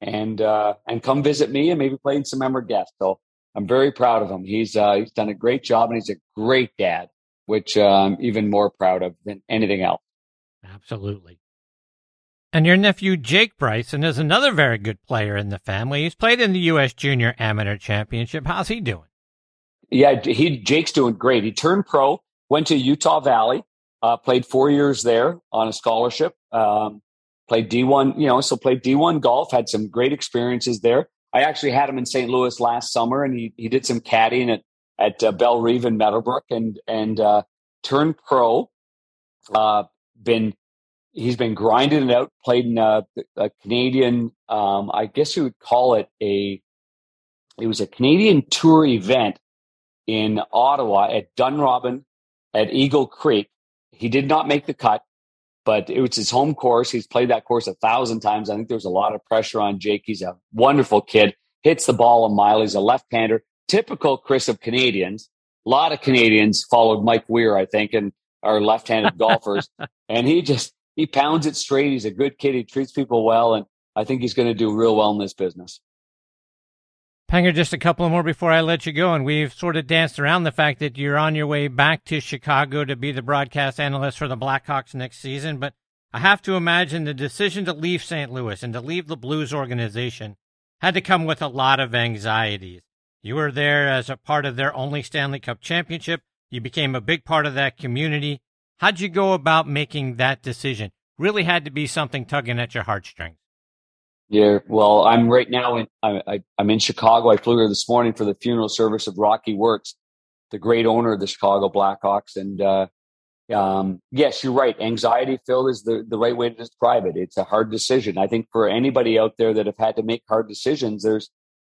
and uh, and come visit me, and maybe play some member guests. So I'm very proud of him. He's uh, he's done a great job, and he's a great dad, which uh, I'm even more proud of than anything else. Absolutely. And your nephew Jake Bryson is another very good player in the family. He's played in the U.S. Junior Amateur Championship. How's he doing? Yeah, he Jake's doing great. He turned pro, went to Utah Valley, uh, played four years there on a scholarship. Um, played D one, you know, so played D one golf. Had some great experiences there. I actually had him in St. Louis last summer, and he he did some caddying at at uh, Bellerive and Meadowbrook, and and uh, turned pro. Uh, been he's been grinding it out. Played in a, a Canadian, um, I guess you would call it a. It was a Canadian tour event in Ottawa at Dunrobin at Eagle Creek. He did not make the cut, but it was his home course. He's played that course a thousand times. I think there was a lot of pressure on Jake. He's a wonderful kid. Hits the ball a mile. He's a left-hander. Typical Chris of Canadians. A lot of Canadians followed Mike Weir, I think, and are left-handed golfers. <laughs> And he just he pounds it straight. He's a good kid. He treats people well, and I think he's going to do real well in this business. Panger, just a couple more before I let you go. And we've sort of danced around the fact that you're on your way back to Chicago to be the broadcast analyst for the Blackhawks next season. But I have to imagine the decision to leave St. Louis and to leave the Blues organization had to come with a lot of anxieties. You were there as a part of their only Stanley Cup championship. You became a big part of that community. How'd you go about making that decision? Really had to be something tugging at your heartstrings. Yeah, well, I'm right now in I, I'm in Chicago. I flew here this morning for the funeral service of Rocky Wirtz, the great owner of the Chicago Blackhawks. And uh, um, yes, you're right. Anxiety filled is the, the right way to describe it. It's a hard decision. I think for anybody out there that have had to make hard decisions, there's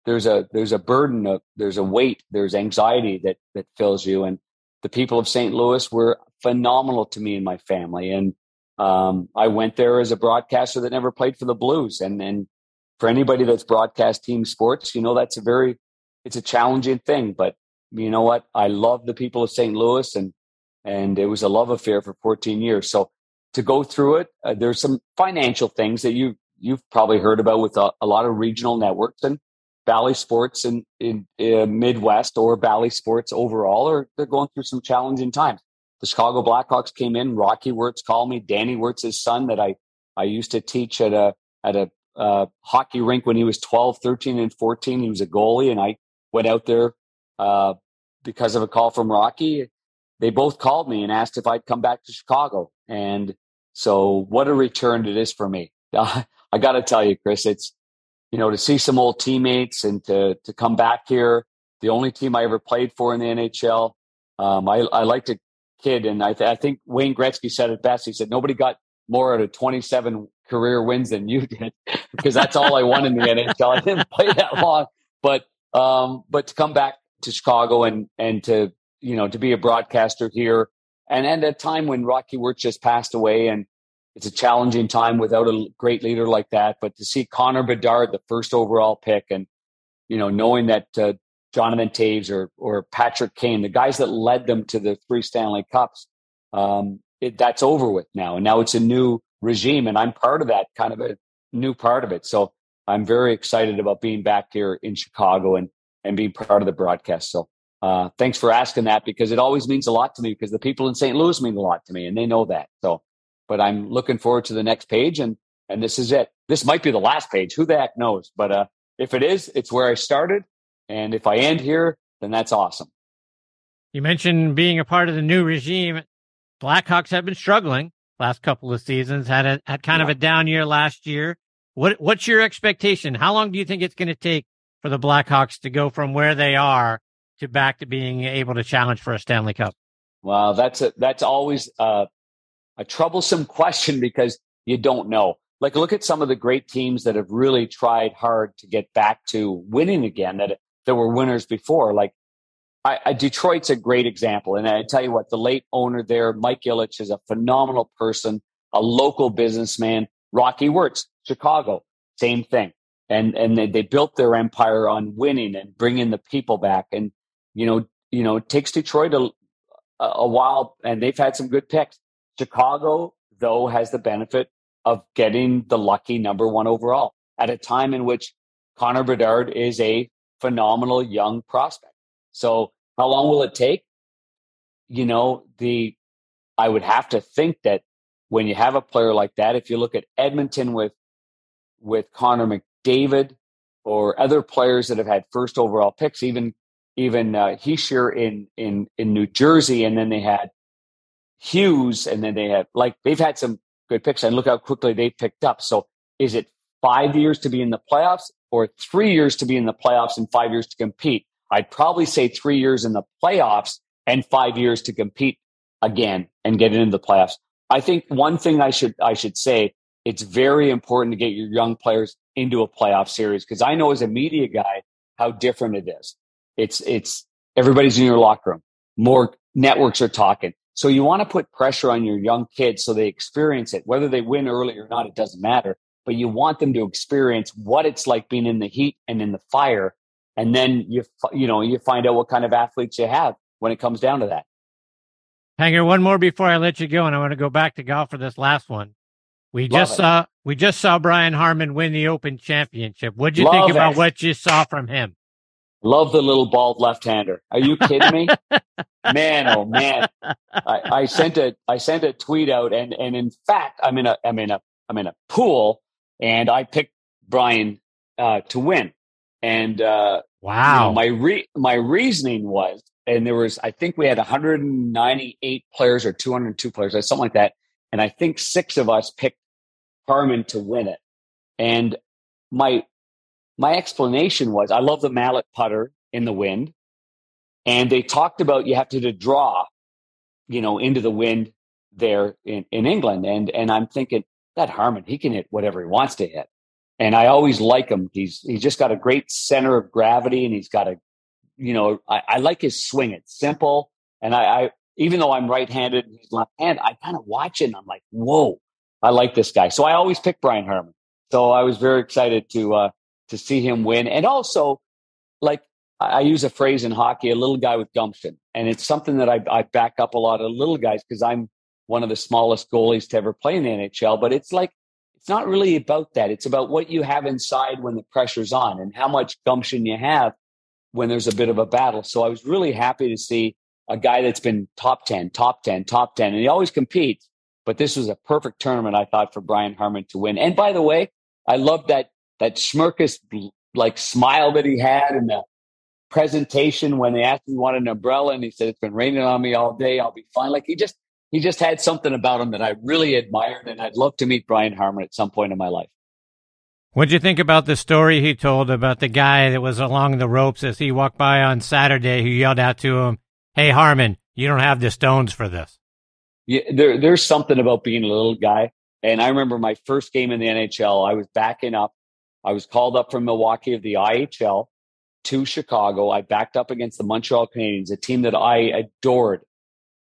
there's a there's a burden of there's a weight, there's anxiety that that fills you. And the people of St. Louis were phenomenal to me and my family. And um, I went there as a broadcaster that never played for the Blues. And and for anybody that's broadcast team sports, you know that's a very it's a challenging thing. But you know what? I love the people of St. Louis, and and it was a love affair for 14 years. So to go through it, uh, there's some financial things that you you've probably heard about with a, a lot of regional networks and Bally Sports in, in, in Midwest or Bally Sports overall, or they're going through some challenging times. The Chicago Blackhawks came in. Rocky Wirtz called me. Danny Wirtz's son that I I used to teach at a at a uh, hockey rink when he was 12, 13, and 14. He was a goalie, and I went out there uh, because of a call from Rocky. They both called me and asked if I'd come back to Chicago. And so, what a return it is for me. <laughs> I got to tell you, Chris, it's you know to see some old teammates and to to come back here. The only team I ever played for in the NHL. Um, I, I like to kid, and I, th- I think Wayne Gretzky said it best. He said nobody got more out of 27 career wins than you <laughs> did because that's all I won in the NHL. I didn't play that long, but um, but to come back to Chicago and and to you know to be a broadcaster here, and and at a time when Rocky Wirtz just passed away, and it's a challenging time without a great leader like that. But to see Connor Bedard, the first overall pick, and you know knowing that uh, Jonathan Toews or or Patrick Kane, the guys that led them to the three Stanley Cups, um, it, that's over with now, and now it's a new regime, and I'm part of that kind of a new part of it. So I'm very excited about being back here in Chicago and and being part of the broadcast. So uh, thanks for asking that because it always means a lot to me because the people in St. Louis mean a lot to me and they know that. So, but I'm looking forward to the next page and and this is it. This might be the last page. Who the heck knows? But uh, if it is, it's where I started, and if I end here, then that's awesome. You mentioned being a part of the new regime. Blackhawks have been struggling last couple of seasons. Had a had kind yeah. of a down year last year. What what's your expectation? How long do you think it's going to take for the Blackhawks to go from where they are to back to being able to challenge for a Stanley Cup? Well, that's a, that's always a, a troublesome <laughs> question because you don't know. Like look at some of the great teams that have really tried hard to get back to winning again that that were winners before. Like I, I, Detroit's a great example, and I tell you what, the late owner there, Mike Ilitch, is a phenomenal person, a local businessman. Rocky Wirtz, Chicago, same thing. And and they, they built their empire on winning and bringing the people back. And you know, you know, it takes Detroit a, a while, and they've had some good picks. Chicago, though, has the benefit of getting the lucky number one overall at a time in which Connor Bedard is a phenomenal young prospect. So how long will it take? You know, the I would have to think that when you have a player like that, if you look at Edmonton with with Connor McDavid or other players that have had first overall picks, even even uh, Hischier in in in New Jersey, and then they had Hughes, and then they have like they've had some good picks, and look how quickly they picked up. So is it five years to be in the playoffs, or three years to be in the playoffs and five years to compete? I'd probably say three years in the playoffs and five years to compete again and get into the playoffs. I think one thing I should I should say it's very important to get your young players into a playoff series because I know as a media guy how different it is. It's it's everybody's in your locker room. More networks are talking. So you want to put pressure on your young kids so they experience it. Whether they win early or not, it doesn't matter. But you want them to experience what it's like being in the heat and in the fire. And then you you know you find out what kind of athletes you have when it comes down to that. Panger, one more before I let you go, and I want to go back to golf for this last one. We Love just it. saw we just saw Brian Harman win the Open Championship. What'd you Love think about it. what you saw from him? Love the little bald left-hander. Are you kidding me? <laughs> man, oh man! I, I, sent a I sent a tweet out, and and in fact, I'm in a I'm in a I'm in a pool, and I picked Brian uh, to win. And uh, wow, you know, my re- my reasoning was and there was I think we had 198 players or 202 players or something like that, and I think six of us picked Harman to win it. And my my explanation was I love the mallet putter in the wind. and they talked about you have to, to draw, you know, into the wind there in, in England. And and I'm thinking that Harman, he can hit whatever he wants to hit. And I always like him. He's he's just got a great center of gravity and he's got a you know, I, I like his swing. It's simple. And I, I even though I'm right handed he's left I kind of watch it and I'm like, whoa, I like this guy. So I always pick Brian Harman. So I was very excited to uh to see him win. And also, like I use a phrase in hockey, a little guy with gumption. And it's something that I, I back up a lot of little guys because I'm one of the smallest goalies to ever play in the NHL. But it's like, it's not really about that. It's about what you have inside when the pressure's on and how much gumption you have when there's a bit of a battle. So I was really happy to see a guy that's been top 10, top 10, top 10, and he always competes. But this was a perfect tournament, I thought, for Brian Harman to win. And by the way, I love that that smirkus like smile that he had and the presentation when they asked me want an umbrella and he said it's been raining on me all day i'll be fine like he just he just had something about him that i really admired and i'd love to meet brian harman at some point in my life What'd you think about the story he told about the guy that was along the ropes as he walked by on Saturday who yelled out to him, Hey, Harman, you don't have the stones for this? Yeah, there, there's something about being a little guy. And I remember my first game in the NHL, I was backing up. I was called up from Milwaukee of the IHL to Chicago. I backed up against the Montreal Canadiens, a team that I adored.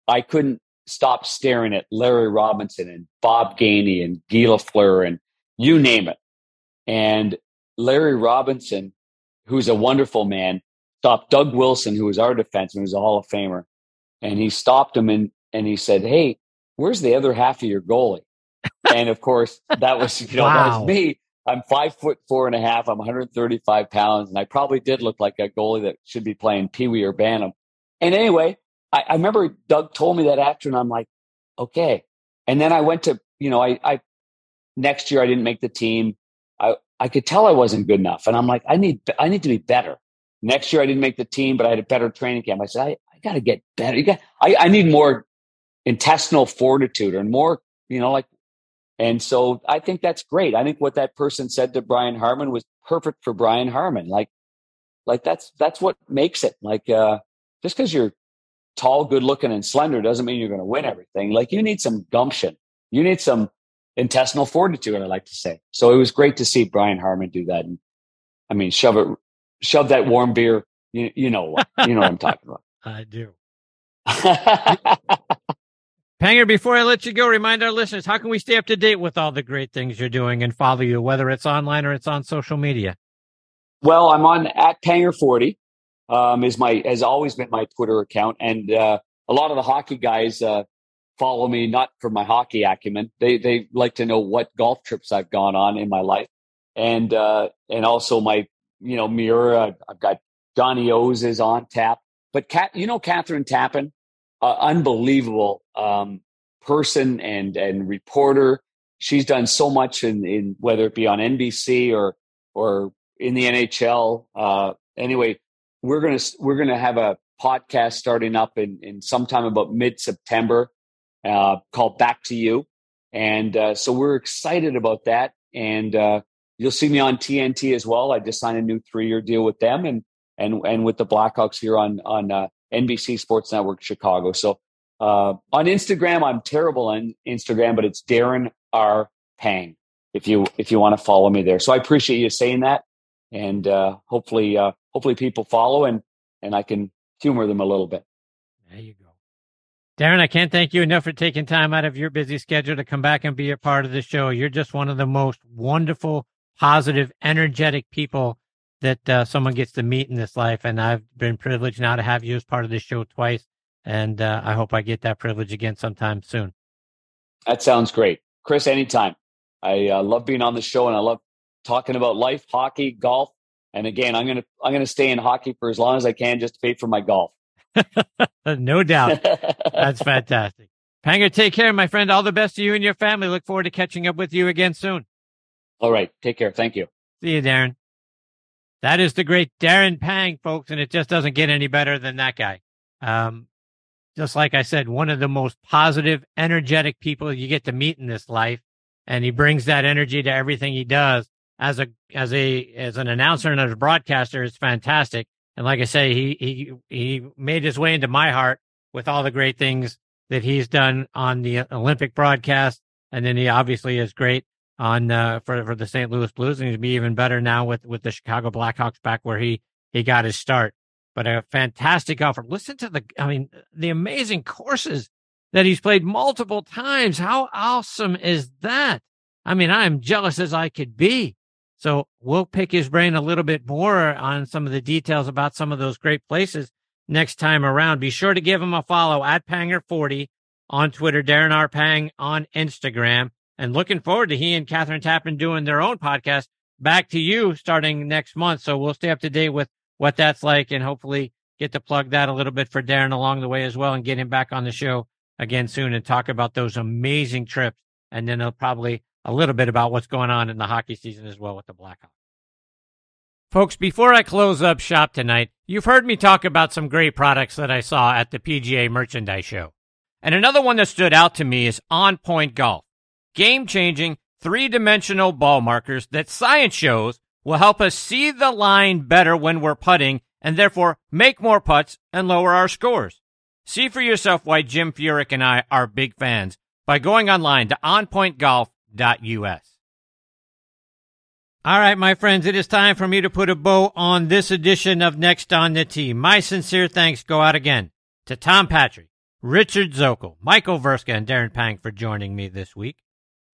I couldn't stop staring at Larry Robinson and Bob Gainey and Guy Lafleur and you name it. And Larry Robinson, who's a wonderful man, stopped Doug Wilson, who was our defenseman, who's a Hall of Famer. And he stopped him and, and he said, Hey, where's the other half of your goalie? and of course, that was, <laughs> you know, wow. that was me. I'm five foot four and a half. I'm 135 pounds, and I probably did look like a goalie that should be playing Pee Wee or Bantam. And anyway, I, I, remember Doug told me that after, and I'm like, okay. And then I went to, you know, I, I next year I didn't make the team. I I could tell I wasn't good enough, and I'm like, I need I need to be better. Next year I didn't make the team, but I had a better training camp. I said, I, I got to get better. You got, I, I need more intestinal fortitude and more, you know, like and so I think that's great. I think what that person said to Brian Harman was perfect for Brian Harman. Like, like that's, that's what makes it like, uh, just cause you're tall, good looking and slender doesn't mean you're going to win everything. Like you need some gumption. You need some intestinal fortitude, I like to say. So it was great to see Brian Harman do that. And I mean, shove it, shove that warm beer. You, you know what, you know what I'm talking about. <laughs> I do. <laughs> Panger, before I let you go, remind our listeners how can we stay up to date with all the great things you're doing and follow you, whether it's online or it's on social media? Well, I'm on at Panger40. Um, is my has always been my Twitter account, and uh, a lot of the hockey guys uh, follow me not for my hockey acumen. They they like to know what golf trips I've gone on in my life, and uh, and also my you know Miura. I've got Johnny O's is on tap, but Cat, you know Kathryn Tappen uh, unbelievable um, person and and reporter. She's done so much in, in whether it be on NBC or or in the NHL. Uh, anyway, we're gonna we're gonna have a podcast starting up in in sometime about mid September uh, called Back to You, and uh, so we're excited about that. And uh, you'll see me on TNT as well. I just signed a new three year deal with them and and and with the Blackhawks here on on uh, NBC Sports Network Chicago. So uh, on Instagram, I'm terrible on Instagram, but it's Darren R. Pang. If you if you want to follow me there, so I appreciate you saying that, and uh, hopefully uh, hopefully people follow and and I can humor them a little bit. There you go, Darren. I can't thank you enough for taking time out of your busy schedule to come back and be a part of the show. You're just one of the most wonderful, positive, energetic people that uh, someone gets to meet in this life. And I've been privileged now to have you as part of this show twice. And uh, I hope I get that privilege again sometime soon. That sounds great. Chris, anytime. I uh, love being on the show and I love talking about life, hockey, golf. And again, I'm going to, I'm going to stay in hockey for as long as I can just to pay for my golf. <laughs> no doubt. <laughs> That's fantastic. Panger, take care, my friend. All the best to you and your family. Look forward to catching up with you again soon. All right. Take care. Thank you. See you, Darren. That is the great Darren Pang, folks, and it just doesn't get any better than that guy. Um, just like I said, one of the most positive, energetic people you get to meet in this life, and he brings that energy to everything he does. As a as a as an announcer and as a broadcaster, it's fantastic. And like I say, he he he made his way into my heart with all the great things that he's done on the Olympic broadcast, and then he obviously is great on uh, for for the St. Louis Blues, and he's be even better now with with the Chicago Blackhawks back where he he got his start. But a fantastic offer. Listen to the, I mean, the amazing courses that he's played multiple times. How awesome is that? I mean, I'm jealous as I could be. So we'll pick his brain a little bit more on some of the details about some of those great places next time around. Be sure to give him a follow at Panger40 on Twitter, Darren R. Pang on Instagram. And looking forward to he and Kathryn Tappen doing their own podcast back to you starting next month. So we'll stay up to date with what that's like and hopefully get to plug that a little bit for Darren along the way as well and get him back on the show again soon and talk about those amazing trips. And then probably a little bit about what's going on in the hockey season as well with the Blackhawks. Folks, before I close up shop tonight, you've heard me talk about some great products that I saw at the PGA Merchandise Show. And another one that stood out to me is On Point Golf. Game changing, three dimensional ball markers that science shows will help us see the line better when we're putting and therefore make more putts and lower our scores. See for yourself why Jim Furyk and I are big fans by going online to onpointgolf.us. All right, my friends, it is time for me to put a bow on this edition of Next on the Tee. My sincere thanks go out again to Tom Patri, Richard Zokol, Michael Vrska, and Darren Pang for joining me this week.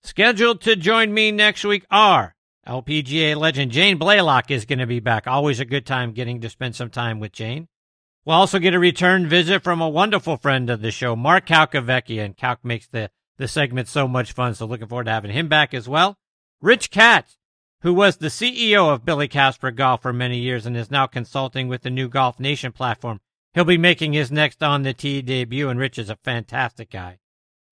Scheduled to join me next week are LPGA legend Jane Blalock is going to be back. Always a good time getting to spend some time with Jane. We'll also get a return visit from a wonderful friend of the show, Mark Calcavecchia, and Calc makes the, the segment so much fun. So looking forward to having him back as well. Rich Katz, who was the CEO of Billy Casper Golf for many years and is now consulting with the new Golf Nation platform. He'll be making his next on the tee debut, and Rich is a fantastic guy.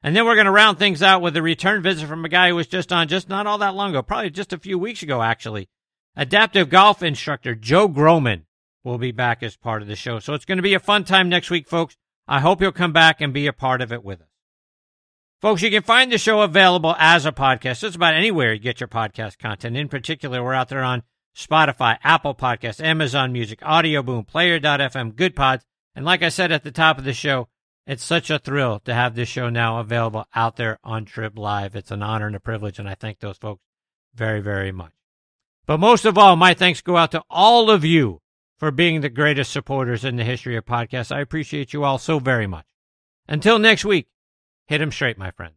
And then we're going to round things out with a return visit from a guy who was just on just not all that long ago, probably just a few weeks ago, actually. Adaptive golf instructor Joe Groman will be back as part of the show. So it's going to be a fun time next week, folks. I hope you'll come back and be a part of it with us. Folks, you can find the show available as a podcast It's about anywhere you get your podcast content. In particular, we're out there on Spotify, Apple Podcasts, Amazon Music, Audio Boom, Player.fm, Good Pods. And like I said at the top of the show, it's such a thrill to have this show now available out there on Trib Live. It's an honor and a privilege, and I thank those folks very, very much. But most of all, my thanks go out to all of you for being the greatest supporters in the history of podcasts. I appreciate you all so very much. Until next week, Hit him straight, my friends.